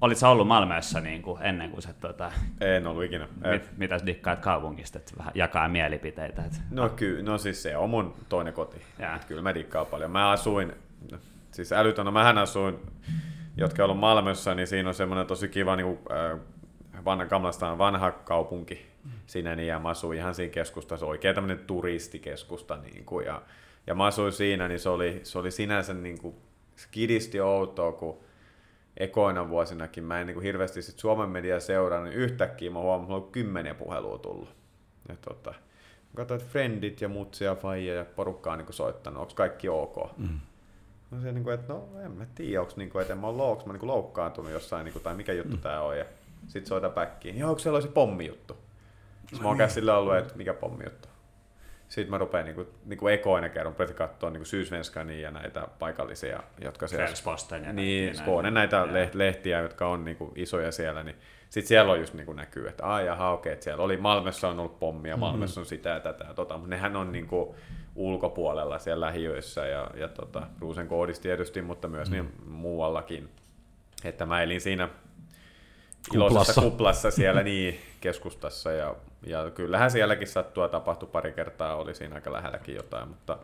olit sä ollut Malmössä niin kuin ennen kuin se... Tota, en ollut ikinä. Mit, mitä dikkaat kaupungista, että vähän jakaa mielipiteitä? Että... No kyllä, no siis se on mun toinen koti. Kyllä mä dikkaan paljon. Mä asuin, siis älytön, no mähän asuin jotka on ollut Malmössä, niin siinä on semmoinen tosi kiva niin kuin, äh, vanha, Kamlastaan vanha kaupunki siinä, niin, ja mä asuin ihan siinä keskustassa, oikein tämmöinen turistikeskusta, niin kuin, ja, ja mä asuin siinä, niin se oli, se oli sinänsä niin kuin, kidisti outoa, kun ekoina vuosinakin mä en niin kuin hirveästi sit Suomen media seuraa, niin yhtäkkiä mä huomasin, että mulla on kymmenen puhelua tullut. Ja tota, katsoin, että friendit ja mutsi ja faija ja porukkaa niin soittanut, onko kaikki ok. Mm. No se, niin kuin, että no en mä tiedä, onko, niin kuin, että en mä ole onko mä niin loukkaantunut jossain, niin kuin, tai mikä juttu mm. tää on. Ja sit soita backiin, joo, onko siellä se pommijuttu? Sitten mä oon käsillä ollut, että mikä pommijuttu. Sitten mä rupean niin kuin, niin kuin ekoina kerran rupean katsoa niin Syysvenskania ja näitä paikallisia, jotka siellä... ja niin, Skåne näitä ja. lehtiä, jotka on niin kuin, isoja siellä, niin sitten siellä on just niin kuin näkyy, että aah jaha okei, että siellä oli, Malmessa on ollut pommia, mm-hmm. Malmessa on sitä ja tätä ja tota, mutta nehän on niin kuin, ulkopuolella siellä lähiöissä ja, ja tota, Ruusen koodissa tietysti, mutta myös niin mm. niin muuallakin. Että mä elin siinä iloisessa kuplassa siellä niin keskustassa ja, ja kyllähän sielläkin sattua tapahtui pari kertaa, oli siinä aika lähelläkin jotain, mutta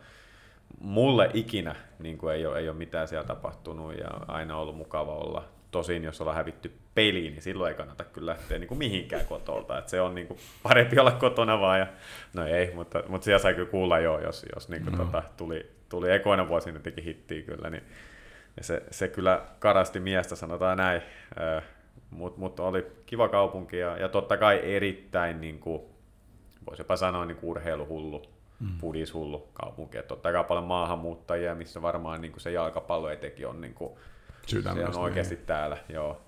mulle ikinä niin kuin ei, ole, ei ole mitään siellä tapahtunut ja aina ollut mukava olla Tosin jos ollaan hävitty peliin, niin silloin ei kannata kyllä lähteä niin kuin mihinkään kotolta. Et se on niin kuin parempi olla kotona vaan. Ja, no ei, mutta, mutta siellä sai kyllä kuulla jo, jos, jos niin kuin no. tota, tuli, tuli ekoina vuosina teki hittiä kyllä. Niin, ja se, se kyllä karasti miestä, sanotaan näin. Mutta mut oli kiva kaupunki ja, ja totta kai erittäin, niin kuin, voisi jopa sanoa, niin kuin urheiluhullu, mm. pudishullu kaupunki. Et totta kai paljon maahanmuuttajia, missä varmaan niin kuin se jalkapallo etenkin on niin kuin, se on oikeasti niin. täällä, joo.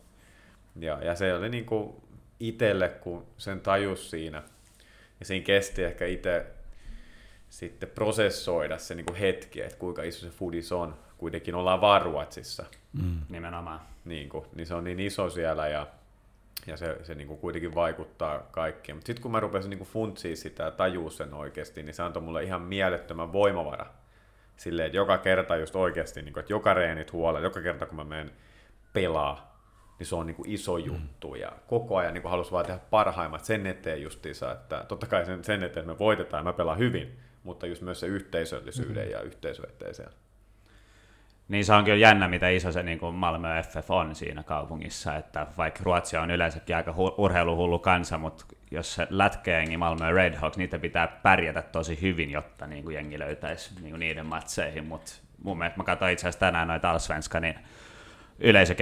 Ja, ja se oli niinku itselle, kun sen tajus siinä, ja siinä kesti ehkä itse sitten prosessoida se niinku hetki, että kuinka iso se foodis on. Kuitenkin ollaan vaan Ruotsissa. Mm. Nimenomaan. Niin, kuin, niin se on niin iso siellä ja, ja se, se niin kuin kuitenkin vaikuttaa kaikkeen. Mutta sitten kun mä rupesin niin funtsia sitä ja tajua sen oikeasti, niin se antoi mulle ihan mielettömän voimavara silleen, että joka kerta just oikeasti, niin kuin, että joka reenit huolella, joka kerta kun mä menen pelaa, niin se on niin kuin iso mm. juttu ja koko ajan niin halusin vaan tehdä parhaimmat sen eteen justiinsa, että totta kai sen, sen eteen, että me voitetaan ja mä pelaan hyvin, mutta just myös se yhteisöllisyyden mm. ja siellä. Niin se onkin jännä, mitä iso se niin kuin Malmö FF on siinä kaupungissa, että vaikka Ruotsi on yleensäkin aika hu- urheiluhullu kansa, mutta jos se lätkeengi Malmö Redhawks, niitä pitää pärjätä tosi hyvin, jotta niin kuin jengi löytäisi niin kuin niiden matseihin, mutta mun mielestä mä katsoin itse asiassa tänään noita Allsvenska, niin yleisö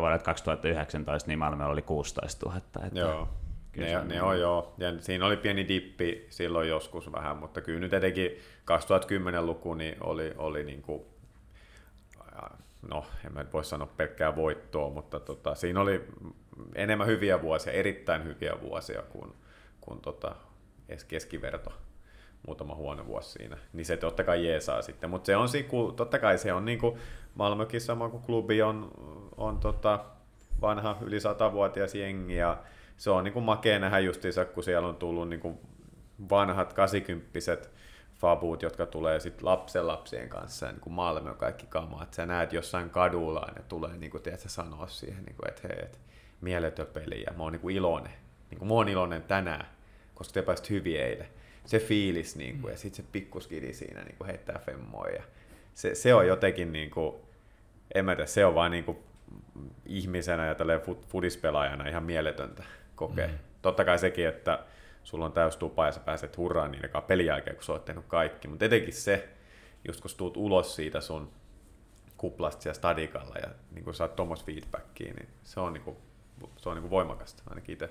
vuodelta 2019, niin Malmö oli 16 000. Että joo, ne, ne on joo. Ja siinä oli pieni dippi silloin joskus vähän, mutta kyllä nyt etenkin 2010-luku niin oli, oli niin kuin no en mä voi sanoa pelkkää voittoa, mutta tota, siinä oli enemmän hyviä vuosia, erittäin hyviä vuosia kuin, kuin tota, edes keskiverto. Muutama huono vuosi siinä, niin se totta kai jeesaa sitten, mutta se on siku, totta kai se on niin kuin Malmökin sama kuin klubi on, on tota vanha yli satavuotias jengi ja se on niin kuin makea nähdä justiinsa, kun siellä on tullut niin kuin vanhat kasikymppiset fabut, jotka tulee sitten lapsen lapsien kanssa, niin kuin Malmö kaikki kamat. Sä näet jossain kadulla, ja ne tulee niin kuin, tiedätkö, sanoa siihen, niin kuin, että hei, et, mieletön peli, ja mä oon niin kuin iloinen. Niin kuin, mä oon iloinen tänään, koska te pääsit hyvin eilen. Se fiilis, niin kuin, ja sitten se pikkuskidi siinä niin kuin heittää femmoja. Se, se on jotenkin, niin kuin, en mä tiedä, se on vaan niin kuin, ihmisenä ja fudispelaajana ihan mieletöntä kokea. Mm. Totta kai sekin, että sulla on täys tupa ja sä pääset hurraan niin pelin jälkeen, kun sä oot tehnyt kaikki. Mutta etenkin se, just kun tuut ulos siitä sun kuplasta siellä stadikalla ja niin kun saat tuommoista feedbackia, niin se on, niin kuin, se on niin kuin voimakasta ainakin itse.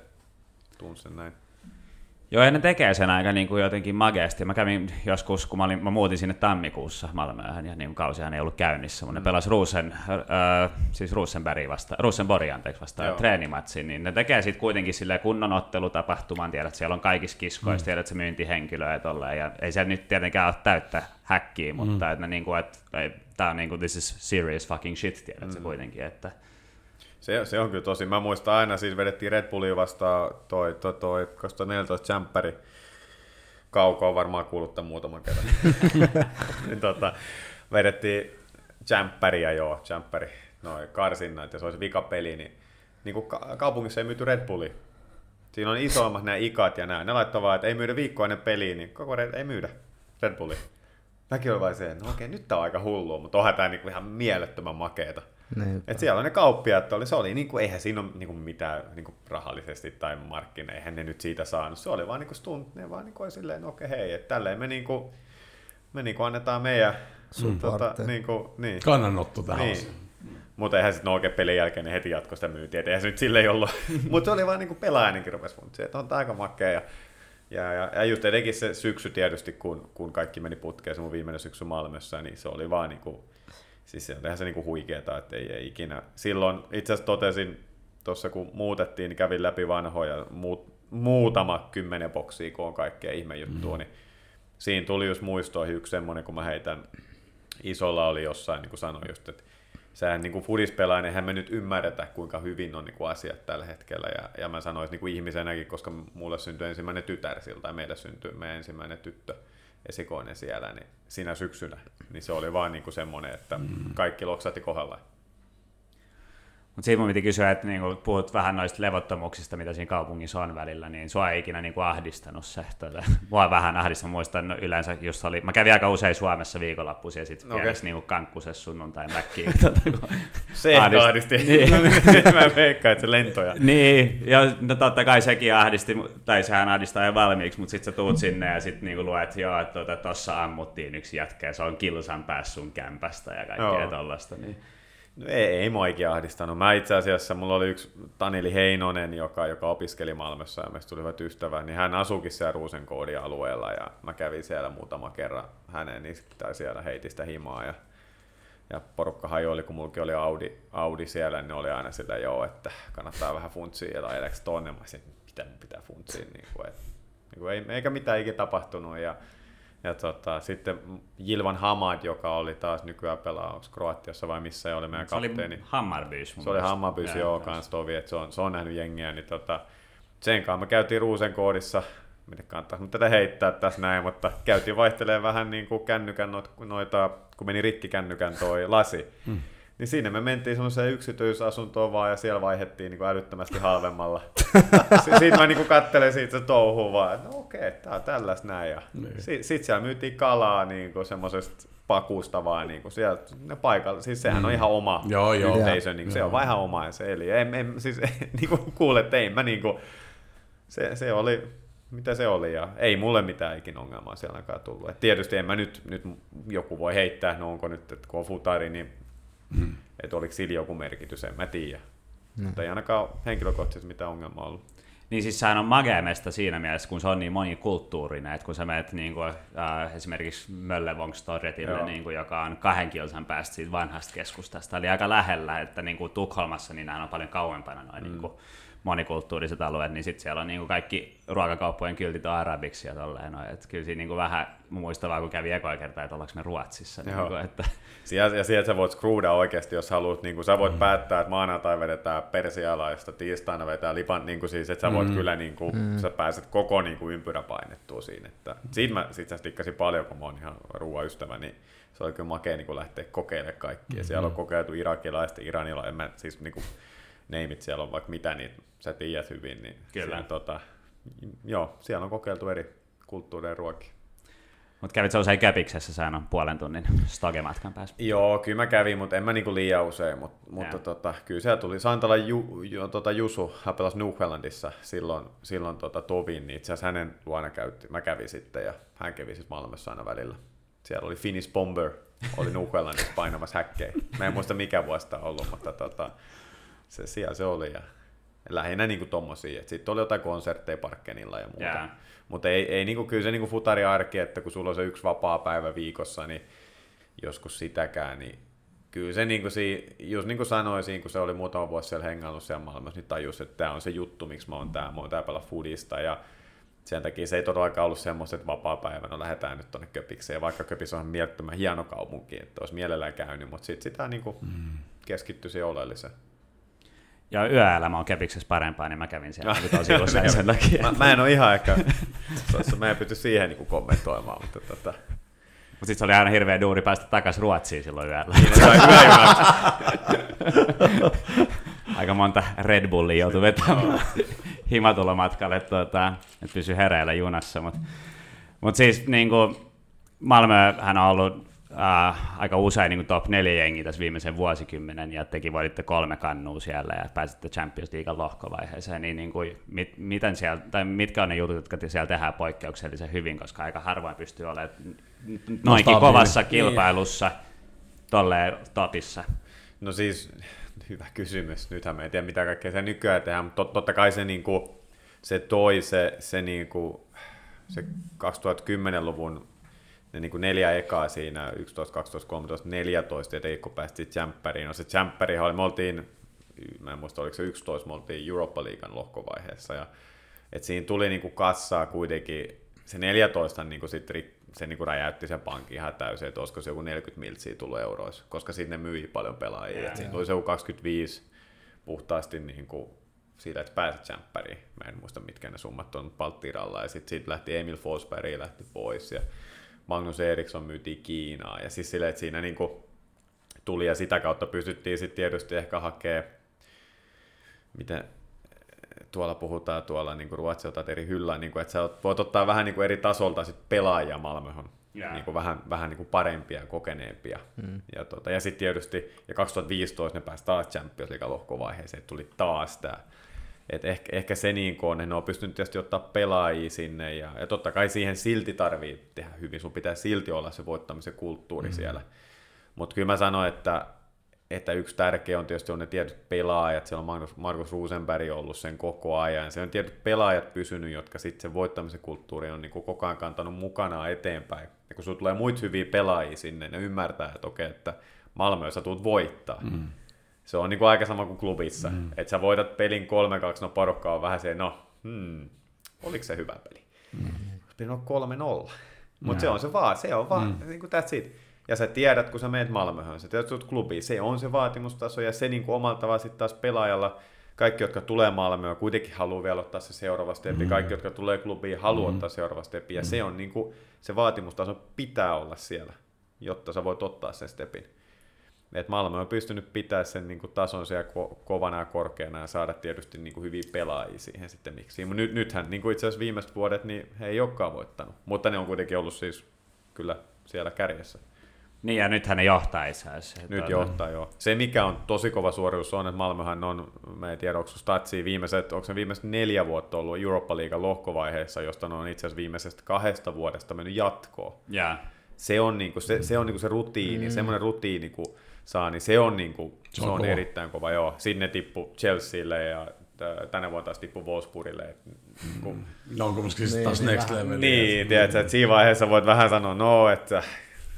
tunsin näin. Joo, ja ne tekee sen aika niin kuin jotenkin mageasti. Mä kävin joskus, kun mä, olin, mä muutin sinne tammikuussa Malmöön, ja niin kausihan ei ollut käynnissä, mutta ne pelas Ruusen, äh, siis Rosenbergin vasta, Rosenborg anteeksi vastaan Joo. treenimatsin, niin ne tekee sitten kuitenkin sille kunnon ottelutapahtuman, tiedät, että siellä on kaikissa kiskoissa, mm. tiedät, se myyntihenkilöä ja tolleen, ja ei se nyt tietenkään ole täyttä häkkiä, mutta mm. että ne niin kuin, että, tää on niin kuin, this is serious fucking shit, tiedät mm. se kuitenkin, että Se, se on kyllä tosi. Mä muistan aina, siis vedettiin Red Bullia vastaan toi, toi, toi 2014 Jumperi. Kauko on varmaan kuullut tämän muutaman kerran. niin, tota, vedettiin Jumperiä joo, Jumperi, noin karsinnat ja se olisi vikapeli, niin, niin kuin ka- kaupungissa ei myyty Red Bulli. Siinä on isoimmat nämä ikat ja nämä. Ne laittaa vaan, että ei myydä viikkoa ennen peliä, niin koko Red, ei myydä Red Bulli. Mäkin olin vain se, no okei, nyt tää on aika hullua, mutta onhan tää niinku ihan mielettömän makeeta. Niin. Et siellä on ne kauppiaat, oli, se oli niinku, eihän siinä ole niinku mitään niinku rahallisesti tai markkina, eihän ne nyt siitä saanut. Se oli vaan niinku stunt, ne vaan niinku oli silleen, no okei hei, että tälleen me niinku, me niinku annetaan meidän Supportti. niinku, niin. Kannanotto tähän Niin. asiaan. Mutta eihän sitten no oikein pelin jälkeen ne heti jatko sitä myyntiä, et eihän se nyt silleen ollut. Mutta se oli vaan niinku pelaajanenkin rupesi funtsiin, että on tää aika makea. Ja, ja, ja, ja just etenkin se syksy tietysti, kun, kun kaikki meni putkeen, se mun viimeinen syksy Malmössä, niin se oli vaan niinku, siis se olihan se niinku huikeeta, että ei, ei ikinä. Silloin itse asiassa totesin, tuossa kun muutettiin, niin kävin läpi vanhoja, muut, muutama kymmenen boksia, kun on kaikkea ihmejuttua, mm. niin siinä tuli just muistoihin yksi semmoinen, kun mä heitän, isolla oli jossain, niin kuin sanoin just, että sehän niin kuin fudispelaajan, eihän me nyt ymmärretä, kuinka hyvin on niin kuin asiat tällä hetkellä. Ja, ja mä sanoisin niin kuin ihmisenäkin, koska mulle syntyi ensimmäinen tytär siltä, ja meille syntyi meidän ensimmäinen tyttö esikoinen siellä, niin siinä syksynä, niin se oli vaan niin kuin semmoinen, että kaikki loksahti kohdallaan. Mutta siitä mun piti kysyä, että niinku, puhut vähän noista levottomuuksista, mitä siinä kaupungissa on välillä, niin sua ei ikinä niinku ahdistanut se. Tuota, mua vähän ahdistaa, muistan no, yleensä just oli, mä kävin aika usein Suomessa viikonloppuisin ja sitten okay. niinku kankkusessa sunnuntai mäkkiin. Tuota, kun Se ahdist- ahdisti. Niin. mä veikkaan, että se lentoja. Niin, ja no totta kai sekin ahdisti, tai sehän ahdistaa jo valmiiksi, mutta sitten sä tuut sinne ja sitten niinku luet, joo, että tuota, tossa ammuttiin yksi jätkä ja se on kilsan päässä sun kämpästä ja kaikkea Joo. tollasta. Niin. No ei, ei mua ikinä ahdistanut. Mä itse asiassa, mulla oli yksi Taneli Heinonen, joka, joka opiskeli Malmössä ja meistä tuli hyvät ystävät, niin hän asuukin siellä Ruusenkoodin alueella ja mä kävin siellä muutama kerran hänen, tai siellä heitin sitä himaa ja, ja porukka hajoili, kun mullakin oli Audi, Audi siellä, niin oli aina sitä joo, että kannattaa vähän funtsia ja ajeleks tonne. Mä olisin, mitä mun pitää funtsia, niin kuin, et, niin kuin ei, eikä mitään ikinä tapahtunut ja ja tota, sitten Jilvan Hamad, joka oli taas nykyään pelaa, onko Kroatiassa vai missä ei ole meidän Se oli kapteeni. Hammarbys. mun Se oli. Hammarbys, Joo, joo, kans tovi, että se on, se on nähnyt jengiä, niin tota, sen kanssa me käytiin Ruusenkoodissa, miten kannattaisi tätä heittää tässä näin, mutta käytiin vaihtelemaan vähän niin kuin kännykän noita, noita kun meni rikki kännykän toi lasi. Hmm. Niin siinä me mentiin semmoiseen yksityisasuntoon vaan ja siellä vaihettiin niin kuin älyttömästi halvemmalla. Sitten mä niin kuin kattelen siitä se touhuu vaan, että no okei, tää on tällaista näin. Ja Niin. sitten sit siellä myytiin kalaa niin kuin semmoisesta pakusta vaan niin kuin sieltä ne paikalla. Siis sehän on ihan oma Joo, joo. yhteisö, niin kuin, se on vaan ihan oma ja se eli. En, en, siis niin kuin kuulet, tein mä niin kuin, se, se oli, mitä se oli, ja ei mulle mitään ikin ongelmaa siellä ainakaan tullut. Et tietysti en mä nyt, nyt joku voi heittää, no onko nyt, että kun on futari, niin Mm. että oliko sillä joku merkitys, en mä tiedä. Mutta ei ainakaan henkilökohtaisesti mitään ongelmaa ollut. Niin siis sehän on mageemesta siinä mielessä, kun se on niin monikulttuurinen, että kun sä menet niin kuin, äh, esimerkiksi Möllevångstorretille, Joo. niin kuin, joka on kahden kilsan päästä siitä vanhasta keskustasta, eli aika lähellä, että niin kuin Tukholmassa niin nämä on paljon kauempana noin mm. niin kuin, monikulttuuriset alueet, niin sitten siellä on niin kuin kaikki ruokakauppojen kyltit on arabiksi ja tolleen noin, että kyllä siinä niin kuin vähän muistavaa, kun kävi ekoa kertaa, että ollaanko me Ruotsissa, niin kuin, että Siellä, ja sieltä sä voit screwda oikeasti, jos haluat. Niin kuin sä voit mm. päättää, että maanantai vedetään persialaista, tiistaina vedetään lipan, niin kuin siis, että sä voit Mm. kyllä, niin kuin, mm. sä pääset koko niin kuin ympyrä painettua siinä. Että, siitä mä sit sä tikkasin paljon, kun mä oon ihan ruoaystävä, niin se oli kyllä makea niin kuin lähteä kokeilemaan kaikkia. Mm. Siellä on kokeiltu irakilaista, iranilaista, en mä, siis niin kuin, neimit siellä on vaikka mitä, niin sä tiedät hyvin. Niin Kyllä. Siellä, tota, joo, siellä on kokeiltu eri kulttuureja ruokia. mutta kävit sä usein Käpiksessä, on puolen tunnin stogematkan päässä. Joo, kyllä mä kävin, mutta en mä niinku liian usein, mutta, mutta tota, kyllä siellä tuli Santala Ju, Ju, tota Jusu, hän pelasi Newfoundlandissa silloin, silloin tota Tovin, niin itse asiassa hänen luona käytti, mä kävin sitten ja hän kävi sitten Malmössä aina välillä. Siellä oli Finnish Bomber, oli Newfoundlandissa painamassa häkkejä. Mä en muista mikä vuosi on ollut, mutta tota, se, siellä se oli. Ja Lähinnä niin tommosia, että sitten oli jotain konsertteja Parkkenilla ja muuta. Jaa. Mutta ei, ei niin kuin, kyllä se niin kuin futari arki, että kun sulla on se yksi vapaa päivä viikossa, niin joskus sitäkään, niin kyllä se niin kuin, si, just niin kuin sanoisin, kun se oli muutama vuosi siellä hengannut siellä maailmassa, niin tajus, että tämä on se juttu, miksi mä oon täällä, mä oon täällä pelaa foodista ja sen takia se ei todellakaan ollut semmoista, että vapaa päivä, no lähdetään nyt tuonne Köpikseen, vaikka Köpis on mielettömän hieno kaupunki, että olisi mielellään käynyt, mutta sitten sitä niin kuin mm. keskittyi siihen oleelliseen. Ja yöelämä on kepiksessä parempaa, niin mä kävin siellä niin tosi usein sen takia. Mä, mä en ole ihan ehkä, mä en pysty siihen niin kommentoimaan, mutta tota, Mutta sitten se oli aina hirveä duuri päästä takaisin Ruotsiin silloin yöllä. yöjunat. Aika monta Red Bullia joutui vetämään himatulomatkalle, tuota, että pysy hereillä junassa. Mutta mut siis niin kuin, Malmö hän on ollut äh, aika usein niin kuin top 4 jengi tässä viimeisen vuosikymmenen ja teki voitte kolme kannua siellä ja pääsitte Champions League lohkovaiheeseen, niin, niin kuin, mit, miten siellä, tai mitkä on ne jutut, jotka te siellä tehdään poikkeuksellisen hyvin, koska aika harvoin pystyy olemaan noinkin kovassa Niin. kilpailussa tolleen topissa. No siis, hyvä kysymys. Nythän me ei tiedä, mitä kaikkea se nykyään tehdään, mutta tot, totta kai se, niinku, se toi se, se, niinku, se 2010-luvun ne niinku neljä ekaa siinä, 11, 12, 13, 14, ja Teikko päästi Jämppäriin. No se Jämppäri oli, me oltiin, mä en muista oliko se 11, me oltiin Europa Leaguean lohkovaiheessa, ja et siinä tuli niinku kassaa kuitenkin, se 14 niinku sit, ri- se niinku räjäytti sen pankin ihan täysin, että olisiko se joku 40 miltsiä tullut euroissa, koska sinne myi paljon pelaajia. Et siinä tuli se joku 25 puhtaasti niinku siitä, että pääset jämppäriin. Mä en muista, mitkä ne summat on Palttiralla. Ja sitten siitä lähti Emil Forsberg lähti pois. Ja Magnus Eriksson myytiin Kiinaan. Ja siis silleen, että siinä niinku tuli ja sitä kautta pystyttiin sitten tietysti ehkä hakemaan, miten tuolla puhutaan tuolla niin Ruotsi otat eri hyllään, niin kuin, että sä voit ottaa vähän niin kuin eri tasolta sit pelaajia Malmöhön. Jaa. Niin kuin vähän, vähän niin kuin parempia ja kokeneempia. Mm. Ja, tota, ja sitten tietysti, ja 2015 ne pääsi taas Champions League lohkovaiheeseen, tuli taas tämä. Et ehkä, ehkä se niin kuin on, että ne on pystynyt tietysti ottaa pelaajia sinne, ja, ja totta kai siihen silti tarvii tehdä hyvin, sun pitää silti olla se voittamisen kulttuuri mm. siellä. Mutta kyllä mä sanoin, että, että yksi tärkeä on tietysti on ne tietyt pelaajat, siellä on Markus, Markus Rosenberg ollut sen koko ajan, se on tietyt pelaajat pysynyt, jotka sitten sen voittamisen kulttuuri on niin kuin koko ajan kantanut mukanaan eteenpäin. Ja kun sulla tulee muita hyviä pelaajia sinne, ne ymmärtää, että okei, että Malmö, sä tulet voittaa. Mm. Se on niin kuin aika sama kuin klubissa. Mm. Että sä voitat pelin 3-2, no porukka on vähän se, no, hmm, oliko se hyvä peli? Mm. Peli on 3-0. Mutta se on se vaan, se on vaan, mm. niin kuin that's it. Ja sä tiedät, kun sä meet Malmöhön, sä tiedät, että klubiin, se on se vaatimustaso, ja se niin kuin omalla tavalla sitten taas pelaajalla, kaikki, jotka tulee Malmöön, kuitenkin haluaa vielä ottaa se seuraava steppi, mm. kaikki, jotka tulee klubiin, haluaa mm. ottaa seuraava steppi, ja mm. se on niin kuin, se vaatimustaso pitää olla siellä, jotta sä voit ottaa sen stepin. Et Malmö on pystynyt pitämään sen niin kuin tason siellä ko- kovana ja korkeana ja saada tietysti niin kuin hyviä pelaajia siihen sitten miksi. Mutta nyt, nythän niin kuin itse asiassa viimeiset vuodet niin he ei olekaan voittanut, mutta ne on kuitenkin ollut siis kyllä siellä kärjessä. Niin ja nythän ne johtaa itse asiassa. Nyt Tuota, johtaa joo. Se mikä on tosi kova suoritus on, että Malmöhän on, mä en tiedä onko statsia viimeiset, onko se viimeiset neljä vuotta ollut Europa Liigan lohkovaiheessa, josta ne on itse asiassa viimeisestä kahdesta vuodesta mennyt jatkoon. Jaa. Se on niinku se, se, on niinku se rutiini, mm. semmoinen rutiini kun saa, niin se on, niinku, se on on, kova. erittäin kova. Joo. Sinne tippu Chelsealle ja tänä vuonna taas tippu Wolfsburgille. Niinku, Ne on kumminkin Niin, taas niin next level. niin, tiedätkö, että siinä vaiheessa voit vähän sanoa, no, että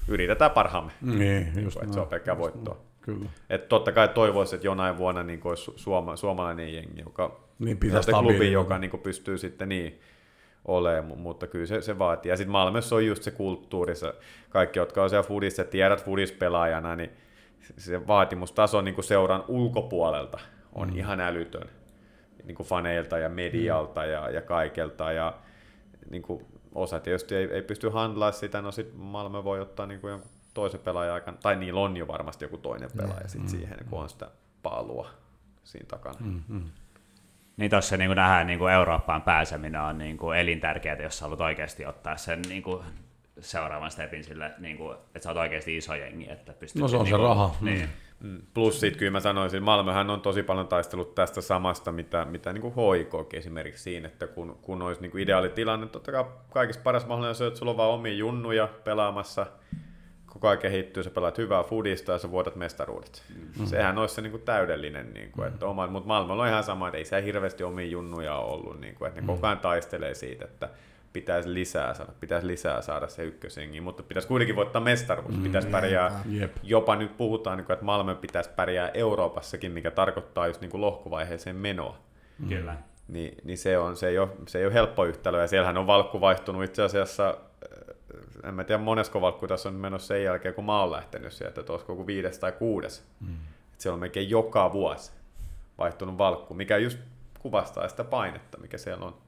yritetään parhaamme. Niin, just Että se on pelkkää voittoa. Kyllä. Et totta kai toivoisi, että jonain vuonna niin olisi suoma, suomalainen jengi, joka Niin, pitää se klubi, joka niin pystyy sitten niin olemaan, mutta kyllä se, se vaatii. Ja sitten Malmössä on just se kulttuuri, se, kaikki, jotka on siellä Fudissa ja tiedät Fudis-pelaajana, niin se vaatimustaso niin kuin seuran ulkopuolelta on mm. ihan älytön niin kuin faneilta ja medialta mm. ja, ja kaikelta. Ja niin kuin osa tietysti ei, ei pysty handlaa sitä, no sitten Malmö voi ottaa niin kuin jonkun toisen pelaajan aikana, tai niillä on jo varmasti joku toinen pelaaja sit siihen, kun on sitä paalua siinä takana. Mm. Niin tuossa niin nähdään niin Eurooppaan pääseminen on niin kuin elintärkeää, jos sä haluat oikeasti ottaa sen niin kuin seuraavan stepin sille, niin kuin, että sä oot oikeasti iso jengi. Että pystyt, No se on niin se raha. Niin. Mm. Plus sitten kyllä mä sanoisin, Malmöhän on tosi paljon taistellut tästä samasta, mitä, mitä niin kuin hoikoikin esimerkiksi siinä, että kun, kun olisi niin kuin ideaali tilanne, totta kai kaikista paras mahdollinen on se, että sulla on vaan omia junnuja pelaamassa koko ajan kehittyy, sä pelaat hyvää fudista ja sä voitat mestaruudet. Mm. Sehän olisi se niin kuin täydellinen, niin kuin, että oma, mutta maailmalla on ihan sama, että ei se hirveästi omia junnuja ollut, niin kuin, että ne mm. koko ajan taistelee siitä, että pitäisi lisää saada, pitäisi lisää saada se ykkösengi, mutta pitäisi kuitenkin voittaa mestaruus, mm, pitäisi pärjää, Jep. jopa nyt puhutaan, niin kuin, että Malmö pitäisi pärjää Euroopassakin, mikä tarkoittaa just niin kuin lohkovaiheeseen menoa. Kyllä. Niin, niin se, on, se, ei ole, se ei ole helppo yhtälö, ja siellähän on valkku vaihtunut itse asiassa, äh, en mä tiedä monesko valkku tässä on menossa sen jälkeen, kun mä oon lähtenyt sieltä, että olisiko joku viides tai kuudes. Mm. Et siellä on melkein joka vuosi vaihtunut valkku, mikä just kuvastaa sitä painetta, mikä siellä on.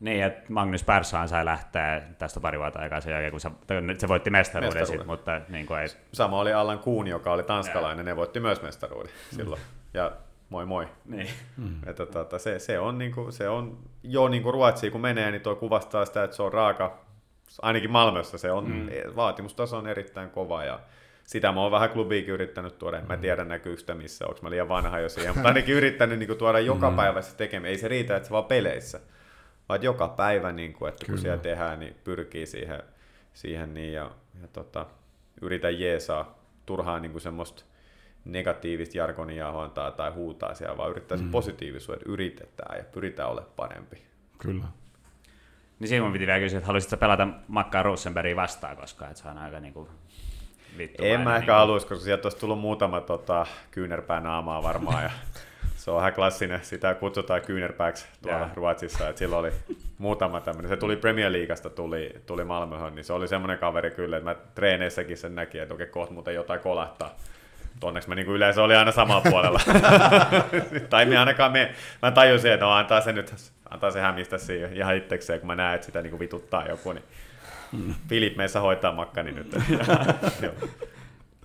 Niin, että Magnus Persson sai lähteä tästä pari vuotta aikaa sen jälkeen, kun se, se voitti mestaruuden, Mestaruuden. sit, mutta niin kuin ei, Sama oli Allan Kuun, joka oli tanskalainen, ne voitti myös mestaruuden silloin. Ja moi moi. niin. Että tota, se, se, on niinku, se on jo niinku Ruotsiin kun menee, niin tuo kuvastaa sitä, että se on raaka, ainakin Malmössä se on, mm. vaatimustaso on erittäin kova ja sitä mä oon vähän klubiikin yrittänyt tuoda, en mä tiedä näkyykö sitä missä, onko mä liian vanha jo siihen, mutta ainakin yrittänyt niinku tuoda joka päivä se tekemään, ei se riitä, että se vaan peleissä, vaan joka päivä, niinku, että kun siellä tehdään, niin pyrkii siihen, siihen niin ja, ja tota, yritä jeesaa turhaan niinku semmoista negatiivista jargonia hoitaa tai huutaa siellä, vaan yrittää se positiivisuuden, että yritetään ja pyritään olemaan parempi. Kyllä. Niin siinä mun piti vielä kysyä, että haluaisitko pelata Makkaa Rosenbergia vastaan koskaan, että se on aika niinku vittu. En mä ehkä haluaisi, koska sieltä olisi tullut muutama tota, kyynärpää naamaa varmaan. Ja se on ihan klassinen, sitä kutsutaan kyynärpääksi tuolla Jaa. Ruotsissa. Että silloin oli muutama tämmöinen. Se tuli Premier Leaguesta, tuli, tuli Malmöhön, niin se oli semmoinen kaveri kyllä, että mä treeneissäkin sen näki, että okei, kohta muuten jotain kolahtaa. Onneksi mä niin yleensä oli aina samalla puolella. tai me ainakaan me, mä tajusin, että no, antaa se nyt, antaa se hämistä siihen ihan itsekseen, kun mä näen, että sitä niin vituttaa joku, niin Filip meissä hoitaa makkani nyt.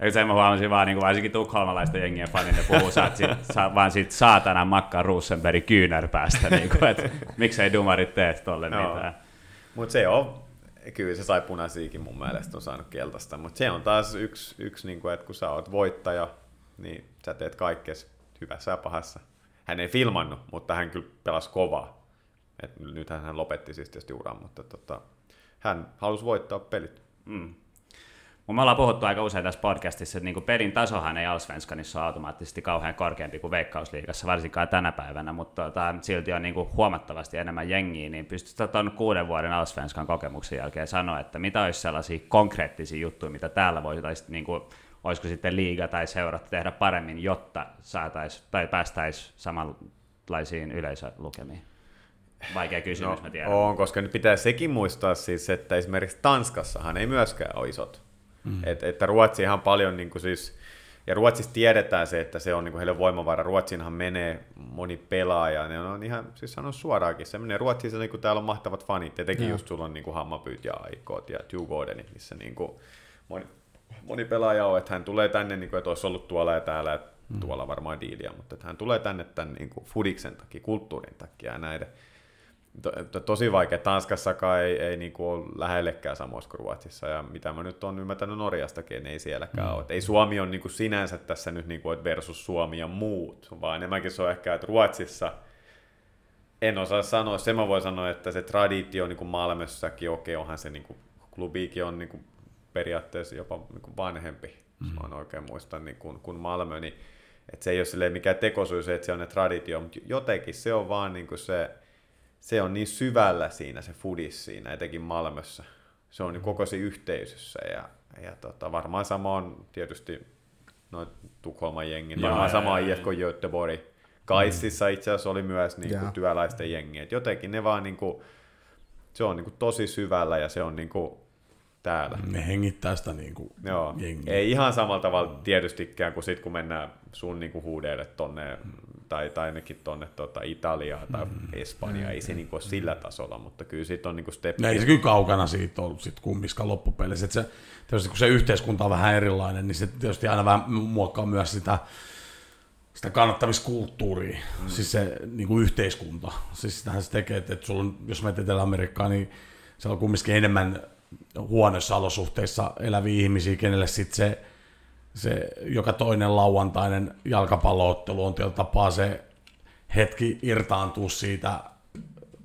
Eikö sen mä huomasin vaan, niin kuin varsinkin tukholmalaisten jengien fanit, ne puhuu saat sit, sa, vaan siitä saatana Makka Rosenbergin kyynärpäästä, niin kuin, että miksei dumarit tee tolle Joo. mitään. Mutta se on, kyllä se sai punaisiakin mun mielestä on saanut keltaista, mutta se on taas yksi, yksi niin kuin, että kun sä oot voittaja, niin sä teet kaikkes hyvässä ja pahassa. Hän ei filmannut, mutta hän kyllä pelasi kovaa. Et nythän hän lopetti siis tietysti uran, mutta tota, hän halusi voittaa pelit. Mm. Mun me ollaan puhuttu aika usein tässä podcastissa, että niinku pelin tasohan ei Allsvenskanissa ole automaattisesti kauhean korkeampi kuin Veikkausliigassa, varsinkaan tänä päivänä, mutta tota, silti on niinku huomattavasti enemmän jengiä, niin pystytkö tuon kuuden vuoden Allsvenskan kokemuksen jälkeen sanoa, että mitä olisi sellaisia konkreettisia juttuja, mitä täällä voitaisiin, niinku, olisiko sitten liiga tai seurat tehdä paremmin, jotta saatais, tai päästäisiin samanlaisiin yleisölukemiin? Vaikea kysymys, mä tiedän. on, koska nyt pitää sekin muistaa siis, että esimerkiksi Tanskassahan ei myöskään ole isot. Mm. Et, että Ruotsi ihan paljon niin kuin siis, ja Ruotsissa tiedetään se, että se on niin kuin heille voimavara. Ruotsiinhan menee moni pelaaja, ne on ihan, siis sanon suoraankin, se menee Ruotsissa, niin kuin täällä on mahtavat fanit, etenkin just sulla on niin kuin Hammapyyt ja Aikot ja Djurgårdenit, missä niin kuin moni, moni pelaaja on, että hän tulee tänne, niin kuin, että olisi ollut tuolla ja täällä, että tuolla varmaan diiliä, mutta että hän tulee tänne tämän niin kuin Fudiksen takia, kulttuurin takia ja näiden. To, to, tosi vaikea. Tanskassakaan ei, ei niinku ole lähellekään samoissa kuin Ruotsissa. Ja mitä mä nyt on ymmärtänyt Norjastakin, ei sielläkään mm. ole. Et ei Suomi on niinku sinänsä tässä nyt niinku, et versus Suomi ja muut, vaan enemmänkin se on ehkä, että Ruotsissa en osaa sanoa. Se mä voin sanoa, että se traditio niin kuin Malmössäkin, okei, onhan se niin kuin, klubiikin on niin kuin, periaatteessa jopa niin kuin vanhempi, mm. jos mä oikein muistan, niin kuin, kuin Malmö, niin että se ei ole mikään tekosyys, että se on ne traditio, mutta jotenkin se on vaan niin kuin se, se on niin syvällä siinä se fudis siinä, etenkin Malmössä. Se on niin koko siinä yhteisössä ja, ja tota, varmaan sama on tietysti noin Tukholman jengin, Joo, varmaan sama IFK Göteborg. Kaississa itse asiassa oli myös niin kuin työläisten jengi. Et jotenkin ne vaan niin kuin, se on niin kuin tosi syvällä ja se on niin kuin täällä. Ne hengittää sitä niin kuin Joo, jengiä. ei ihan samalla tavalla tietystikään kuin sit, kun mennään sun niinku huudeille tonne, tai, tai ainakin tonne tota, Italiaan tai Espanjaan, ei se niinku ole sillä tasolla, mutta kyllä siitä on niinku step. No ei se kyllä kaukana siitä ollut sit kummiskaan loppupeleissä. Et se, tietysti kun se yhteiskunta on vähän erilainen, niin se tietysti aina vähän muokkaa myös sitä, sitä kannattamiskulttuuria, mm. siis se niin kuin yhteiskunta. Siis sitähän se tekee, että, että sulla on, jos menet Etelä-Amerikkaan, niin siellä on kumminkin enemmän huonoissa olosuhteissa eläviä ihmisiä, kenelle sitten se, se joka toinen lauantainen jalkapalloottelu on tietyllä tapaa se hetki irtaantua siitä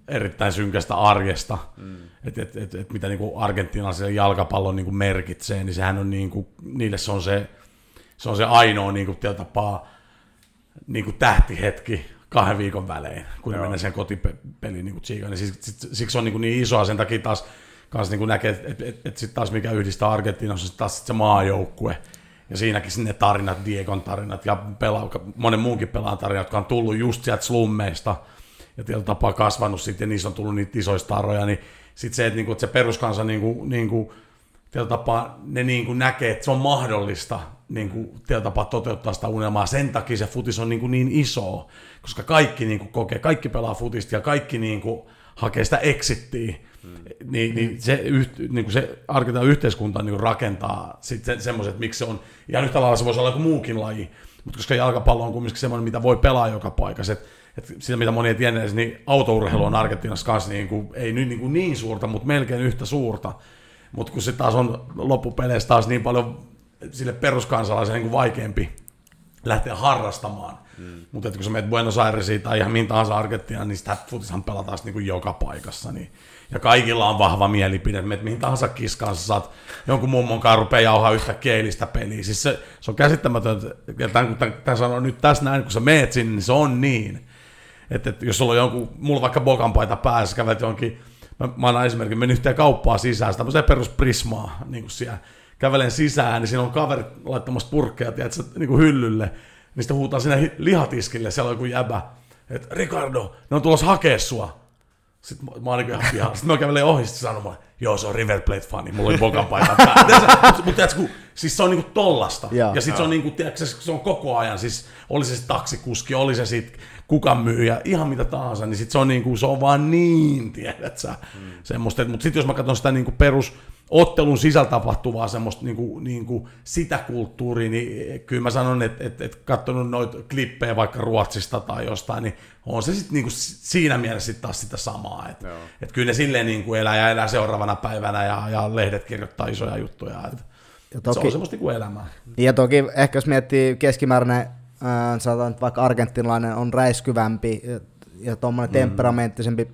erittäin synkästä arjesta, mm. että et, et, et, mitä niinku argentinalaiselle jalkapallon niinku merkitsee, niin sehän on niinku, niille se on se, se, on se ainoa niinku, tapaa niinku tähtihetki kahden viikon välein, kun ne menee sen kotipeliin niin tsiikaan. Niin siksi, siksi on niin, niin isoa sen takia taas kans niin näkee, että et, et, et sitten taas mikä yhdistää Argentiinassa, taas sit se maajoukkue. Ja siinäkin sinne tarinat, Diegon tarinat ja pela, monen muunkin pelaan tarinat, jotka on tullut just sieltä slummeista ja tietyllä tapaa kasvanut sitten, ja niissä on tullut niitä isoja staroja, niin sitten se, että, niinku, että se peruskansa niinku, niinku, tapaa ne niinku näkee, että se on mahdollista niinku, tietyllä tapaa toteuttaa sitä unelmaa. Sen takia se futis on niinku niin iso, koska kaikki niinku kokee, kaikki pelaa futista ja kaikki niinku hakee sitä exittiä. Hmm. Niin, niin, se, yht, niin kuin se Argentiinan yhteiskunta niin rakentaa sitten semmoiset, miksi se on, ihan yhtä lailla se voisi olla joku muukin laji, mutta koska jalkapallo on kumminkin semmoinen, mitä voi pelaa joka paikassa, että että sitä mitä moni ei tiedä, niin autourheilu on Argentiinassa kanssa niin kuin, ei nyt niin, kuin niin suurta, mutta melkein yhtä suurta. Mutta kun se taas on loppupeleissä taas niin paljon sille peruskansalaisen niin kuin vaikeampi lähteä harrastamaan. Mm. Mutta kun sä menet Buenos Airesiin tai ihan mihin tahansa Argentiinaan, niin sitä futishan pelataan niin kuin joka paikassa. Niin. Ja kaikilla on vahva mielipide, että mihin tahansa kiskaan sä saat jonkun mummon kanssa rupeaa jauhaa yhtä keilistä peliä. Siis se, se on käsittämätöntä, ja tämän, tämän, tämän sanon nyt tässä näin, kun sä meet sinne, niin se on niin. Että, että jos sulla on jonkun, mulla vaikka bokan paita päässä, kävelet jonkin, mä, mä annan esimerkiksi, menin yhteen kauppaa sisään, tämmöiseen perusprismaa, niin kuin siellä, kävelen sisään, niin siinä on kaveri laittamassa purkkeja, tiedätkö, niin kuin hyllylle, niin sitten huutaa sinne lihatiskille, siellä on joku jäbä, että Ricardo, ne on tulossa hakea sua. Sitten mä, mä oon niin ihan pihan. Sitten mä kävelen ohi sanomaan, joo se on River Plate-fani, mulla oli Bokan paita päällä. Mutta tiedätkö, siis se on niinku tollasta. Ja, ja sitten se on niinku, tiedätkö, se on koko ajan, siis oli se sitten taksikuski, oli se sitten kuka myyjä, ihan mitä tahansa, niin sit se on, niinku, se on vaan niin, tiedät sä, mm. semmoista. Mutta sitten jos mä katson sitä niinku perus, ottelun sisällä tapahtuvaa semmoista niinku, niinku sitä kulttuuria, niin kyllä mä sanon, että et, et katsonut noita klippejä vaikka Ruotsista tai jostain, niin on se sitten niinku siinä mielessä sit taas sitä samaa. Että et kyllä ne silleen niinku elää ja elää seuraavana päivänä ja, ja lehdet kirjoittaa isoja juttuja. Et, ja toki, se on semmoista niinku elämää. Ja toki ehkä jos miettii keskimääräinen, äh, sanotaan että vaikka argentinlainen on räiskyvämpi ja, ja tuommoinen mm. temperamenttisempi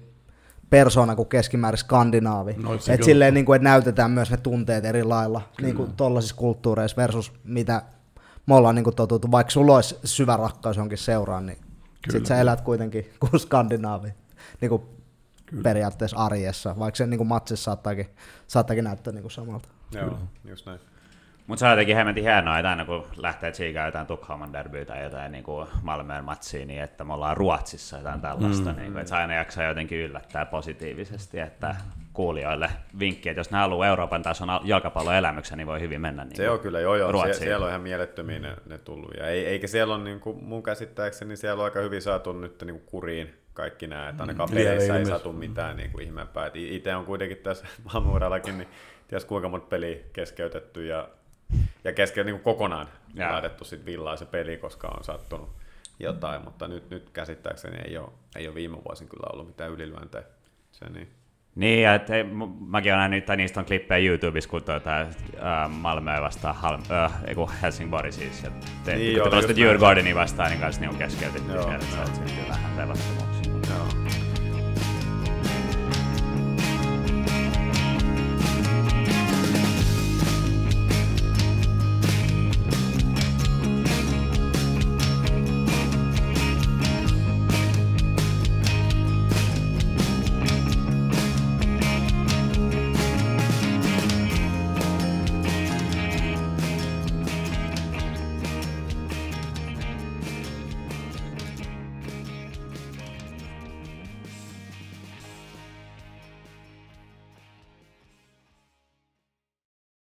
persona kuin keskimäärin skandinaavi. No, että silleen, niin kuin, että näytetään myös ne tunteet eri lailla niin kuin tuollaisissa kulttuureissa versus mitä me ollaan niin kuin totuttu. Vaikka sulla olisi syvä rakkaus jonkin seuraan, niin sitten sä elät kuitenkin kuin skandinaavi niin kuin periaatteessa arjessa, vaikka se niin kuin matsissa saattaakin, saattaakin näyttää niin kuin samalta. Joo, just näin. Mutta se on jotenkin hemmetin hienoa, että aina kun lähtee tsiikaan jotain Tukholman derbyä tai jotain niin kuin Malmöön matsiin, niin että me ollaan Ruotsissa jotain tällaista, mm. niin kuin, että se aina jaksaa jotenkin yllättää positiivisesti, että kuulijoille vinkki, että jos ne haluaa Euroopan tason jalkapalloelämyksen, niin voi hyvin mennä niin Se on kyllä, joo joo, Ruotsiin. Sie- siellä on ihan mielettömiä ne, ne tullut, ja ei, eikä siellä ole niin kuin mun käsittääkseni, niin siellä on aika hyvin saatu nyt niin kuin kuriin kaikki nämä, että ainakaan mm. peleissä ei saatu mitään niin kuin ihmeempää. Itse on kuitenkin tässä maailmanurallakin, niin ties kuinka monta peliä keskeytetty ja ja kesken niin kokonaan ja. laitettu sit villaa se peli, koska on sattunut jotain, mutta nyt, nyt käsittääkseni ei ole, ei ole viime vuosin kyllä ollut mitään ylilyöntejä. Se niin. Niin, että hei, mäkin olen nähnyt, että niistä on klippejä YouTubessa, kun tuota, äh, Malmö vastaan Hal, äh, eiku Helsingborg siis. Ja te, niin, kun te Djurgårdeni vastaan, niin kanssa niin on keskeytetty siellä, että se on vähän pelattu